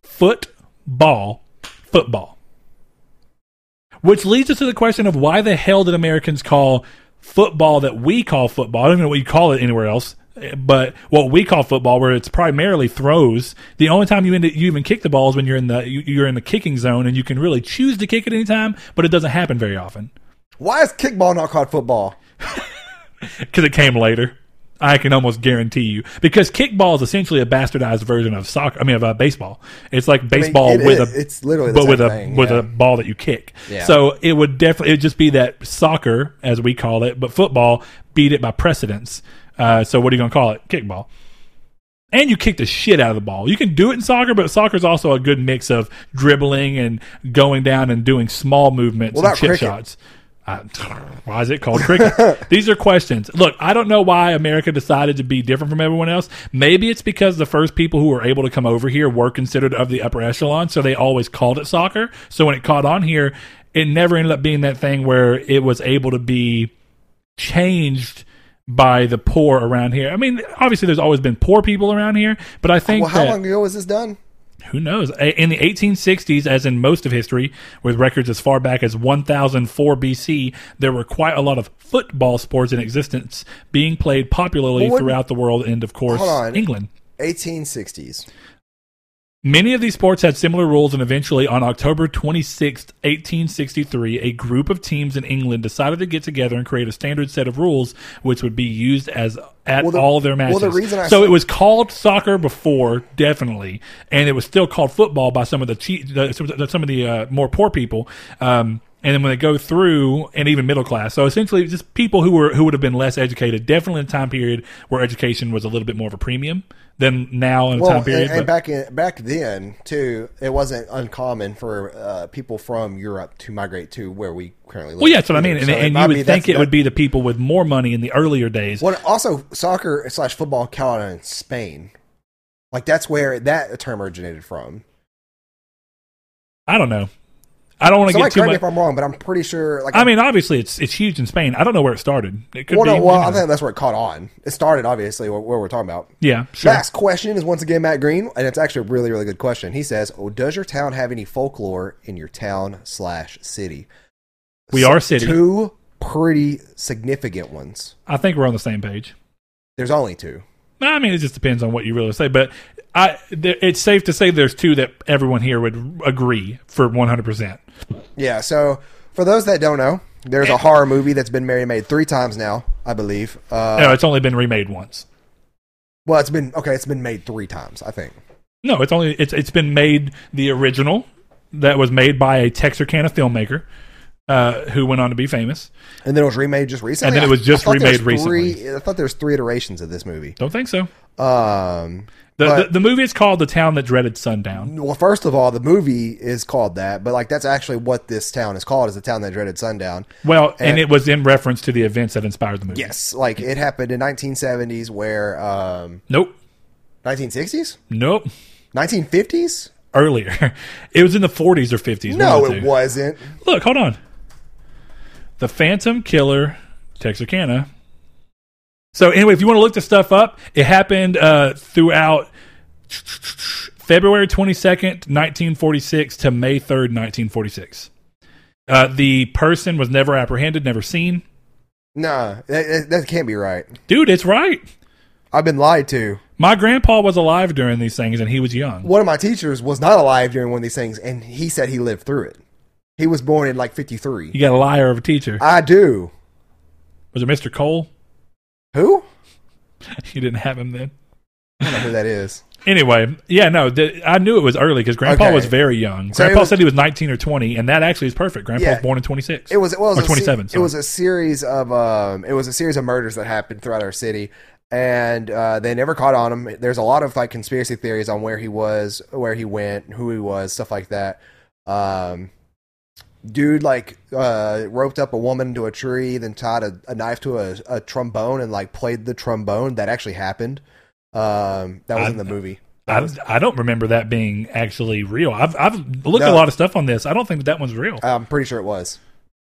football, football. Which leads us to the question of why the hell did Americans call football that we call football? I don't even know what you call it anywhere else. But what we call football, where it's primarily throws, the only time you, end you even kick the ball is when you're in the you- you're in the kicking zone, and you can really choose to kick at any time, but it doesn't happen very often Why is kickball not called football? <laughs> because it came later. I can almost guarantee you because kickball is essentially a bastardized version of soccer. I mean, of uh, baseball. It's like baseball it with is. a It's literally but with a thing, with yeah. a ball that you kick. Yeah. So it would definitely it would just be that soccer as we call it, but football beat it by precedence. Uh, so what are you going to call it? Kickball. And you kick the shit out of the ball. You can do it in soccer, but soccer is also a good mix of dribbling and going down and doing small movements and chip cricket? shots. Uh, <laughs> why is it called cricket? <laughs> These are questions. Look, I don't know why America decided to be different from everyone else. Maybe it's because the first people who were able to come over here were considered of the upper echelon, so they always called it soccer. So when it caught on here, it never ended up being that thing where it was able to be changed by the poor around here. I mean, obviously there's always been poor people around here, but I think Well, how that long ago was this done? who knows? In the 1860s, as in most of history, with records as far back as 1004 BC, there were quite a lot of football sports in existence being played popularly Well, what- throughout the world and, of course. England. 1860s. Many of these sports had similar rules, and eventually, on October 26th, 1863, a group of teams in England decided to get together and create a standard set of rules which would be used as at Well, the- all their matches. well, the reason I so said- it was called soccer before, definitely, and it was still called football by some of the che- the, some of the- some of the uh, more poor people. Um, and then when they go through, and even middle class, so essentially just people who were who would have been less educated, definitely in a time period where education was a little bit more of a premium than now in Well, time and, period. and but- back in, back then too, it wasn't uncommon for uh, people from Europe to migrate to where we currently live. Well, yeah, that's what I mean. And, So and you would that's- think it would be the people with more money in the earlier days. Well, also soccer slash football on in Spain. Like that's where that term originated from. I don't know. I don't want to Somebody get too much. if I'm wrong, but I'm pretty sure. Like, I mean, obviously, it's it's huge in Spain. I don't know where it started. It could well, be. no, well, you I think that's where it caught on. It started obviously where, where we're talking about. yeah, sure. Last question is once again Matt Green, and it's actually a really, really good question. He says, oh, "Does your town have any folklore in your town slash city?" We are city. Two pretty significant ones. I think we're on the same page. There's only two. I mean, it just depends on what you really say. But I, it's safe to say there's two that everyone here would agree for 100. percent Yeah. So for those that don't know, there's a horror movie that's been remade three times now, I believe. Uh, No, it's only been remade once. well, it's been okay. It's been made three times, I think. No, it's only it's it's been made the original that was made by a Texarkana filmmaker uh, who went on to be famous. And then it was remade just recently. And then it was just remade three- I thought there was three iterations of this movie. Don't think so. Um, The, But- the the movie is called The Town That Dreaded Sundown. well, first of all, the movie is called that, but like that's actually what this town is called. Is the town that dreaded sundown. Well, and, And- it was in reference to the events that inspired the movie. Yes, like it happened in 1970s, where um, Nope. 1960s, Nope. 1950s. Earlier, <laughs> it was in the 40s or 50s. No, one of the it wasn't. Look, hold on. The Phantom Killer, Texarkana. So anyway, if you want to look this stuff up, it happened uh, throughout February twenty second, nineteen forty six, to May third, nineteen forty six. Uh, the person was never apprehended, never seen. Nah, that, that- that can't be right. Dude, it's right. I've been lied to. My grandpa was alive during these things, and he was young. One of my teachers was not alive during one of these things, and he said he lived through it. He was born in like 53. You got a liar of a teacher. I do. Was it Mr. Cole? Who? <laughs> You didn't have him then. I don't know who that is. <laughs> Anyway, yeah, no, the, I knew it was early because Grandpa Okay. was very young. So it Grandpa was- said he was 19 or 20, and that actually is perfect. Grandpa Yeah. was born in 26. It was it was Or a se- 27, It was a series of um, it was a series of murders that happened throughout our city, and uh, they never caught on him. There's a lot of like conspiracy theories on where he was, where he went, who he was, stuff like that. Um, dude, like uh, roped up a woman to a tree, then tied a, a knife to a, a trombone and like played the trombone. That actually happened. Um, that was I- in the movie. I, I don't remember that being actually real. I've, I've looked No. a lot of stuff on this. I don't think that, that one's real. I'm pretty sure it was.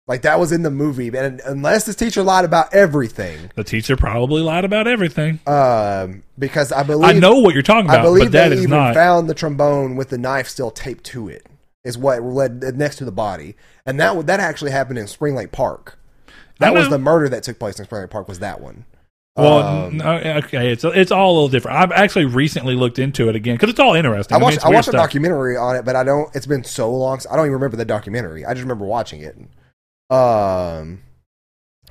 Like that was in the movie, and unless this teacher lied about everything, The teacher probably lied about everything. um, because I believe I know what you're talking about. I believe but that they is even not. found the trombone with the knife still taped to it. Is what led next to the body, and that that actually happened in Spring Lake Park. That was the murder that took place in Spring Lake Park. Was that one? well, Um, no, okay, it's it's all a little different. I've actually recently looked into it again because it's all interesting. I mean, watched it's I watched a stuff. documentary on it, but I don't. It's been so long, so I don't even remember the documentary. I just remember watching it. Um,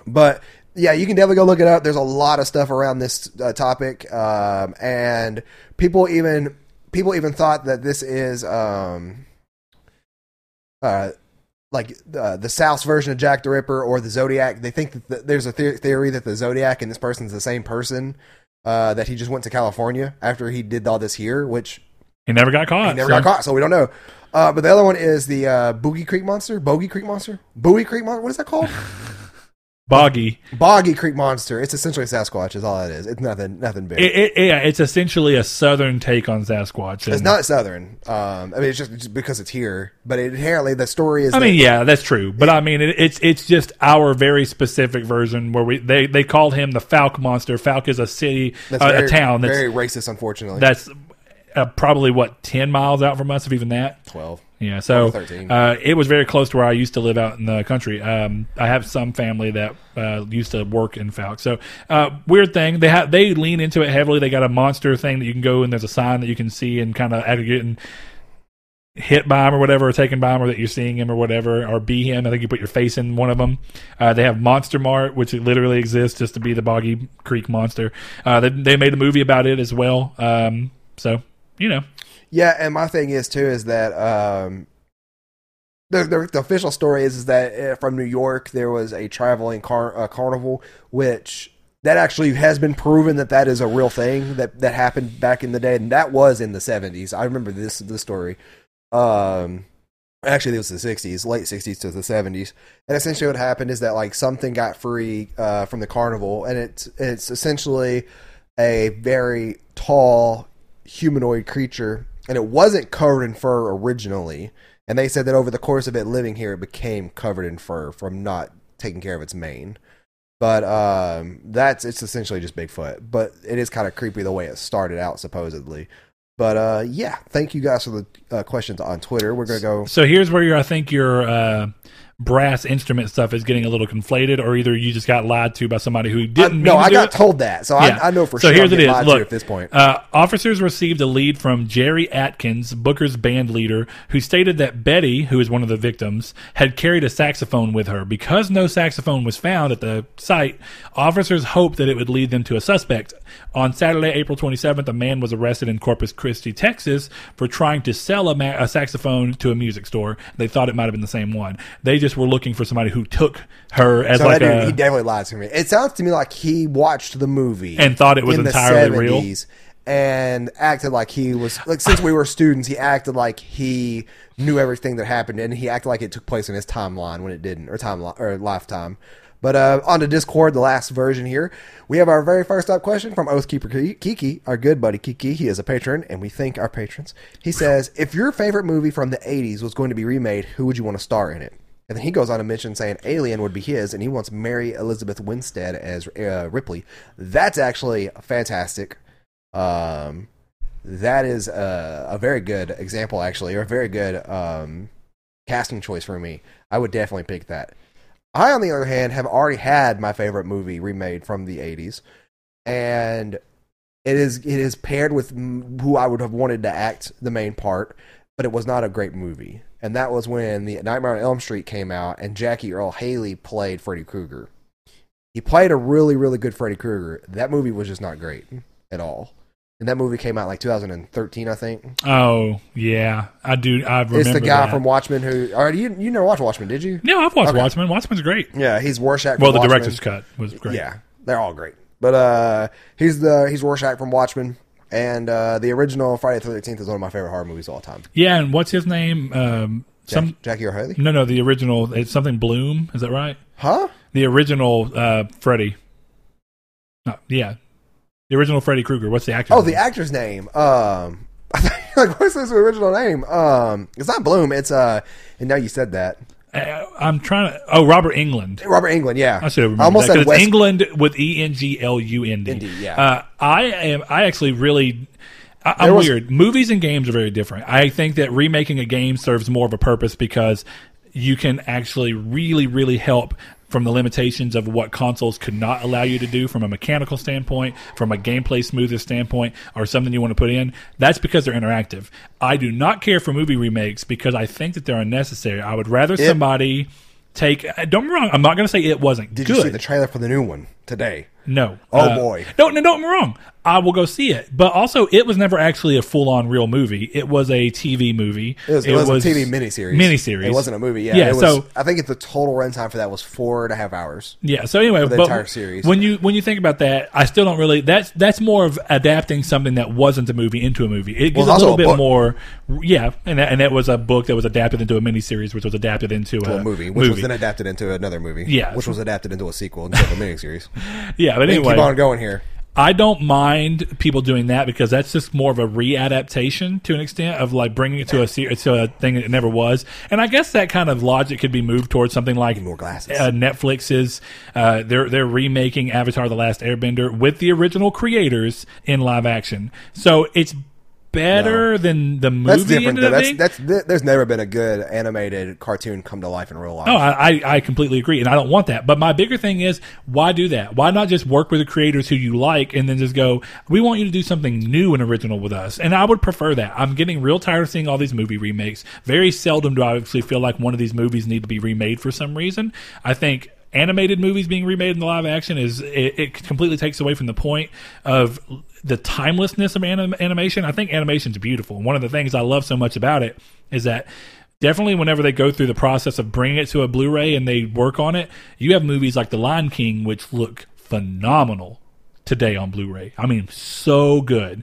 but yeah, you can definitely go look it up. There's a lot of stuff around this uh, topic, um, and people even people even thought that this is um, uh, like uh, the South's version of Jack the Ripper or the Zodiac. They think that the, there's a the- theory that the Zodiac and this person's the same person. Uh, that he just went to California after he did all this here, which He never got caught. he never so- got caught, so we don't know. Uh, but the other one is the uh, Boogie Creek Monster, Bogey Creek Monster, Bowie Creek Monster. What is that called? <laughs> Boggy. Boggy Creek Monster. It's essentially Sasquatch. Is all it is. It's nothing, nothing big. It, it, yeah, it's essentially a southern take on Sasquatch. it's not southern. Um, I mean, it's just, because it's here. But it, inherently, the story is. I that- mean, yeah, that's true, but I mean, it, it's it's just our very specific version where we they they called him the Fouke monster. Fouke is a city, that's uh, very, a town that's very racist. Unfortunately, that's uh, probably what ten miles out from us, if even that. twelve. Yeah, so uh, it was very close to where I used to live out in the country. Um, I have some family that uh, used to work in Fouke. So uh, weird thing, they have they lean into it heavily. They got a monster thing that you can go and there's a sign that you can see and kind of after getting hit by him or whatever, or taken by him, or that you're seeing him or whatever, or be him. I think you put your face in one of them. Uh, they have Monster Mart, which literally exists just to be the Boggy Creek monster. Uh, they, they made a movie about it as well. Um, so you know, Yeah, and my thing is too is that um, the, the the official story is is that uh, from New York there was a traveling car carnival, which that actually has been proven that that is a real thing that that happened back in the day, and that was in the seventies. I remember this this story. Um, actually, it was the sixties, late sixties to the seventies, and essentially what happened is that like something got free uh, from the carnival, and it's it's essentially a very tall humanoid creature, and it wasn't covered in fur originally. And they said that over the course of it living here, it became covered in fur from not taking care of its mane. But um, that's it's essentially just Bigfoot. But it is kind of creepy the way it started out, supposedly. But uh, yeah, thank you guys for the uh, questions on Twitter. We're gonna go. So here's where I think your uh, brass instrument stuff is getting a little conflated, or either you just got lied to by somebody who didn't. no, mean to I got it. told that, so Yeah. I, I know for so sure. here's I'm it is. Look, at this point. Uh, officers received a lead from Jerry Atkins, Booker's band leader, who stated that Betty, who is one of the victims, had carried a saxophone with her. Because no saxophone was found at the site, officers hoped that it would lead them to a suspect. On Saturday, April 27th, a man was arrested in Corpus Christi, Texas, for trying to sell a, ma- a saxophone to a music store. They thought it might have been the same one. They just were looking for somebody who took her as So like dude, a. he definitely lied to me. It sounds to me like he watched the movie And thought it was entirely real? and acted like he was like since we were students, he acted like he knew everything that happened, and he acted like it took place in his timeline when it didn't, or timeline or lifetime. But uh, on to Discord, the last version here, we have our very first up question from Oathkeeper Ki- Kiki, our good buddy Kiki. He is a patron, and we thank our patrons. He says, "If your favorite movie from the '80s was going to be remade, who would you want to star in it?" And then he goes on to mention saying Alien would be his, and he wants Mary Elizabeth Winstead as uh, Ripley. That's actually fantastic. Um, that is a, a very good example, actually, or a very good um, casting choice for me. I would definitely pick that. I, on the other hand, have already had my favorite movie remade from the '80s, and it is it is paired with who I would have wanted to act the main part, but it was not a great movie. And that was when the Nightmare on Elm Street came out, and Jackie Earle Haley played Freddy Krueger. He played a really really good Freddy Krueger. That movie was just not great at all. And that movie came out like 2013, I think. Oh yeah, I do. I remember It's the guy that. from Watchmen who. Or you you never watched Watchmen, did you? No, I've watched Okay. Watchmen. Watchmen's great. Yeah, he's Rorschach. Well, the Watchmen. director's cut was great. Yeah, they're all great. But uh, he's the he's Rorschach from Watchmen, and uh, the original Friday the Thirteenth is one of my favorite horror movies of all time. Yeah, and what's his name? Um, Jack, some Jackie O'Haley, no, no, the original. It's something Bloom. Is that right? huh? The original uh, Freddy. No, yeah, the original Freddy Krueger. What's the actor? Oh, the actor's name. Um, <laughs> like what's his original name? Um, it's not Bloom. It's uh, and now you said that Uh, I'm trying to. Oh, Robert Englund. Robert Englund. Yeah, I should have remembered I almost that, said West. England with E N G L U N D. Yeah. Uh, I am. I actually really. I, I'm was- weird. Movies and games are very different. I think that remaking a game serves more of a purpose because you can actually really, really help from the limitations of what consoles could not allow you to do from a mechanical standpoint, from a gameplay smoother standpoint, or something you want to put in. That's because they're interactive. I do not care for movie remakes because I think that they're unnecessary. I would rather somebody take. Don't get me wrong. I'm not going to say it wasn't Did good. you see the trailer for the new one today? No. Oh, Uh, boy. No, no, don't get me wrong. I will go see it. But also, it was never actually a full on real movie. It was a TV movie. It was, it was, a TV miniseries. Miniseries. It wasn't a movie. Yeah. Yeah, It was, so- I think the total runtime for that was four and a half hours. Yeah. So anyway, the entire series. when you when you think about that, I still don't really. That's that's more of adapting something that wasn't a movie into a movie. It Well, gives a little a bit book. more. Yeah, and that, and that was a book that was adapted into a miniseries, which was adapted into a, a movie, which was then adapted into another movie. Yeah. Which was adapted into a sequel instead of a miniseries. <laughs> yeah, but anyway, keep on going here. I don't mind people doing that because that's just more of a readaptation to an extent of like bringing it to a to a thing that it never was. And I guess that kind of logic could be moved towards something like More glasses. Uh, Netflix's uh, they're they're remaking Avatar: The Last Airbender with the original creators in live action. So it's better than the movie. That's different though. That's that's there's never been a good animated cartoon come to life in real life. Oh, I, I I completely agree, and I don't want that. But my bigger thing is, why do that? Why not just work with the creators who you like, and then just go, we want you to do something new and original with us? And I would prefer that. I'm getting real tired of seeing all these movie remakes. Very seldom do I actually feel like one of these movies need to be remade for some reason. I think animated movies being remade in the live action is it, it completely takes away from the point of the timelessness of anim- animation. I think animation's beautiful. And one of the things I love so much about it is that definitely whenever they go through the process of bringing it to a Blu-ray and they work on it, you have movies like The Lion King which look phenomenal today on Blu-ray. I mean, so good.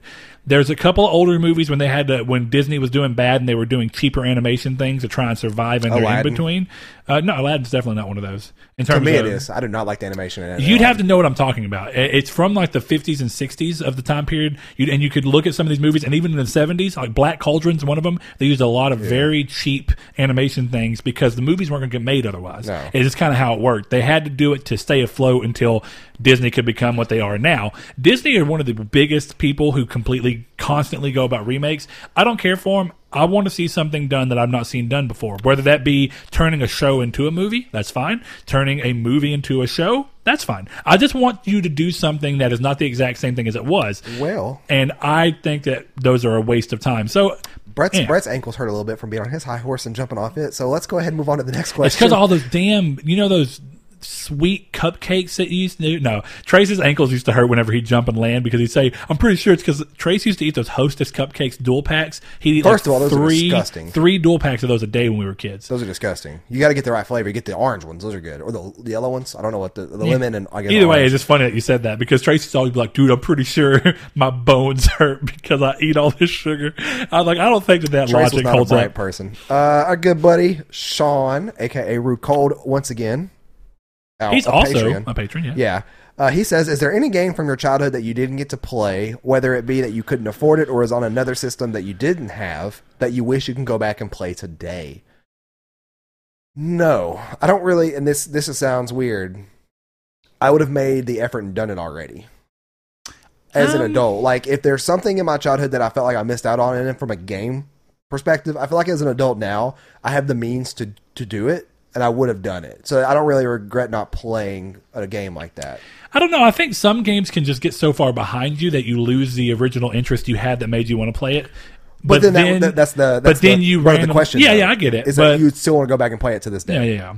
There's a couple of older movies when they had to when Disney was doing bad and they were doing cheaper animation things to try and survive in their in between. Uh, no, Aladdin's definitely not one of those. In To terms me, of, it is. I do not like the animation in. You'd have to know what I'm talking about. It's from like the 50s and 60s of the time period, You'd, and you could look at some of these movies, and even in the 70s, like Black Cauldron's one of them. They used a lot of very cheap animation things because the movies weren't going to get made otherwise. No. It's just kind of how it worked. They had to do it to stay afloat until Disney could become what they are now. Disney are one of the biggest people who completely, constantly go about remakes. I don't care for them. I want to see something done that I've not seen done before. Whether that be turning a show into a movie, that's fine. Turning a movie into a show, that's fine. I just want you to do something that is not the exact same thing as it was. Well, And I think that those are a waste of time. So Brett's Yeah. Brett's ankles hurt a little bit from being on his high horse and jumping off it. So let's go ahead and move on to the next question. It's because all those damn, you know, those sweet cupcakes that you used to do. No, Trace's ankles used to hurt whenever he'd jump and land because he'd say, "I'm pretty sure it's because Trace used to eat those Hostess cupcakes dual packs. Eat First like of all, those are three, disgusting. three dual packs of those a day when we were kids. Those are disgusting. You got to get the right flavor. You get the orange ones; those are good, or the, the yellow ones. I don't know what the, the lemon and I guess Either way, it's just funny that you said that because Tracy's always like, "Dude, I'm pretty sure <laughs> my bones hurt because I eat all this sugar." I was like, "I don't think that that Trace was logic not a bright up." person. Uh, our good buddy Sean, aka Rude Cold, once again. He's of also Patreon. a patron, yeah. Yeah. Uh, he says, "Is there any game from your childhood that you didn't get to play, whether it be that you couldn't afford it or is on another system that you didn't have, that you wish you can go back and play today?" No, I don't really. And this this sounds weird. I would have made the effort and done it already. As an Um, adult, like if there's something in my childhood that I felt like I missed out on, and from a game perspective, I feel like as an adult now, I have the means to to do it, and I would have done it. So I don't really regret not playing a game like that. I don't know. I think some games can just get so far behind you that you lose the original interest you had that made you want to play it. But, then, that, that- that's the that's but then you of the question. Yeah, though, yeah, I get it. Is but that you still want to go back and play it to this day? Yeah, yeah.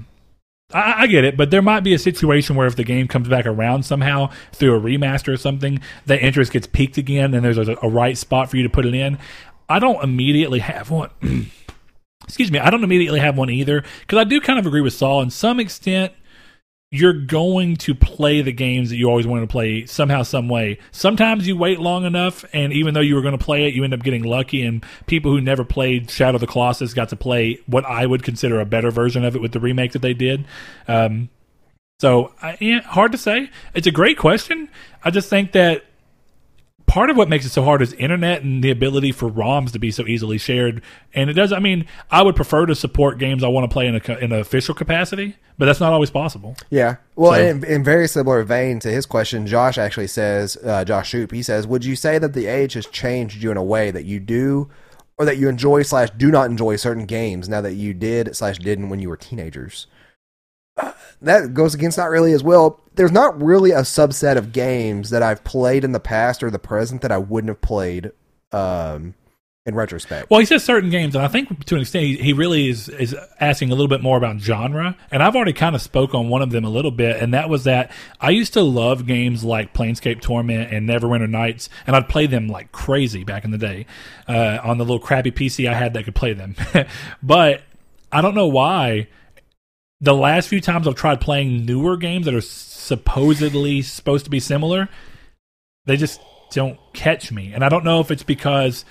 I, I get it, but there might be a situation where if the game comes back around somehow through a remaster or something, the interest gets peaked again, and there's a, a right spot for you to put it in. I don't immediately have one. <clears throat> Excuse me, I don't immediately have one either because I do kind of agree with Saul in some extent. You're going to play the games that you always wanted to play somehow, some way. Sometimes you wait long enough, and even though you were going to play it, you end up getting lucky. And people who never played Shadow of the Colossus got to play what I would consider a better version of it with the remake that they did. Um, so, I, hard to say. It's a great question. I just think that part of what makes it so hard is internet and the ability for ROMs to be so easily shared. And it does. I mean, I would prefer to support games I want to play in a in an official capacity, but that's not always possible. Yeah. Well, So- in, in very similar vein to his question, Josh actually says, uh, Josh Shoop, he says, would you say that the age has changed you in a way that you do or that you enjoy slash do not enjoy certain games now that you did slash didn't when you were teenagers? That goes against not really as well. There's not really a subset of games that I've played in the past or the present that I wouldn't have played um, in retrospect. Well, he says certain games, and I think to an extent he, he really is is asking a little bit more about genre. And I've already kind of spoke on one of them a little bit, and that was that I used to love games like Planescape Torment and Neverwinter Nights, and I'd play them like crazy back in the day uh, on the little crappy PC I had that could play them. <laughs> but I don't know why. The last few times I've tried playing newer games that are supposedly supposed to be similar, they just don't catch me. And I don't know if it's because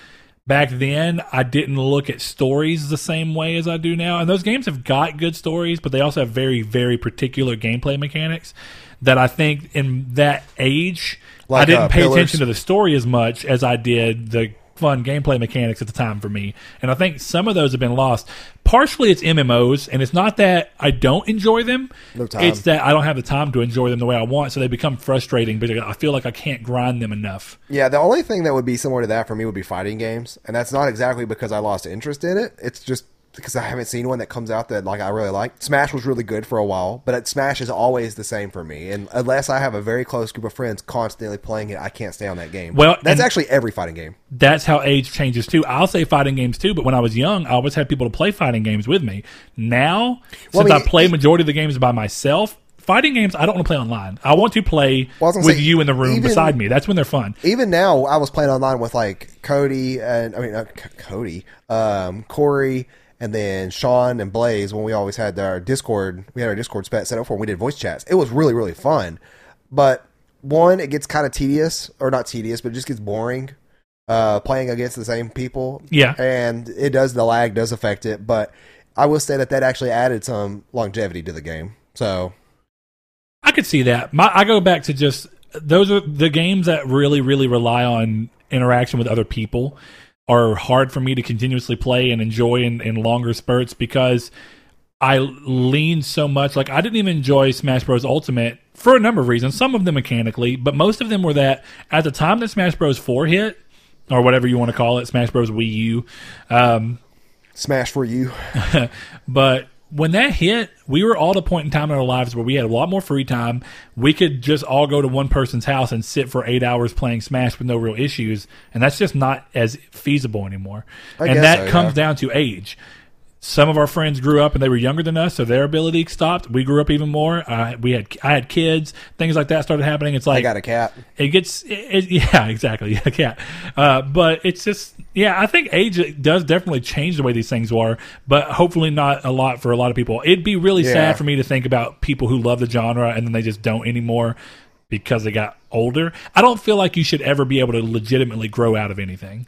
back then I didn't look at stories the same way as I do now. And those games have got good stories, but they also have very, very particular gameplay mechanics that I think in that age I didn't uh, pay Pillars? attention to the story as much as I did the fun gameplay mechanics at the time for me. And I think some of those have been lost. Partially it's MMOs, and it's not that I don't enjoy them. No time. It's that I don't have the time to enjoy them the way I want, so they become frustrating because I feel like I can't grind them enough. Yeah, the only thing that would be similar to that for me would be fighting games, and that's not exactly because I lost interest in it. It's just because I haven't seen one that comes out that like I really like. Smash was really good for a while, but it, Smash is always the same for me. And unless I have a very close group of friends constantly playing it, I can't stay on that game. Well, that's actually every fighting game. that's how age changes too. I'll say fighting games too, but when I was young, I always had people to play fighting games with me. Now, Well, since I I, mean, play e- majority of the games by myself, fighting games I don't want to play online. I want to play Well, I with say, you in the room even- beside me. That's when they're fun. Even now, I was playing online with like Cody and I mean uh, C- Cody, um, Corey, and then Sean and Blaze when we always had our Discord. We had our Discord set up for. And we did voice chats. It was really really fun, but one, it gets kind of tedious, or not tedious, but it just gets boring uh, playing against the same people. Yeah. and it does the lag does affect it, but I will say that that actually added some longevity to the game. So I could see that. My, I go back to just those are the games that really, really rely on interaction with other people are hard for me to continuously play and enjoy in, in longer spurts because I lean so much. Like I didn't even enjoy Smash Bros. Ultimate for a number of reasons. Some of them mechanically, but most of them were that at the time that Smash Bros. Four hit, or whatever you want to call it, Smash Bros. Wii U. Um, smash for you. <laughs> but when that hit, we were all at a point in time in our lives where we had a lot more free time. We could just all go to one person's house and sit for eight hours playing Smash with no real issues, and that's just not as feasible anymore. I and that so, yeah. comes down to age. Some of our friends grew up and they were younger than us, so their ability stopped. We grew up even more. Uh, we had I had kids, things like that started happening. It's like I got a cat. it gets it, it- <laughs> yeah exactly yeah cat uh, but it's just yeah i think age does definitely change the way these things are but hopefully not a lot for a lot of people it'd be really Yeah. sad for me to think about people who love the genre and then they just don't anymore because they got older i don't feel like you should ever be able to legitimately grow out of anything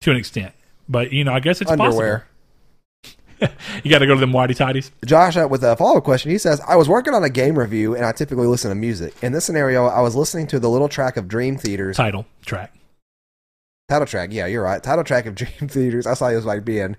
to an extent but you know i guess it's Underwear. possible <laughs> you got to go to them whitey tidies Josh, uh, with a follow up question, he says, I was working on a game review and I typically listen to music. In this scenario, I was listening to the little track of Dream Theater's title track title track. Yeah, you're right. Title track of <laughs> Dream Theaters. I saw he was like being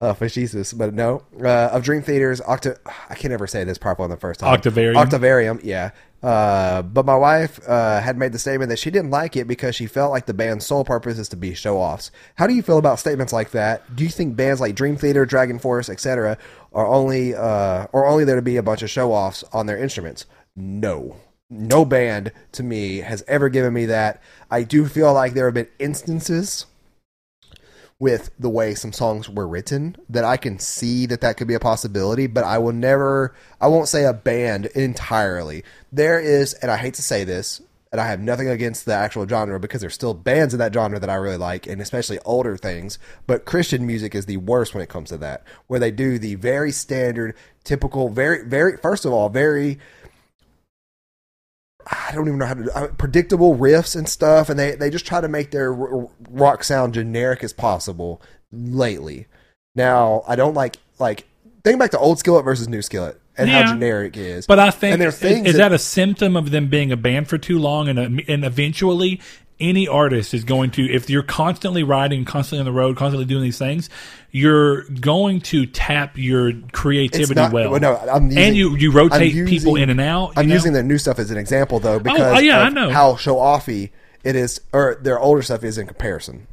uh, facetious, but no. Uh, of Dream Theaters, Octa. I can't ever say this properly on the first time. Octavarium. Octavarium, yeah. Uh, but my wife uh, had made the statement that she didn't like it because she felt like the band's sole purpose is to be show offs. How do you feel about statements like that? Do you think bands like Dream Theater, Dragon Force, etc., are only uh, or only there to be a bunch of show offs on their instruments? No. No band to me has ever given me that. I do feel like there have been instances with the way some songs were written that I can see that that could be a possibility, but I will never, I won't say a band entirely. There is, and I hate to say this, and I have nothing against the actual genre because there's still bands in that genre that I really like, and especially older things. But Christian music is the worst when it comes to that, where they do the very standard, typical, very, very, first of all, very I don't even know how to uh, predictable riffs and stuff, and they they just try to make their r- rock sound generic as possible. Lately, now I don't like like think back to old Skillet versus new Skillet and Yeah. how generic it is. But I think And there are is, is that- that, a symptom of them being a band for too long, and and eventually any artist is going to, if you're constantly riding, constantly on the road, constantly doing these things, you're going to tap your creativity not- well. well, no, I'm using- and you you rotate I'm people in and out. I'm know? using the new stuff as an example though oh, because oh, yeah, I know. how show offy it is, or their older stuff is in comparison.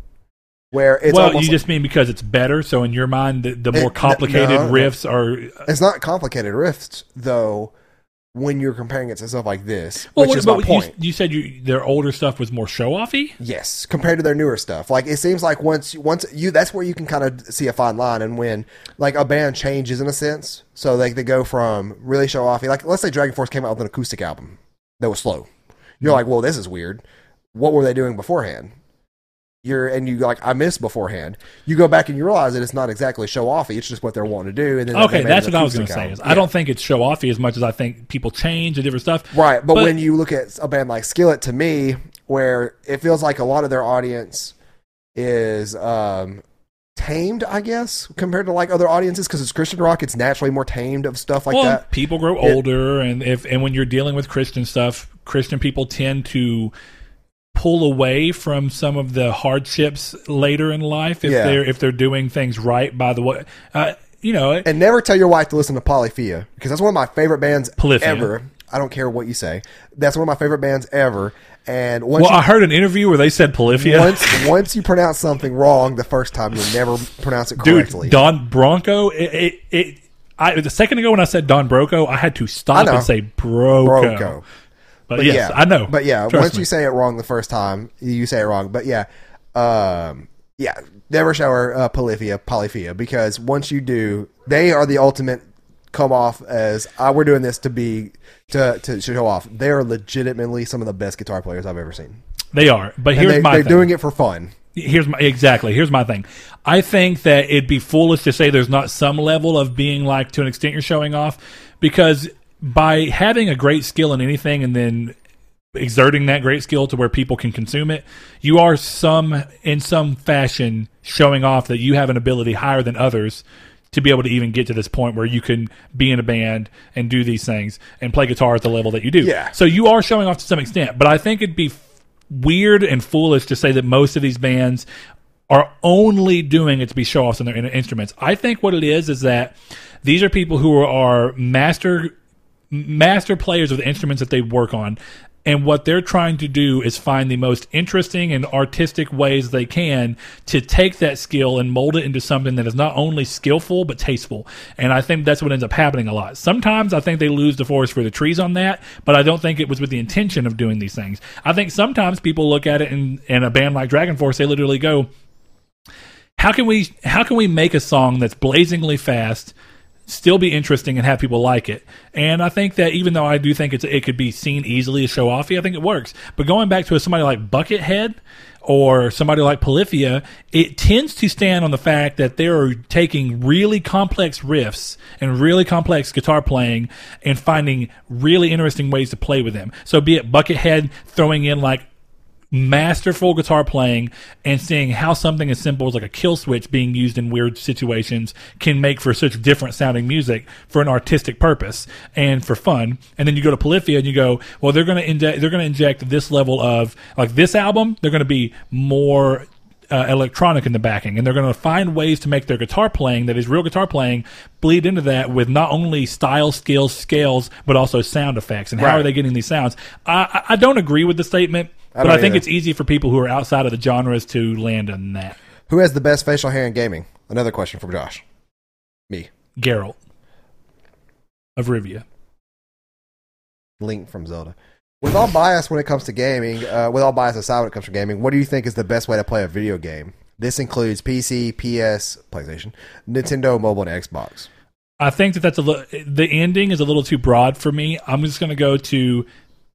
Where it's well, you just mean because it's better. So in your mind, the, the more complicated no, no. riffs are. it's not complicated riffs though. When you're comparing it to stuff like this, Well, which what, is my but you, point. you said you their older stuff was more show offy. Yes, compared to their newer stuff. Like it seems like once once you that's where you can kind of see a fine line and when like a band changes in a sense. So like they go from really show offy. Like let's say Dragon Force came out with an acoustic album that was slow. You're mm. like, well, this is weird. What were they doing beforehand? You're and you like I missed beforehand. You go back and you realize that it's not exactly show offy. It's just what they're wanting to do. And then Okay, that's what I was going to say. Is I don't think it's show offy as much as I think people change and different stuff. Right, but, But- when you look at a band like Skillet, to me, where it feels like a lot of their audience is um, tamed, I guess, compared to like other audiences, because it's Christian rock, it's naturally more tamed of stuff like well, that. people grow older, and if and when you're dealing with Christian stuff, Christian people tend to pull away from some of the hardships later in life if Yeah. they're if they're doing things right by the way. Uh, you know, And never tell your wife to listen to Polyphia, because that's one of my favorite bands Polyphia. ever. I don't care what you say. That's one of my favorite bands ever. And once well, you I heard an interview where they said Polyphia. once once you pronounce something wrong the first time, you'll never pronounce it correctly. Dude, Don Bronco. It, it, it I, a second ago when I said Don Broco, I had to stop and say Broco. Broco. But, But yes, yeah, I know. But yeah, Trust once me. you say it wrong the first time, you say it wrong. But yeah, um, yeah, never show her uh, polyphia, polyphia, because once you do, they are the ultimate come off as uh, we're doing this to be to to show off. They are legitimately some of the best guitar players I've ever seen. they are. But And here's they, my they're thing. doing it for fun. here's my exactly here's my thing i think that it'd be foolish to say there's not some level of being like to an extent you're showing off because by having a great skill in anything and then exerting that great skill to where people can consume it. You are some in some fashion showing off that you have an ability higher than others to be able to even get to this point where you can be in a band and do these things and play guitar at the level that you do. Yeah. So you are showing off to some extent, but I think it'd be f- weird and foolish to say that most of these bands are only doing it to be show offs in their in- instruments. I think what it is is that these are people who are master master players of the instruments that they work on. And what they're trying to do is find the most interesting and artistic ways they can to take that skill and mold it into something that is not only skillful but tasteful. And I think that's what ends up happening a lot. Sometimes I think they lose the forest for the trees on that, but I don't think it was with the intention of doing these things. I think sometimes people look at it and in a band like Dragon Force, they literally go, how can we how can we make a song that's blazingly fast still be interesting and have people like it. And i think that even though i do think it's, it could be seen easily as show offy i think it works. But going back to somebody like buckethead or somebody like polyphia it tends to stand on the fact that they're taking really complex riffs and really complex guitar playing and finding really interesting ways to play with them. So be it buckethead throwing in like masterful guitar playing and seeing how something as simple as like a kill switch being used in weird situations can make for such different sounding music for an artistic purpose and for fun. And then you go to Polyphia and you go, well, they're going to inject, they're going to inject this level of like this album. They're going to be more uh, electronic in the backing, and they're going to find ways to make their guitar playing, that is real guitar playing, bleed into that with not only style, skills, scales, but also sound effects. And how are they getting these sounds? I I don't agree with the statement, but I think either. it's easy for people who are outside of the genres to land on that. Who has the best facial hair in gaming? Another question from Josh. Me. Geralt of Rivia. Link from Zelda. With all bias when it comes to gaming, uh, with all bias aside when it comes to gaming, what do you think is the best way to play a video game? This includes PC, PS, PlayStation, Nintendo, mobile, and Xbox. I think that that's a li- the ending is a little too broad for me. I'm just going to go to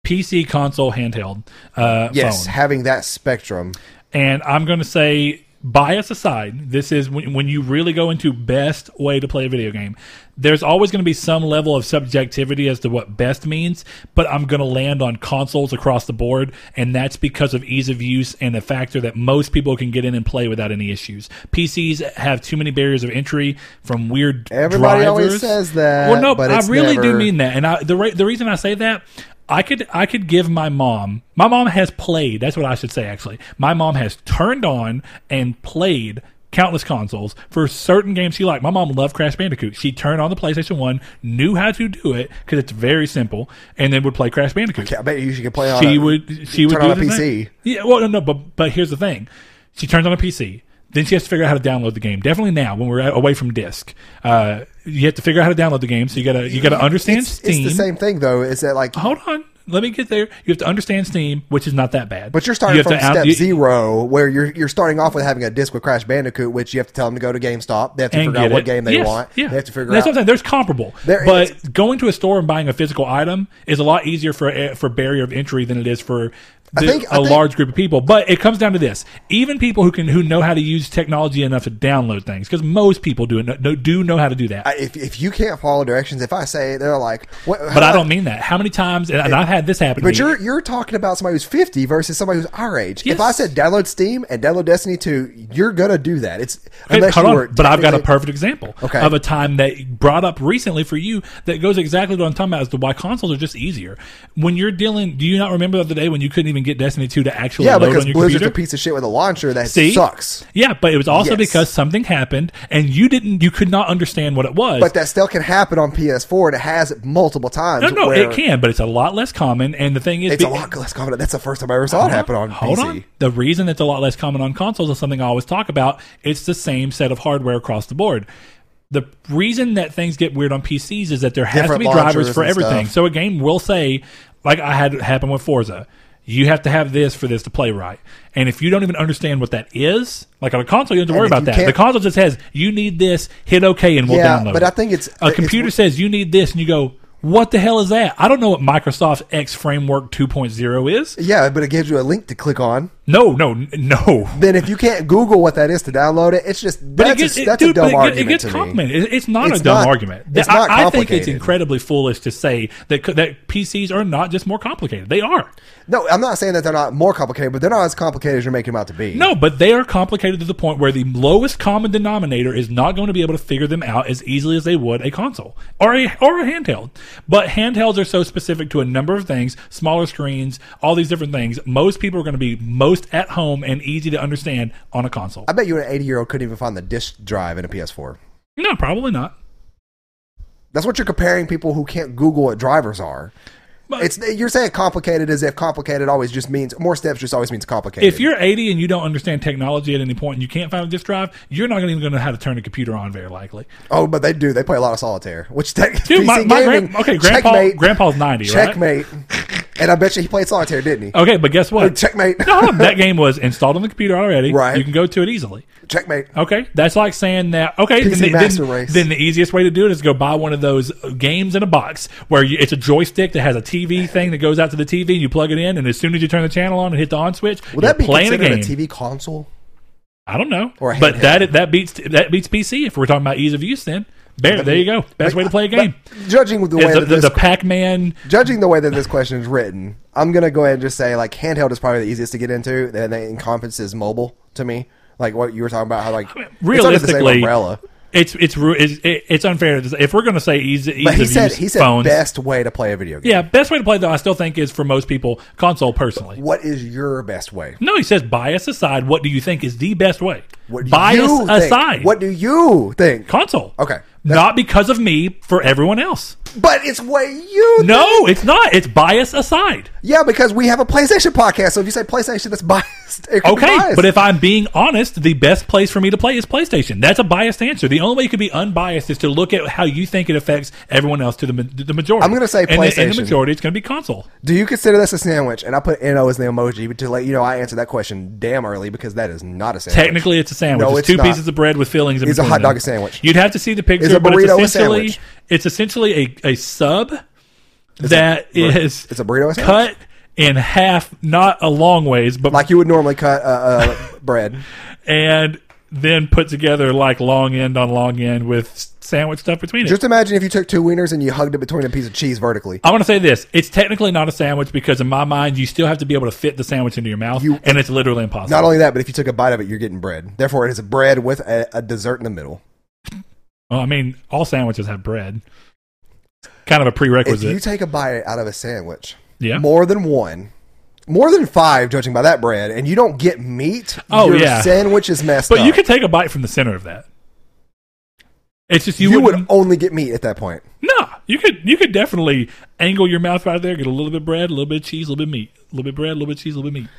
PC, console, handheld, uh, Yes, phone. having that spectrum. And I'm going to say, bias aside, this is when, when you really go into best way to play a video game. There's always going to be some level of subjectivity as to what best means, but I'm going to land on consoles across the board, and that's because of ease of use and the factor that most people can get in and play without any issues. PCs have too many barriers of entry from weird Everybody always says that, Well, no, but I really do mean that, and I, the re- the reason I say that, I could I could give my mom. My mom has played. That's what I should say. Actually, my mom has turned on and played countless consoles for certain games she liked. My mom loved Crash Bandicoot. She turned on the PlayStation One, knew how to do it because it's very simple, and then would play Crash Bandicoot. I bet you she could play on. She a- would she would turn do on a PC. thing. Yeah, well, no, no, but but here's the thing: she turns on a PC. Then she has to figure out how to download the game. Definitely now, when we're away from disc, uh, you have to figure out how to download the game. So you gotta you gotta understand It's, Steam. it's the same thing though. Is that like? Hold on, let me get there. You have to understand Steam, which is not that bad. But you're starting have from to out- step you- zero, where you're you're starting off with having a disc with Crash Bandicoot, which you have to tell them to go to GameStop. They have to figure out what it. game they Yes, want. Yeah. They have to figure That's out. what I'm saying. There's comparable, There but going to a store and buying a physical item is a lot easier for for barrier of entry than it is for the- think- I a think- large group of people. But it comes down to this: even people who can who know how to use technology enough to download things, because most people do do know how to do that. I- if if you can't follow directions, if I say they're like, what, but I don't mean that. How many times? And, and I've had this happen. But you're you're talking about somebody who's 50 versus somebody who's our age. Yes. If I said download Steam and download Destiny 2, you're gonna do that. It's unless hold you were but I've got a perfect example Okay. of a time that brought up recently for you that goes exactly what I'm talking about as to why consoles are just easier. When you're dealing, do you not remember the other day when you couldn't even get Destiny 2 to actually Yeah, load because on your Blizzard's computer? a piece of shit with a launcher that See? sucks. Yeah, but it was also Yes. because something happened and you didn't, you could not understand what it was. But that still can happen on PS4, and it has it multiple times. no, no, it can, but it's a lot less common. And the thing is, It's a lot less common. That's the first time I ever saw it happen on Hold PC. on. The reason it's a lot less common on consoles is something I always talk about. It's the same set of hardware across the board. The reason that things get weird on PCs is that there has Different to be drivers for everything. stuff. So a game will say, like I had happen with Forza, you have to have this for this to play right. And if you don't even understand what that is, like on a console, you don't have to worry about that. The console just says you need this, hit OK, and we'll download. Yeah, download. but it. I think it's- a it's- computer says you need this, and you go. What the hell is that? I don't know what Microsoft X Framework 2.0 is. Yeah, but it gives you a link to click on. No, no, no. Then if you can't Google what that is to download it, it's just But that's, it gets, a, that's dude, a dumb it, argument it gets complicated. It's not It's a dumb not- argument. it's I- not I, think it's incredibly foolish to say that that PCs are not just more complicated. They are. No, I'm not saying that they're not more complicated, but they're not as complicated as you're making them out to be. No, but they are complicated to the point where the lowest common denominator is not going to be able to figure them out as easily as they would a console or a or a handheld. But handhelds are so specific to a number of things, smaller screens, all these different things. Most people are going to be most at home and easy to understand on a console. I bet you an 80 year old couldn't even find the disk drive in a PS4. No, probably not. That's what you're comparing people who can't Google what drivers are. But- It's you're saying complicated as if complicated always just means more steps just always means complicated. If you're 80 and you don't understand technology at any point and you can't find a disk drive, you're not even going to know how to turn a computer on very likely. oh, but they do. They play a lot of solitaire, which tech, Dude, my, my grand, okay, grandpa, checkmate, grandpa's 90, right? checkmate. <laughs> and I bet you he played solitaire, didn't he? Okay, but guess what? Checkmate. No, that <laughs> game was installed on the computer already. Right. You can go to it easily. Checkmate. Okay, that's like saying that. Okay, PC then, Master then, Race. then the easiest way to do it is go buy one of those games in a box where you, it's a joystick that has a TV thing that goes out to the TV. and You plug it in, and as soon as you turn the channel on and hit the on switch, Would you're that be playing a game. a, TV console? I don't know, but that that beats that beats PC if we're talking about ease of use. Then there, there you go. Best way to play a game. But judging the way the, that this, the Pac-Man. judging the way that this question is written, I'm gonna go ahead and just say like handheld is probably the easiest to get into, and it encompasses mobile to me. Like what you were talking about, how like the same Realistically, umbrella. it's it's it's, it's unfair if we're going to say ease, ease But he said use he said phones. best way to play a video game. Yeah, best way to play though, I still think is for most people console. Personally, What is your best way? no, he says bias aside. What do you think is the best way? What bias aside, What do you think? console? Okay. Not because of me, for everyone else. But it's what you No, it's not. It's bias aside. Yeah, because we have a PlayStation podcast. So if you say PlayStation, that's biased. It could be Okay, biased. but if I'm being honest, the best place for me to play is PlayStation. That's a biased answer. The only way you could be unbiased is to look at how you think it affects everyone else to the, the majority. I'm gonna say And the- And the, majority, it's going to be console. do you consider this a sandwich? And I put NO as the emoji to let you know I answered that question damn early because that is not a sandwich. Technically, it's a sandwich. No, it's, it's two not. pieces of bread with fillings. In It's a hot dog them. a sandwich. You'd have to see the picture, Is a but burrito a it's essentially sandwich? It's essentially a, a sub that is it's a burrito sandwich? cut in half, not a long ways, but like you would normally cut uh, uh, bread. and then put together like long end on long end with sandwich stuff between it. Just imagine if you took two wieners and you hugged it between a piece of cheese vertically. I want to say this: it's technically not a sandwich because, in my mind, you still have to be able to fit the sandwich into your mouth, You- and it's literally impossible. Not only that, but if you took a bite of it, you're getting bread. Therefore, it is a bread with a, a dessert in the middle. Well, I mean, all sandwiches have bread. Kind of a If prerequisite. you take a bite out of a sandwich, Yeah. more than one, more than five, judging by that bread, and you don't get meat, Oh, your yeah. sandwich is messed but up. you could take a bite from the center of that. It's just you, you, would wouldn't- only get meat at that point. No, you could you could definitely angle your mouth right there, get a little bit of bread, a little bit of cheese, a little bit of meat, a little bit of bread, a little bit of cheese, a little bit of meat.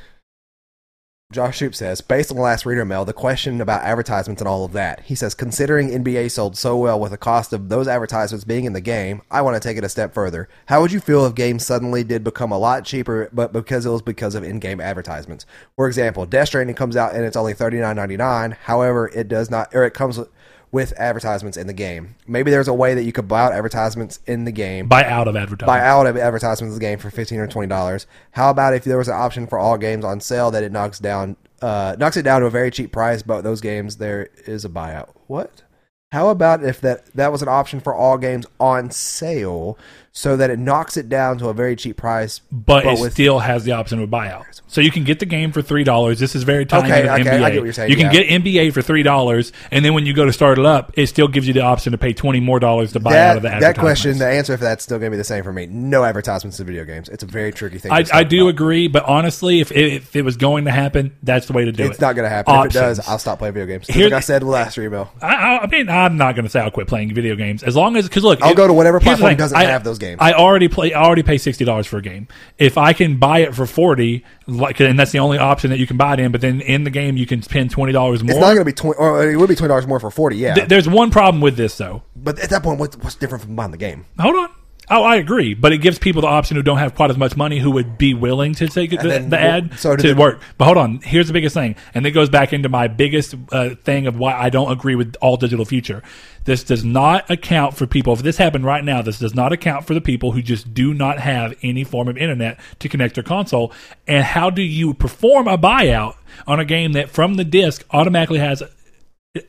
Josh Shoop says, based on the last reader mail, the question about advertisements and all of that. He says, considering NBA sold so well with the cost of those advertisements being in the game, I want to take it a step further. How would you feel if games suddenly did become a lot cheaper, but because it was because of in-game advertisements? For example, Death Stranding comes out and it's only thirty nine ninety nine. However, it does not, or it comes with, with advertisements in the game. Maybe there's a way that you could buy out advertisements in the game Buy out of advertisements. buy out of advertisements in the game for fifteen or twenty dollars. How about if there was an option for all games on sale that it knocks down uh, knocks it down to a very cheap price, but those games there is a buyout. What? How about if that that was an option for all games on sale, so that it knocks it down to a very cheap price, but, it with still has the option of a buyout. So you can get the game for three dollars. This is very timely Okay, okay, NBA. I get what you're saying, You can yeah. get NBA for three dollars, and then when you go to start it up, it still gives you the option to pay twenty more dollars to buy out of that the that question, the answer for that's still going to be the same for me. No advertisements in video games. It's a very tricky thing. I, I do about. agree, but honestly, if it, if it was going to happen, that's the way to do it. It's not going to happen. If it does, I'll stop playing video games. Here- like I said last email. I, I, I mean, I'm not going to say I'll quit playing video games as long as because look, I'll it- go to whatever platform thing, doesn't I- have those games. I already play. I already pay sixty dollars for a game. If I can buy it for forty, like, and that's the only option that you can buy it in. But then in the game, you can spend twenty dollars more. It's not going to be twenty, or it would be twenty dollars more for forty. Yeah, Th- There's one problem with this though. But at that point, what's, what's different from buying the game? Hold on. Oh, I agree, but it gives people the option who don't have quite as much money who would be willing to take the, then the ad so to work. But hold on, here's the biggest thing, and it goes back into my biggest uh, thing of why I don't agree with all digital future. This does not account for people. If this happened right now, this does not account for the people who just do not have any form of internet to connect their console. And how do you perform a buyout on a game that from the disc automatically has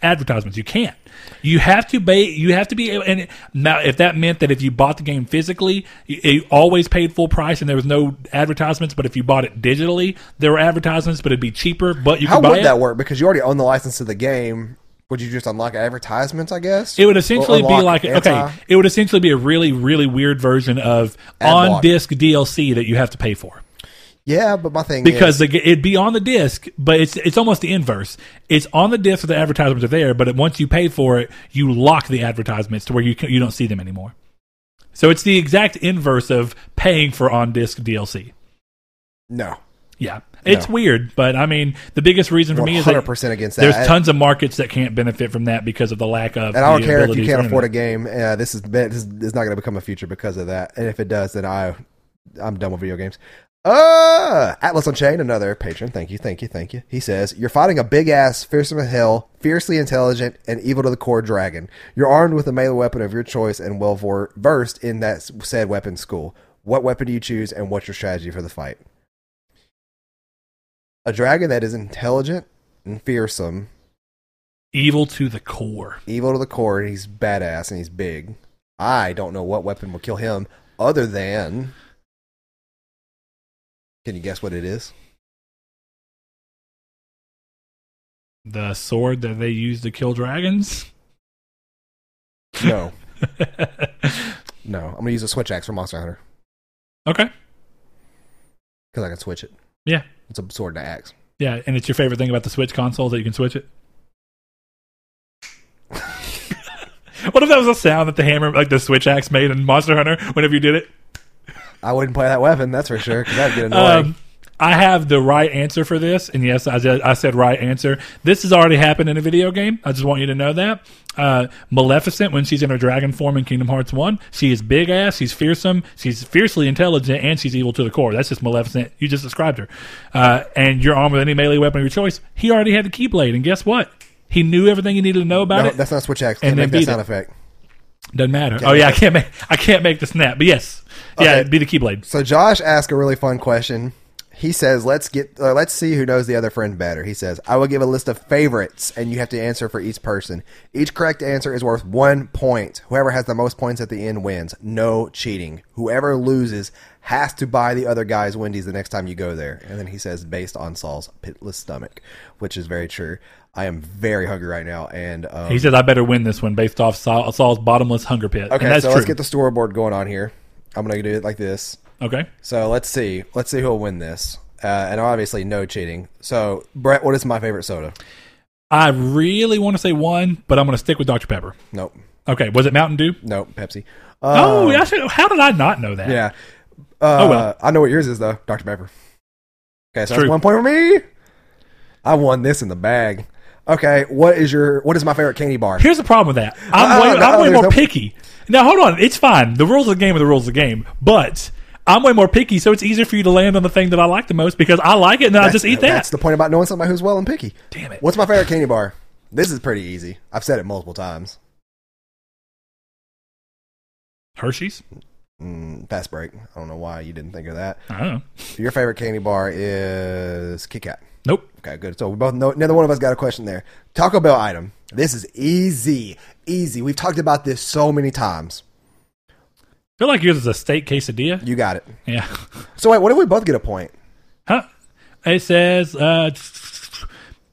advertisements. You can't. You have to be. You have to be. able- And now, if that meant that if you bought the game physically, you, you always paid full price and there was no advertisements. But if you bought it digitally, there were advertisements, but it'd be cheaper. But you How could buy would it. that work? Because you already own the license to the game. Would you just unlock advertisements? I guess It would essentially be like anti- okay. It would essentially be a really really weird version of on disc DLC that you have to pay for. Yeah, but my thing because is, the, it'd be on the disc, but it's it's almost the inverse. It's on the disc, so the advertisements are there, but once you pay for it, you lock the advertisements to where you can, you don't see them anymore. So it's the exact inverse of paying for on disc DLC. no, Yeah, it's No. weird, but I mean, the biggest reason for me is hundred percent against that. there's tons of markets that can't benefit from that because of the lack of. and I don't care if you can't afford a game. Uh, this is this is not going to become a feature because of that. And if it does, then I I'm done with video games. Uh Atlas on Chain, another patron. Thank you, thank you, thank you. He says you're fighting a big ass, fearsome as hell, fiercely intelligent, and evil to the core dragon. You're armed with a melee weapon of your choice and well versed in that said weapon school. What weapon do you choose, and what's your strategy for the fight? A dragon that is intelligent and fearsome, Evil to the core. evil to the core, and he's badass and he's big. I don't know what weapon will kill him other than. Can you guess what it is? The sword that they use to kill dragons. No, <laughs> no. I'm gonna use a switch axe from Monster Hunter okay. because I can switch it. Yeah. It's a sword an axe. Yeah, and it's your favorite thing about the Switch console that you can switch it. <laughs> <laughs> what if that was a sound that the hammer, like the Switch axe, made in Monster Hunter whenever you did it? I wouldn't play that weapon, that's for sure, because that'd get annoying. Um, I have the right answer for this, and yes, I said, I said right answer. This has already happened in a video game. I just want you to know that. Uh, Maleficent, when she's in her dragon form in Kingdom Hearts 1, she is big ass, she's fearsome, she's fiercely intelligent, and she's evil to the core. That's just Maleficent. You just described her. Uh, and you're armed with any melee weapon of your choice. He already had the Keyblade, and guess what? He knew everything he needed to know about no, it. that's not switch axe. and Can't then make that sound it. effect. Doesn't matter. oh yeah, I can't make I can't make the snap, but yes, yeah, it'd be the Keyblade. So Josh asked a really fun question. He says, "Let's get, uh, let's see who knows the other friend better." He says, "I will give a list of favorites, and you have to answer for each person. Each correct answer is worth one point. Whoever has the most points at the end wins. No cheating. Whoever loses has to buy the other guy's Wendy's the next time you go there." And then he says, "Based on Saul's pitless stomach," which is very true. I am very hungry right now, and um, He says "I better win this one based off Saul, Saul's bottomless hunger pit." okay. and that's So true. let's get the storyboard going on here. I'm gonna do it like this. okay. So let's see. Let's see who'll win this. Uh, and obviously, no cheating. So, Brett, what is my favorite soda? I really want to say one, but I'm going to stick with Dr Pepper. Nope. Okay, was it Mountain Dew? Nope. Pepsi. oh, Uh, I should- how did I not know that? yeah. Uh, Oh, well. I know what yours is though. Dr Pepper. Okay, so True. that's one point for me. I won this in the bag. Okay, what is your? What is my favorite candy bar? Here's the problem with that. I'm Uh, way, no, I'm way more no- picky. Now, hold on. It's fine. The rules of the game are the rules of the game. But I'm way more picky, so it's easier for you to land on the thing that I like the most because I like it and then I just eat that. That's the point about knowing somebody who's well and picky. Damn it. What's my favorite candy bar? This is pretty easy. I've said it multiple times. Hershey's? Mm, fast break. I don't know why you didn't think of that. I don't know. Your favorite candy bar is Kit Kat. Nope. Okay, good. So we both know neither one of us got a question there. Taco Bell item. This is easy, easy. We've talked about this so many times. I feel like yours is a steak quesadilla. You got it. Yeah. So wait, what if we both get a point? Huh? It says uh,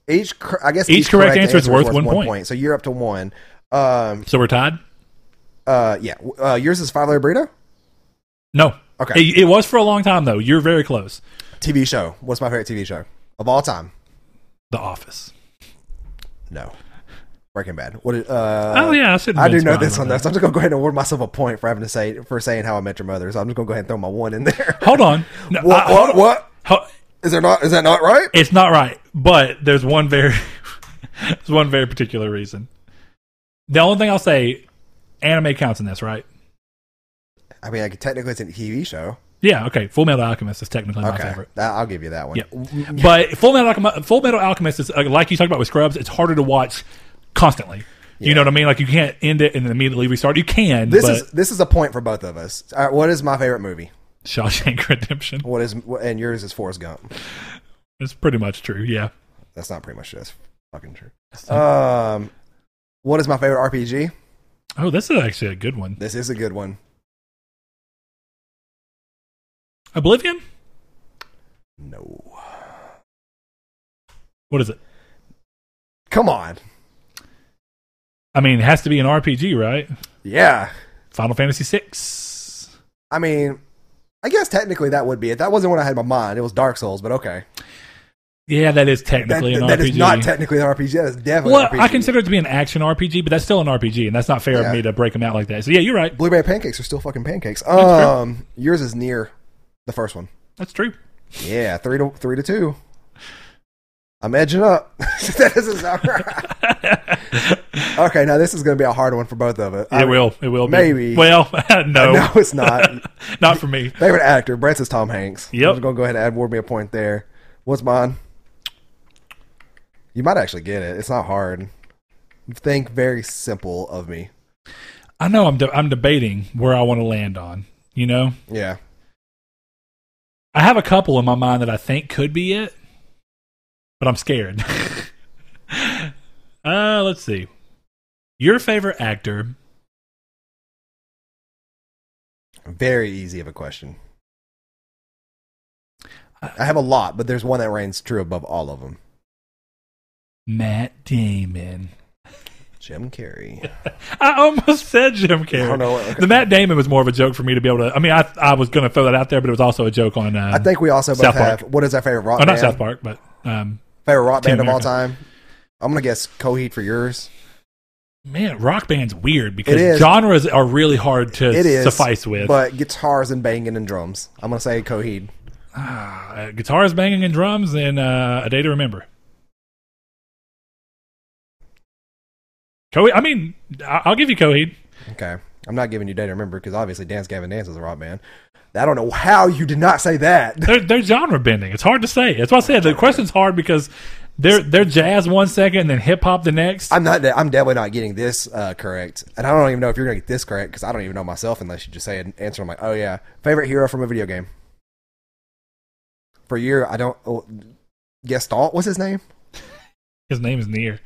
Each, cor- I guess Each correct answer is worth one point. So you're up to one. Um, so we're tied. uh, yeah. Uh, yours is five layer burrito. No. Okay. It, it was for a long time though. You're very close. TV show. What's my favorite TV show of all time? The Office. No. Breaking Bad. What? Is, uh, oh yeah, I should. I do know this one though, so I'm just gonna go ahead and award myself a point for having to say for saying how I met your mother. So I'm just gonna go ahead and throw my one in there. <laughs> Hold on. <laughs> No, what? I- hold what? on. What? Ho- Is there not? Is that not right? It's not right, but there's one very, <laughs> there's one very particular reason. The only thing I'll say, anime counts in this, right? I mean, like, technically it's a TV show. Yeah, okay. Full Metal Alchemist is technically my Okay, favorite. I'll give you that one. Yeah, but Full Metal Alchemist, Full Metal Alchemist is uh, like you talked about with Scrubs. It's harder to watch constantly. You know what I mean? Like you can't end it and then immediately restart. You can, This but is this is a point for both of us. All right, what is my favorite movie? Shawshank <laughs> Redemption. What is and yours is Forrest Gump. It's pretty much true. Yeah. That's not pretty much true. That's fucking true. Um, what is my favorite RPG? Oh, this is actually a good one. This is a good one. Oblivion. No, What is it? come on. I mean, it has to be an RPG, right? Yeah, Final Fantasy VI. I mean, I guess technically that would be it. That wasn't what I had in my mind. It was Dark Souls, but okay. Yeah, that is That, technically an that RPG. is not technically an RPG. That is definitely well, an RPG. I consider it to be an action RPG, but that's still an RPG, and that's not fair Yeah. of me to break them out like that. So yeah, you're right. blueberry pancakes are still fucking pancakes. Um, yours is Nier the first one. That's true. Yeah, three to three to two. I'm edging up. <laughs> that doesn't right. <laughs> okay, now this is going to be a hard one for both of us. I it mean, will. It will. Be. maybe. Well, <laughs> no, No, it's not. not for me. Favorite actor, Brett's is Tom Hanks. Yep. I'm going to go ahead and award me a point there. What's mine? You might actually get it. It's not hard. Think very simple of me. I know. I'm. De- I'm debating where I want to land on. You know, Yeah. I have a couple in my mind that I think could be it, but I'm scared. <laughs> uh, let's see. Your favorite actor? Very easy of a question. I have a lot, but there's one that reigns true above all of them. Matt Damon. Jim Carrey. <laughs> I almost said Jim Carrey. I don't know what- The Matt Damon was more of a joke for me to be able to. I mean, I I was going to throw that out there, but it was also a joke on. Uh, I think we also both South have. Park. What is our favorite rock oh, band? not South Park, but um, Favorite rock Team band of all time. I'm gonna guess Coheed for yours. man, rock band's weird because genres are really hard to It is suffice with. but guitars and banging and drums. I'm gonna say Coheed. uh, guitars banging and drums and uh, a day to remember. Coheed. I mean, I'll give you Coheed. Okay, I'm not giving you day to remember because obviously Dance Gavin Dance is a rock band. I don't know how you did not say that. <laughs> They're, they're genre bending. It's hard to say. That's why I said the question's hard because they're they're jazz one second and then hip hop the next. I'm not. I'm definitely not getting this uh, correct, and I don't even know if you're gonna get this correct because I don't even know myself unless you just say an answer. I'm like, oh yeah, favorite hero from a video game. For your, I don't. Oh, Gestalt, what's his name? His name is Nier.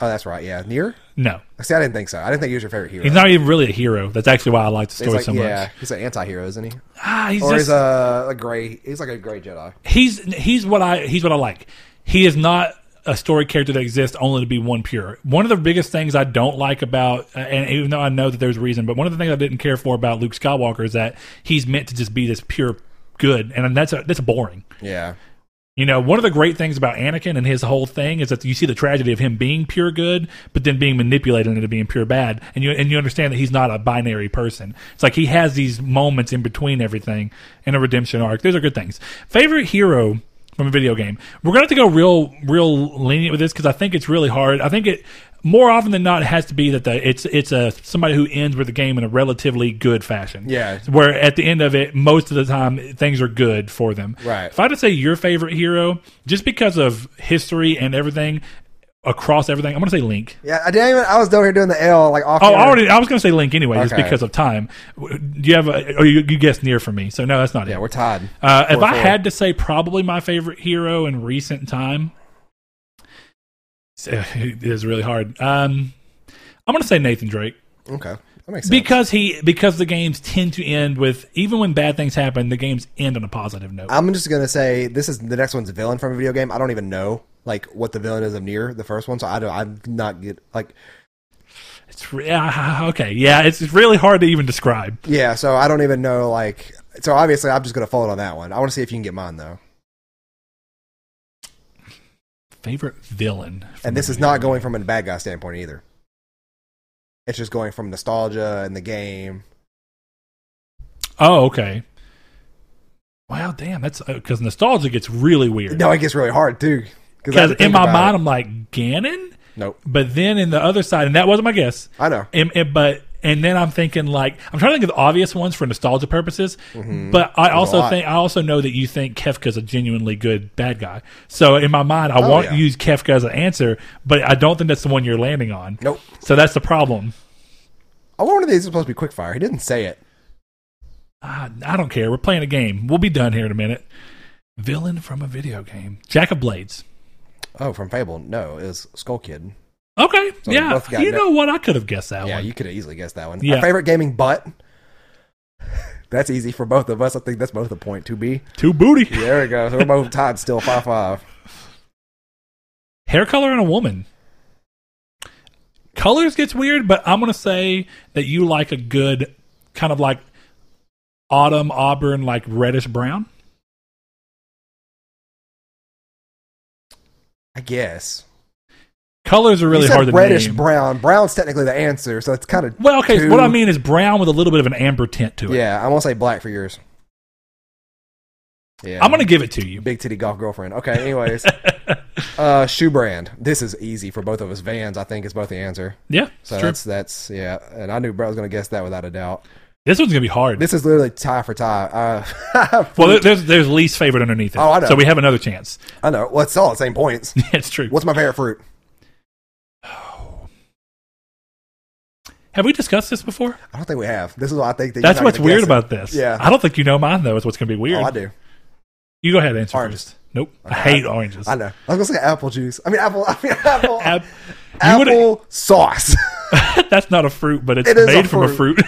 Oh, that's right. Yeah, Nier. No, See, I didn't think so. I didn't think he was your favorite hero. he's not even really a hero. That's actually why I like the story like, so yeah, he's an anti-hero, isn't he? Ah, he's Or just he's a, a gray. He's like a gray Jedi. he's he's what I he's what I like. He is not a story character that exists only to be one pure. One of the biggest things I don't like about, and even though I know that there's a reason, but one of the things I didn't care for about Luke Skywalker is that he's meant to just be this pure good, and that's a, that's boring. Yeah, You know, one of the great things about Anakin and his whole thing is that you see the tragedy of him being pure good, but then being manipulated into being pure bad, and you and you understand that he's not a binary person. It's like he has these moments in between everything in a redemption arc. Those are good things. Favorite hero from a video game. We're gonna have to go real, real lenient with this because I think it's really hard. I think it more often than not it has to be that the it's it's a somebody who ends with the game in a relatively good fashion. Yeah. where at the end of it, most of the time things are good for them. Right. If I had to say your favorite hero, just because of history and everything across everything, I'm gonna say Link. yeah. I didn't even. I was down here doing the L like off. Oh, I already. I was gonna say Link anyway, just because of time. Do you have a? Or you, you guessed Nier for me, so no, that's not Yeah, it. we're tied. Uh, if Four, I four. had to say, probably my favorite hero in recent time, <laughs> it is really hard. Um, I'm gonna say Nathan Drake Okay, that makes sense. because he because the games tend to end with even when bad things happen, the games end on a positive note. I'm just gonna say this is the next one's a villain from a video game. I don't even know like what the villain is of Nier the first one, so I don't. I'm not get like It's re- yeah, okay, yeah, it's, it's really hard to even describe. yeah. So I don't even know like. So obviously, I'm just gonna fold on that one. I want to see if you can get mine though. Favorite villain, And this is not going from a bad guy standpoint either. It's just going from nostalgia and the game. Oh, okay. Wow, damn, that's uh, because nostalgia gets really weird. No, it gets really hard too. Because in my mind, it. I'm like Ganon, nope. but then in the other side, and that wasn't my guess. I know. In, in- but And then I'm thinking like I'm trying to think of the obvious ones for nostalgia purposes, Mm-hmm. but I also think I also know that you think Kefka's a genuinely good bad guy. So in my mind, I Oh, want yeah. to use Kefka as an answer, but I don't think that's the one you're landing on. Nope. So that's the problem. I wonder if these supposed to be quickfire. He didn't say it. Ah, I don't care. We're playing a game. We'll be done here in a minute. Villain from a video game. Jack of Blades. Oh, from Fable. No, it was Skull Kid. Okay. So yeah. You that. know what? I could have guessed that yeah, one. you could have easily guessed that one. Yeah. Our favorite gaming butt. <laughs> That's easy for both of us. I think that's both a point to be. Two booty. <laughs> There we go. So we're both tied still five five. Hair color in a woman. Colors gets weird, but I'm gonna say that you like a good kind of like autumn auburn, like reddish brown. I guess. Colors are really you said hard to reddish name. brown. Brown's technically the answer, so it's kind of well, okay. two- What I mean is brown with a little bit of an amber tint to it. Yeah, I'm gonna say black for yours. Yeah, I'm gonna give it to you. big titty golf girlfriend. Okay, <laughs> anyways, <laughs> uh, shoe brand. This is easy for both of us. Vans, I think, is both the answer. Yeah, So true. that's that's yeah, and I knew Brett was gonna guess that without a doubt. This one's gonna be hard. This is literally tie for tie. Uh, <laughs> well, there's there's least favorite underneath it. Oh, I know. So we have another chance. I know. Well, it's all the same points. it's true. What's my favorite fruit? Have we discussed this before? I don't think we have. This is what I think. That That's what's weird it. about this. Yeah. I don't think you know mine though. Is what's gonna be weird. Oh, I do. You go ahead and answer Oranges. first. Nope. I hate oranges. I know. I was gonna say apple juice. I mean apple. I mean <laughs> apple. Ab- apple sauce. <laughs> <laughs> That's not a fruit, but it's It made a from a fruit.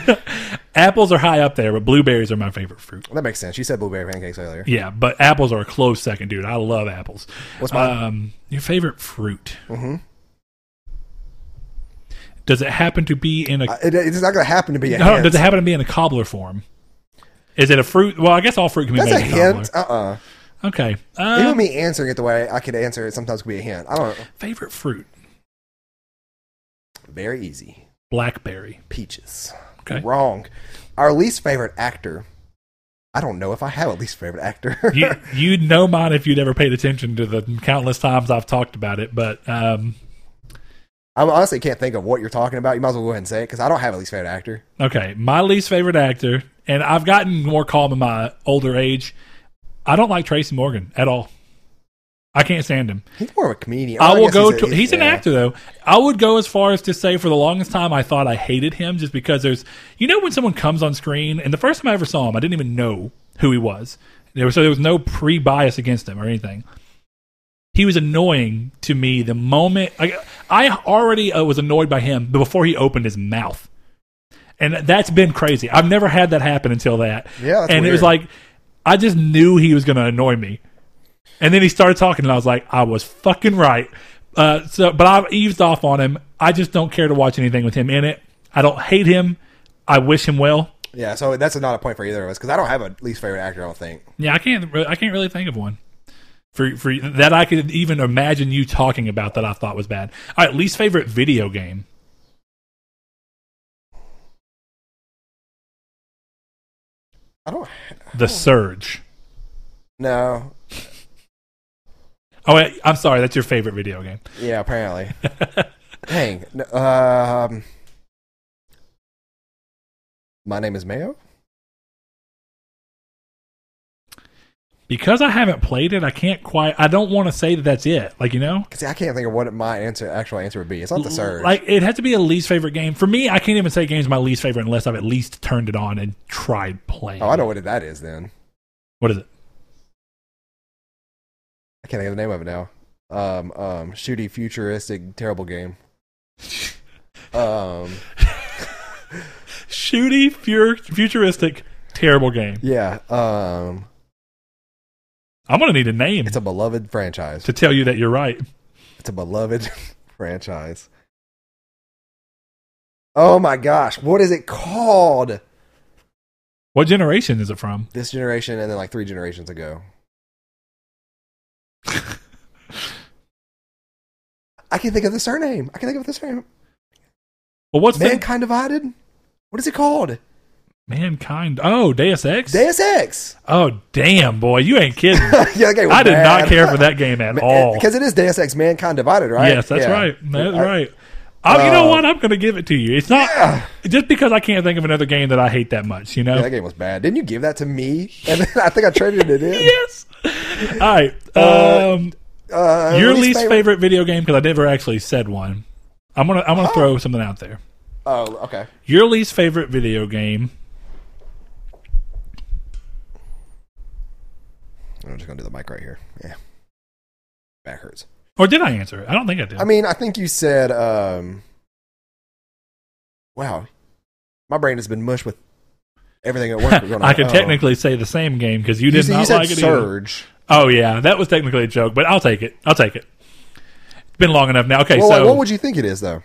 apples are high up there, but blueberries are my favorite fruit. that makes sense. You said blueberry pancakes earlier. Yeah, but apples are a close second, dude. I love apples. What's mine? Um, your favorite fruit? hmm Does it happen to be in a? Uh, It, it's not gonna happen to be a no, does it happen to be in a cobbler form? Is it a fruit? Well, I guess all fruit can be That's made a in cobbler. hint. Uh uh Okay. Even Um, me answering it the way I could answer it sometimes could be a hint. I don't know. favorite fruit? Very easy. Blackberry. Peaches. Okay. Wrong. Our least favorite actor. I don't know if I have a least favorite actor. <laughs> you <laughs> you'd know mine if you'd ever paid attention to the countless times I've talked about it, but um, I honestly can't think of what you're talking about. You might as well go ahead and say it because I don't have a least favorite actor. okay, my least favorite actor, and I've gotten more calm in my older age. I don't like Tracy Morgan at all. I can't stand him. He's more of a comedian. I Oh, will go a- to. He's an yeah. actor though. I would go as far as to say for the longest time I thought I hated him just because there's you know when someone comes on screen and the first time I ever saw him I didn't even know who he was. There was so there was no pre bias against him or anything. He was annoying to me the moment I I already uh, was annoyed by him before he opened his mouth. And that's been crazy. I've never had that happen until that. Yeah, that's and it was like I just knew he was going to annoy me. And then he started talking, and I was like, I was fucking right. Uh, so, but I've eaved off on him. I just don't care to watch anything with him in it. I don't hate him. I wish him well. Yeah, so that's not a point for either of us because I don't have a least favorite actor. I don't think. Yeah, I can't. I can't really think of one for for that I could even imagine you talking about that I thought was bad. All right, least favorite video game. I don't. The Surge. No. Oh, wait, I'm sorry. That's your favorite video game. Yeah, apparently. <laughs> Dang. Um. My name is Mayo. Because I haven't played it, I can't quite. I don't want to say that that's it. Like you know, See, I can't think of what my answer, actual answer would be. It's not the surge. Like it has to be a least favorite game for me. I can't even say game's my least favorite unless I've at least turned it on and tried playing. oh, I know what that is. Then What is it? I can't think of the name of it now. Um, um, shooty, futuristic, terrible game. <laughs> Um, <laughs> Shooty, futuristic, terrible game. yeah. Um, I'm gonna need a name it's a beloved franchise. to tell you that you're right. It's a beloved <laughs> franchise. Oh my gosh, what is it called? What generation is it from? This generation and then like three generations ago. <laughs> I can think of the surname. I can think of the surname. Well, what's Mankind Divided. What is it called? Mankind? Oh, Deus Ex. Deus Ex. oh, damn, boy, you ain't kidding. <laughs> yeah, I did not care for that game at <laughs> all. because it is Deus Ex Mankind Divided, right? Yes, that's Yeah. right. That's I- right. Oh, you know Uh, what? I'm going to give it to you. It's not Yeah. just because I can't think of another game that I hate that much. You know? Yeah, that game was bad. Didn't you give that to me? <laughs> And then I think I traded it in. yes. All right. Uh, Um, Uh, your least favorite? video game because I never actually said one. I'm gonna I'm gonna Oh. throw something out there. Oh, okay. Your least favorite video game. I'm just gonna do the mic right here. Yeah. Back hurts. Or did I answer it? I don't think I did. I mean, I think you said. um Wow, my brain has been mush with everything at work. going. <laughs> I could Oh. technically say the same game because you You, did said- you not said like it. Either. Surge. Oh yeah, that was technically a joke, but I'll take it. I'll take it. It's been long enough now. Okay, well, so like, what would you think it is though?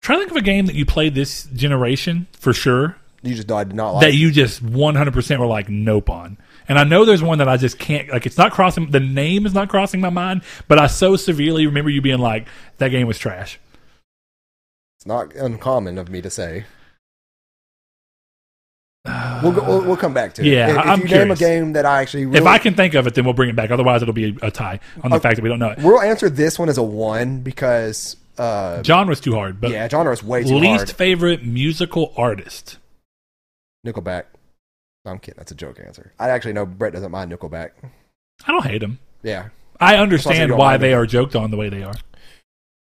try to think of a game that you played this generation for sure You just I did not like. that you just 100% were like nope on. And I know there's one that I just can't like. It's not crossing. The name is not crossing my mind, but I so severely remember you being like that game was trash. it's not uncommon of me to say. We'll, go, we'll we'll come back to it. Yeah, if, if I'm you name a game that I actually really, If I can think of it, then we'll bring it back. Otherwise, it'll be a tie on the Okay. fact that we don't know it. we'll answer this one as a one because uh, Genre's too hard, but yeah, genre is way too least hard. favorite musical artist. Nickelback. I'm kidding. That's a joke answer. I actually know Brett doesn't mind Nickelback. I don't hate them. Yeah. I understand why they them. are joked on the way they are.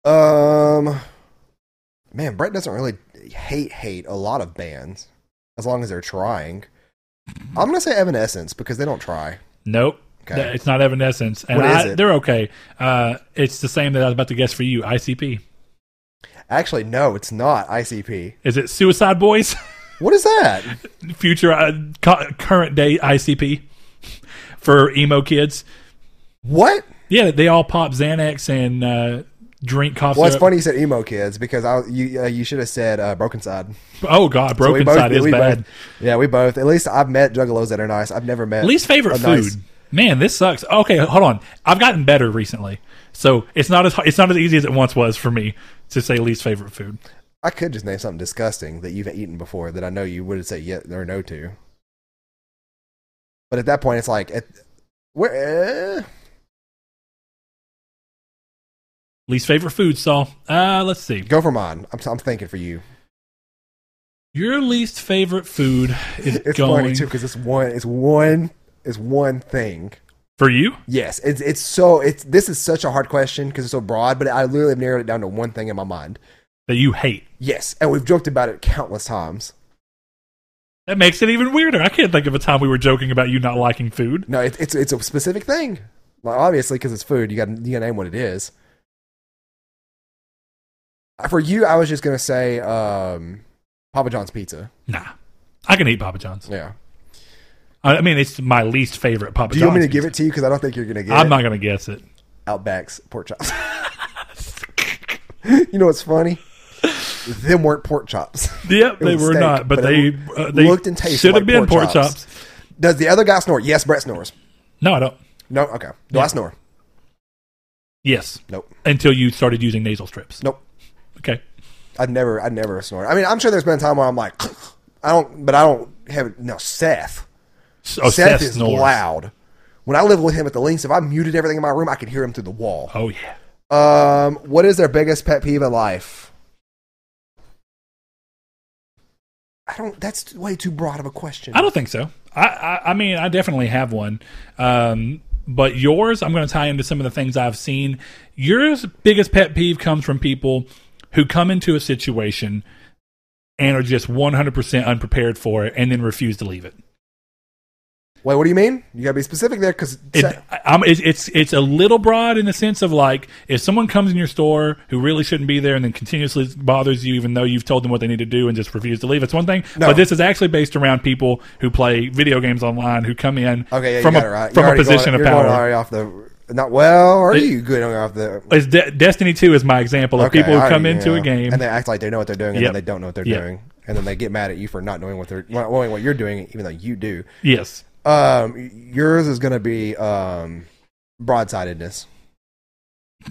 Um, man, Brett doesn't really hate hate a lot of bands as long as they're trying. I'm gonna say Evanescence because they don't try. Nope. Okay. It's not Evanescence. And What is I, it? they're okay. Uh, it's the same that I was about to guess for you, ICP. Actually, no, it's not ICP. Is it Suicide Boys? <laughs> What is that? Future, uh, cu- current day ICP for emo kids. What? Yeah, they all pop Xanax and uh, drink coffee. Well, it's funny you said emo kids because I you uh, you should have said uh, Brokencyde. Oh, God. So Broken both- Side is bad. both- yeah, we both. At least I've met juggalos that are nice. I've never met Least favorite food. nice- Man, this sucks. Okay, hold on. I've gotten better recently, so it's not as it's not as easy as it once was for me to say least favorite food. I could just name something disgusting that you've eaten before that I know you wouldn't say yes or no to. But at that point, it's like, at, where? Uh, Least favorite food, Saul. Uh, let's see. go for mine. I'm, I'm thinking for you. Your least favorite food <laughs> is It's going funny too because it's one. It's one. It's one thing. for you. Yes, it's it's so it's this is such a hard question because it's so broad, but I literally have narrowed it down to one thing in my mind. That you hate. Yes, and we've joked about it countless times. That makes it even weirder. I can't think of a time we were joking about you not liking food. No, it, it's it's a specific thing. Well, obviously, because it's food, you got you got to name what it is. Uh, For you, I was just gonna say um, Papa John's pizza. Nah, I can eat Papa John's. Yeah. I I mean, it's my least favorite Papa Do you John's. want me to give pizza. it to you? Because I don't think you're gonna get it? I'm it. not gonna guess it. Outback's pork chops. <laughs> you know what's funny? Them weren't pork chops. <laughs> Yep, they were steak, not, but, but they uh, they looked and tasted should have like been pork pork chops. chops. Does the other guy snore? Yes, Brett snores. No, I don't. No, okay. Do I snore? Yes, Nope. until you started using nasal strips. Nope. Okay, I'd never, I'd never snore. I mean, I'm sure there's been a time where I'm like, <clears throat> I don't, but I don't have no Seth. oh, Seth, Seth is snores. loud. When I lived with him at the links, if I muted everything in my room, I could hear him through the wall. Oh yeah, Um, what is their biggest pet peeve in life? I don't. That's way too broad of a question. I don't think so. I I, I mean, I definitely have one. Um, but yours, I'm going to tie into some of the things I've seen. Yours biggest pet peeve comes from people who come into a situation and are just 100% unprepared for it and then refuse to leave it. Wait, what do you mean? You gotta be specific there, because It, it's, it's it's a little broad in the sense of like if someone comes in your store who really shouldn't be there and then continuously bothers you even though you've told them what they need to do and just refuse to leave. It's one thing, No. but this is actually based around people who play video games online who come in okay, yeah, from a right. from a position going, of power. already off the. Not well. Are It- you good off the? It's De- Destiny Two is my example of Okay, people who come into a game. and they act like they know what they're doing, and Yep. they don't know what they're Yep. doing, and then they get mad at you for not knowing what they're not knowing what you're doing, even though you do. yes, Um, yours is going to be um, broadsidedness,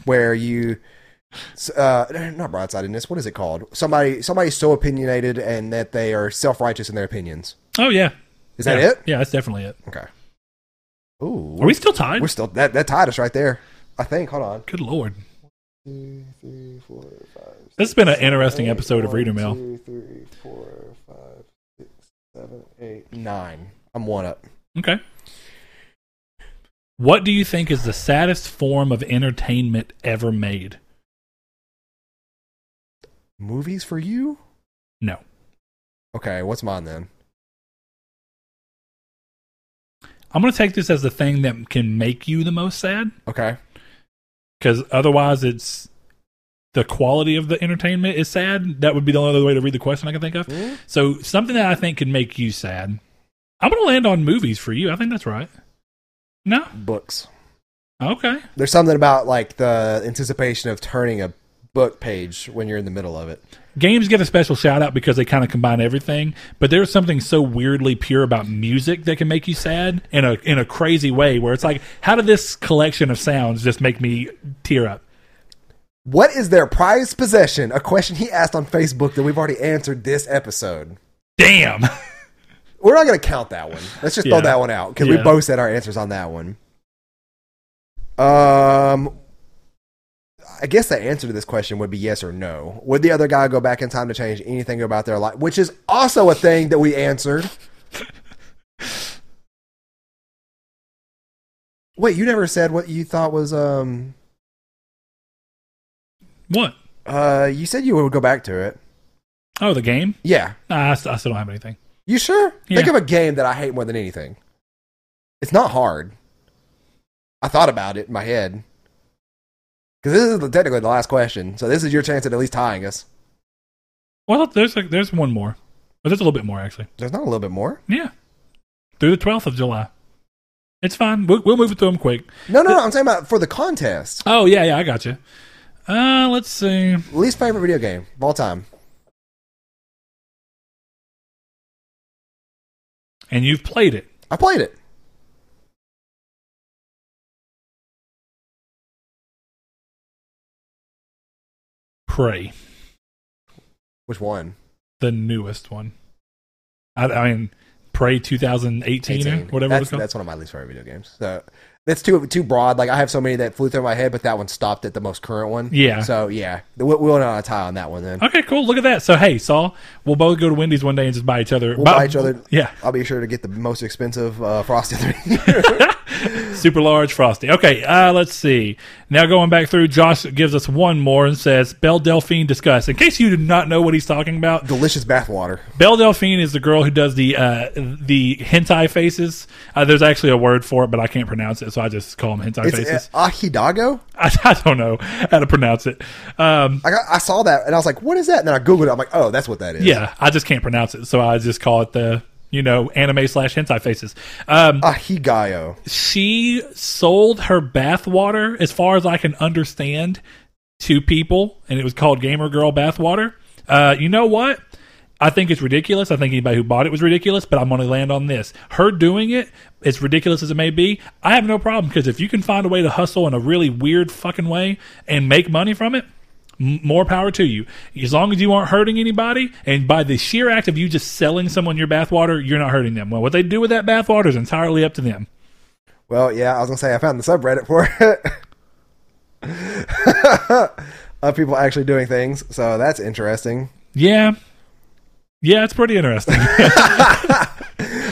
where you, uh, not broadsidedness. What is it called? Somebody, somebody's so opinionated and that they are self righteous in their opinions. oh yeah, Is that Yeah. it? Yeah, that's definitely it. Okay. Ooh, Are we still tied? we're still that that tied us right there. I think. Hold on. Good lord, two, three, four, five. This has been an interesting eight, episode of one, Reader Mail. Two, three, four, five, six, seven, eight, nine. I'm one up. Okay. What do you think is the saddest form of entertainment ever made? Movies for you? No. Okay, what's mine then? I'm going to take this as the thing that can make you the most sad Okay. because otherwise it's the quality of the entertainment is sad. That would be the only other way to read the question I can think of. Hmm? So something that I think could make you sad. I'm going to land on movies for you. I think that's right. No? Books. Okay. There's something about like the anticipation of turning a book page when you're in the middle of it. Games get a special shout out because they kind of combine everything, but there's something so weirdly pure about music that can make you sad in a in a crazy way where it's like how did this collection of sounds just make me tear up? What is their prized possession? A question he asked on Facebook that we've already answered this episode. Damn. <laughs> We're not going to count that one. Let's just Yeah. throw that one out because we both said our answers on that one. Um, I guess the answer to this question would be yes or no. Would the other guy go back in time to change anything about their life? Which is also a thing that we answered. Wait, you never said what you thought was um. what? Uh, you said you would go back to it. Oh, the game? Yeah, Nah, I, st- I still don't have anything. You sure? Think of a game that I hate more than anything. It's not hard. I thought about it in my head. Because this is technically the last question, so this is your chance at at least tying us. Well, there's like there's one more, but there's a little bit more actually. There's not a little bit more. Yeah, through the 12th of July. It's fine. We'll, we'll move it through them quick. No, no, no. I'm talking about for the contest. Oh yeah, yeah, I got you. Uh, let's see. Least favorite video game of all time. And you've played it. I played it. Prey, Which one? the newest one. I, I mean, Prey 2018 or whatever That's, that's one of my least favorite video games. So that's too too broad. Like I have so many that flew through my head, but that one stopped at the most current one. Yeah. So yeah, we'll, we'll not tie on that one then. Okay, cool. Look at that. So hey, Saul, we'll both go to Wendy's one day and just buy each other. We'll buy each other. Yeah, I'll be sure to get the most expensive uh, frosted. <laughs> <laughs> <laughs> super large frosty. Okay, uh, let's see. Now going back through, Josh gives us one more and says Belle Delphine discuss. In case you do not know what he's talking about, Delicious bathwater. Belle Delphine is the girl who does the uh, the hentai faces. Uh, there's actually a word for it, but I can't pronounce it, so I just call them hentai It's faces. uh, Ahidago. <laughs> I, I don't know how to pronounce it. Um, I got, I saw that and I was like, "What is that?" And then I googled it. I'm like, "Oh, that's what that is." yeah, I just can't pronounce it, so I just call it the you know anime slash hentai faces. Um, Ahigayo. she sold her bathwater, as far as I can understand, to people, and it was called Gamer Girl Bathwater. Uh, you know what? I think it's ridiculous. I think anybody who bought it was ridiculous, but I'm going to land on this. Her doing it, as ridiculous as it may be, I have no problem because if you can find a way to hustle in a really weird fucking way and make money from it, more power to you. As long as you aren't hurting anybody, and by the sheer act of you just selling someone your bathwater, you're not hurting them. Well, what they do with that bathwater is entirely up to them. Well, yeah, I was gonna say I found the subreddit for it. <laughs> of people actually doing things, so that's interesting. Yeah. Yeah, it's pretty interesting. <laughs>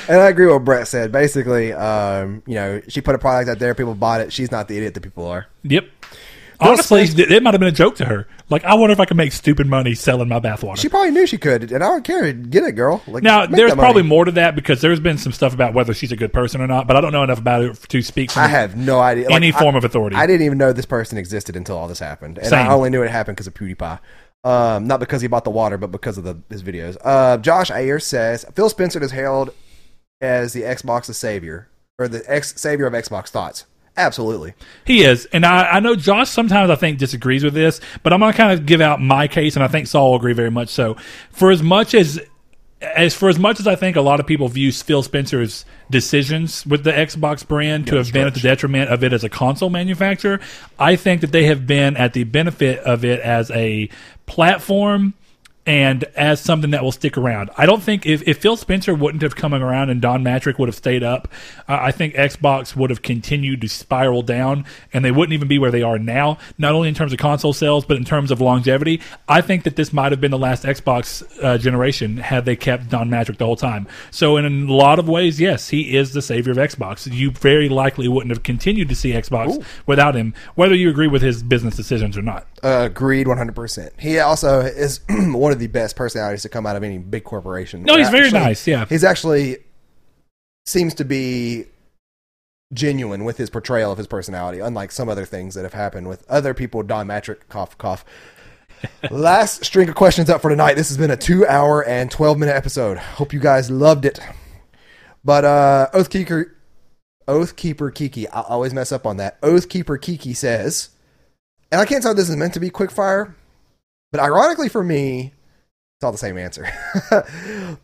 And I agree with what Brett said. Basically, um, you know, she put a product out there, people bought it. She's not the idiot that people are. yep. Honestly, it it might have been a joke to her. Like, I wonder if I can make stupid money selling my bathwater. She probably knew she could, and I don't care. Get it, girl. Like, now, make there's that probably money. more to that because there's been some stuff about whether she's a good person or not, but I don't know enough about it to speak from I have no idea. any Like, form I, of authority. I didn't even know this person existed until all this happened, and Same. I only knew it happened because of PewDiePie. Um, not because he bought the water, but because of the, his videos. Uh, Josh Ayer says Phil Spencer is hailed as the Xbox's savior or the ex savior of Xbox. Thoughts? Absolutely. He is, and I, I know Josh sometimes I think disagrees with this, but I'm gonna kind of give out my case, and I think Saul will agree very much so. For as much as as for as much as I think a lot of people view Phil Spencer's decisions with the Xbox brand to have been at the detriment of it as a console manufacturer, I think that they have been at the benefit of it as a platform and as something that will stick around. I don't think if, if Phil Spencer wouldn't have come around and Don Mattrick would have stayed up, uh, I think Xbox would have continued to spiral down and they wouldn't even be where they are now, not only in terms of console sales, but in terms of longevity. I think that this might have been the last Xbox uh, generation had they kept Don Mattrick the whole time. So, in a lot of ways, yes, he is the savior of Xbox. You very likely wouldn't have continued to see Xbox without him, whether you agree with his business decisions or not. Uh, agreed, one hundred percent. He also is <clears throat> one of the best personalities to come out of any big corporation. No, he's very nice, yeah. he's actually seems to be genuine with his portrayal of his personality, unlike some other things that have happened with other people. Don Mattrick, cough, cough. <laughs> Last string of questions up for tonight. This has been a two-hour and twelve-minute episode. Hope you guys loved it. But uh, Oathkeeper, Oathkeeper Kiki, I always mess up on that. Oathkeeper Kiki says, and I can't tell if this is meant to be quickfire, but ironically for me, it's all the same answer. <laughs>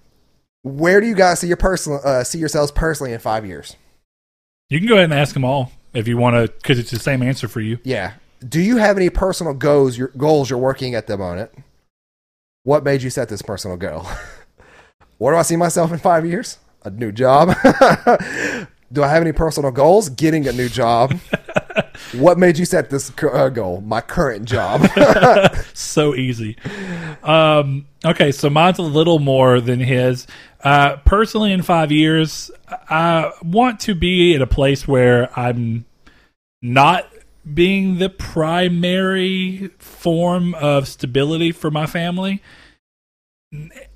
Where do you guys see your personal uh, see yourselves personally in five years? You can go ahead and ask them all if you want to, because it's the same answer for you. Yeah. Do you have any personal goals? Your goals you're working at the moment. What made you set this personal goal? <laughs> Where do I see myself in five years? A new job. <laughs> do I have any personal goals? Getting a new job. What made you set this uh, goal? My current job. <laughs> <laughs> so easy. Um, okay, so mine's a little more than his. Uh, personally, in five years, I want to be at a place where I'm not being the primary form of stability for my family.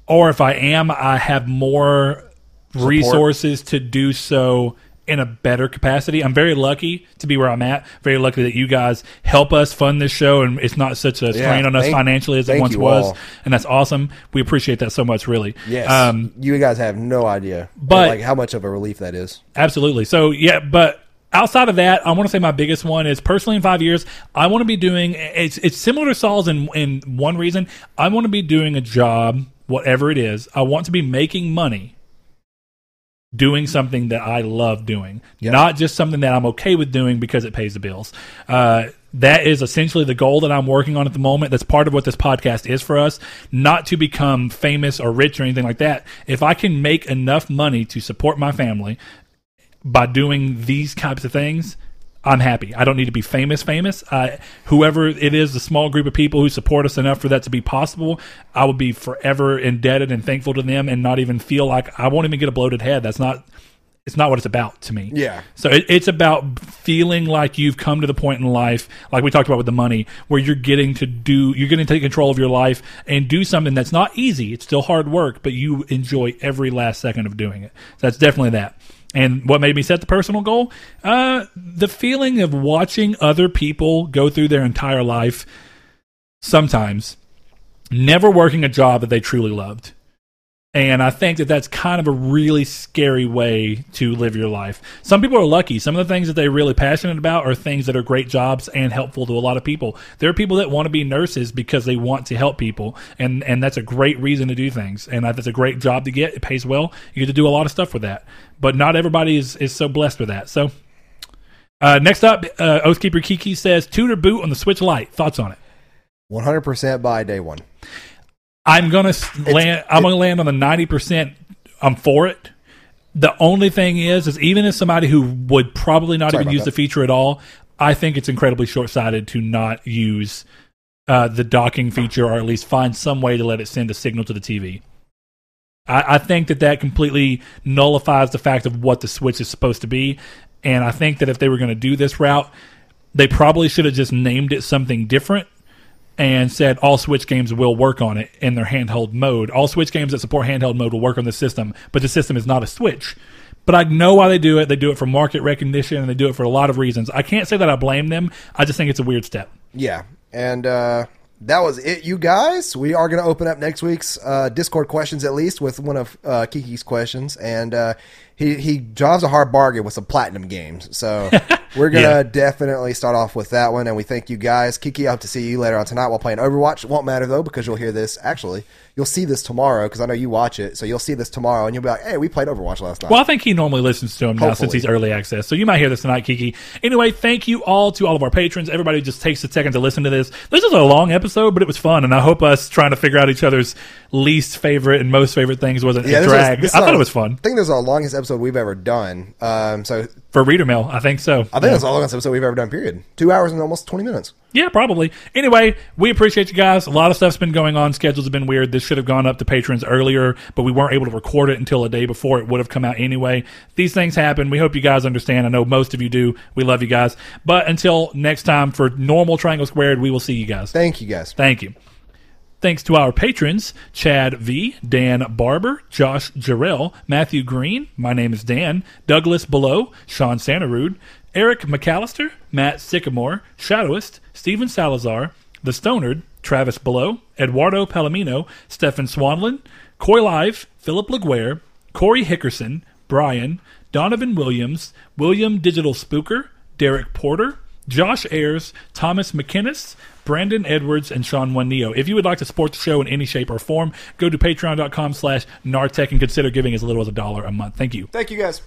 Or if I am, I have more resources to do so in a better capacity. I'm very lucky to be where I'm at. Very lucky that you guys help us fund this show, and it's not such a strain on us thank- financially as it once was, all. and that's awesome. We appreciate that so much, really. yes. Um, you guys have no idea, But- like how much of a relief that is. Absolutely. So yeah, but outside of that, I want to say my biggest one is personally in five years, I want to be doing. It's it's similar to Saul's in in one reason. I want to be doing a job, whatever it is. I want to be making money. Doing something that I love doing, not just something that I'm okay with doing because it pays the bills. Uh, that is essentially the goal that I'm working on at the moment. That's part of what this podcast is for us. Not to become famous or rich or anything like that. If I can make enough money to support my family, by doing these types of things, I'm happy. I don't need to be famous, famous. Uh, whoever it is, the small group of people who support us enough for that to be possible, I would be forever indebted and thankful to them, and not even feel like I won't even get a bloated head. That's not. It's not what it's about to me. Yeah. So it, it's about feeling like you've come to the point in life, like we talked about with the money, where you're getting to do, you're getting to take control of your life and do something that's not easy. It's still hard work, but you enjoy every last second of doing it. So that's definitely that. And what made me set the personal goal? Uh, the feeling of watching other people go through their entire life, sometimes never working a job that they truly loved. And I think that that's kind of a really scary way to live your life. Some people are lucky. Some of the things that they're really passionate about are things that are great jobs and helpful to a lot of people. There are people that want to be nurses because they want to help people, and and that's a great reason to do things. And that's a great job to get. It pays well. You get to do a lot of stuff with that. But not everybody is is so blessed with that. So. Uh, next up, uh, Oathkeeper Kiki says Tudor boot on the Switch Lite. Thoughts on it? 100% by day one. I'm gonna s- land. I'm gonna land on the ninety percent. I'm for it. The only thing is, is even as somebody who would probably not even use that. the feature at all, I think it's incredibly short sighted to not use uh, the docking feature, or at least find some way to let it send a signal to the TV. I, I think that that completely nullifies the fact of what the Switch is supposed to be, and I think that if they were going to do this route, they probably should have just named it something different and said all Switch games will work on it in their handheld mode. All Switch games that support handheld mode will work on the system, but the system is not a Switch. But I know why they do it. They do it for market recognition and they do it for a lot of reasons. I can't say that I blame them. I just think it's a weird step. Yeah, and uh, that was it, you guys. We are going to open up next week's uh, Discord questions at least with one of uh, Kiki's questions, and uh, he he drives a hard bargain with some platinum games. So <laughs> we're gonna Yeah. definitely start off with that one, and we thank you guys. Kiki, I hope to see you later on tonight while playing Overwatch. Won't matter though because you'll hear this. Actually, you'll see this tomorrow because I know you watch it, so you'll see this tomorrow, and you'll be like, "Hey, we played Overwatch last night." Well, I think he normally listens to him now since he's early access. So you might hear this tonight, Kiki. Anyway, thank you all to all of our patrons. Everybody who just takes a second to listen to this. This is a long episode, but it was fun, and I hope us trying to figure out each other's least favorite and most favorite things wasn't Yeah, a this was- drag. I thought our- it was fun I think this is the longest episode we've ever done. Um, so for reader mail. I think so. I think it's the longest episode we've ever done. Period. Two hours and almost twenty minutes. Yeah, probably. Anyway, we appreciate you guys. A lot of stuff's been going on. Schedules have been weird. This should have gone up to patrons earlier, but we weren't able to record it until a day before it would have come out anyway. These things happen. We hope you guys understand. I know most of you do. We love you guys. But until next time for normal Triangle Squared, we will see you guys. Thank you guys. Thank you. Thanks to our patrons Chad V, Dan Barber, Josh Jarrell, Matthew Green, my name is Dan, Douglas Below, Sean Santarud, Eric McAllister, Matt Sycamore, Shadowist, Stephen Salazar, The Stonard, Travis Below, Eduardo Palomino, Stefan Swanlin, Coy Live, Philip Laguerre, Corey Hickerson, Brian, Donovan Williams, William Digital Spooker, Derek Porter, Josh Ayers, Thomas McKinnis, Brandon Edwards, and Sean Juanillo. If you would like to support the show in any shape or form, go to patreon.com slash nartech and consider giving as little as a dollar a month. Thank you. Thank you guys.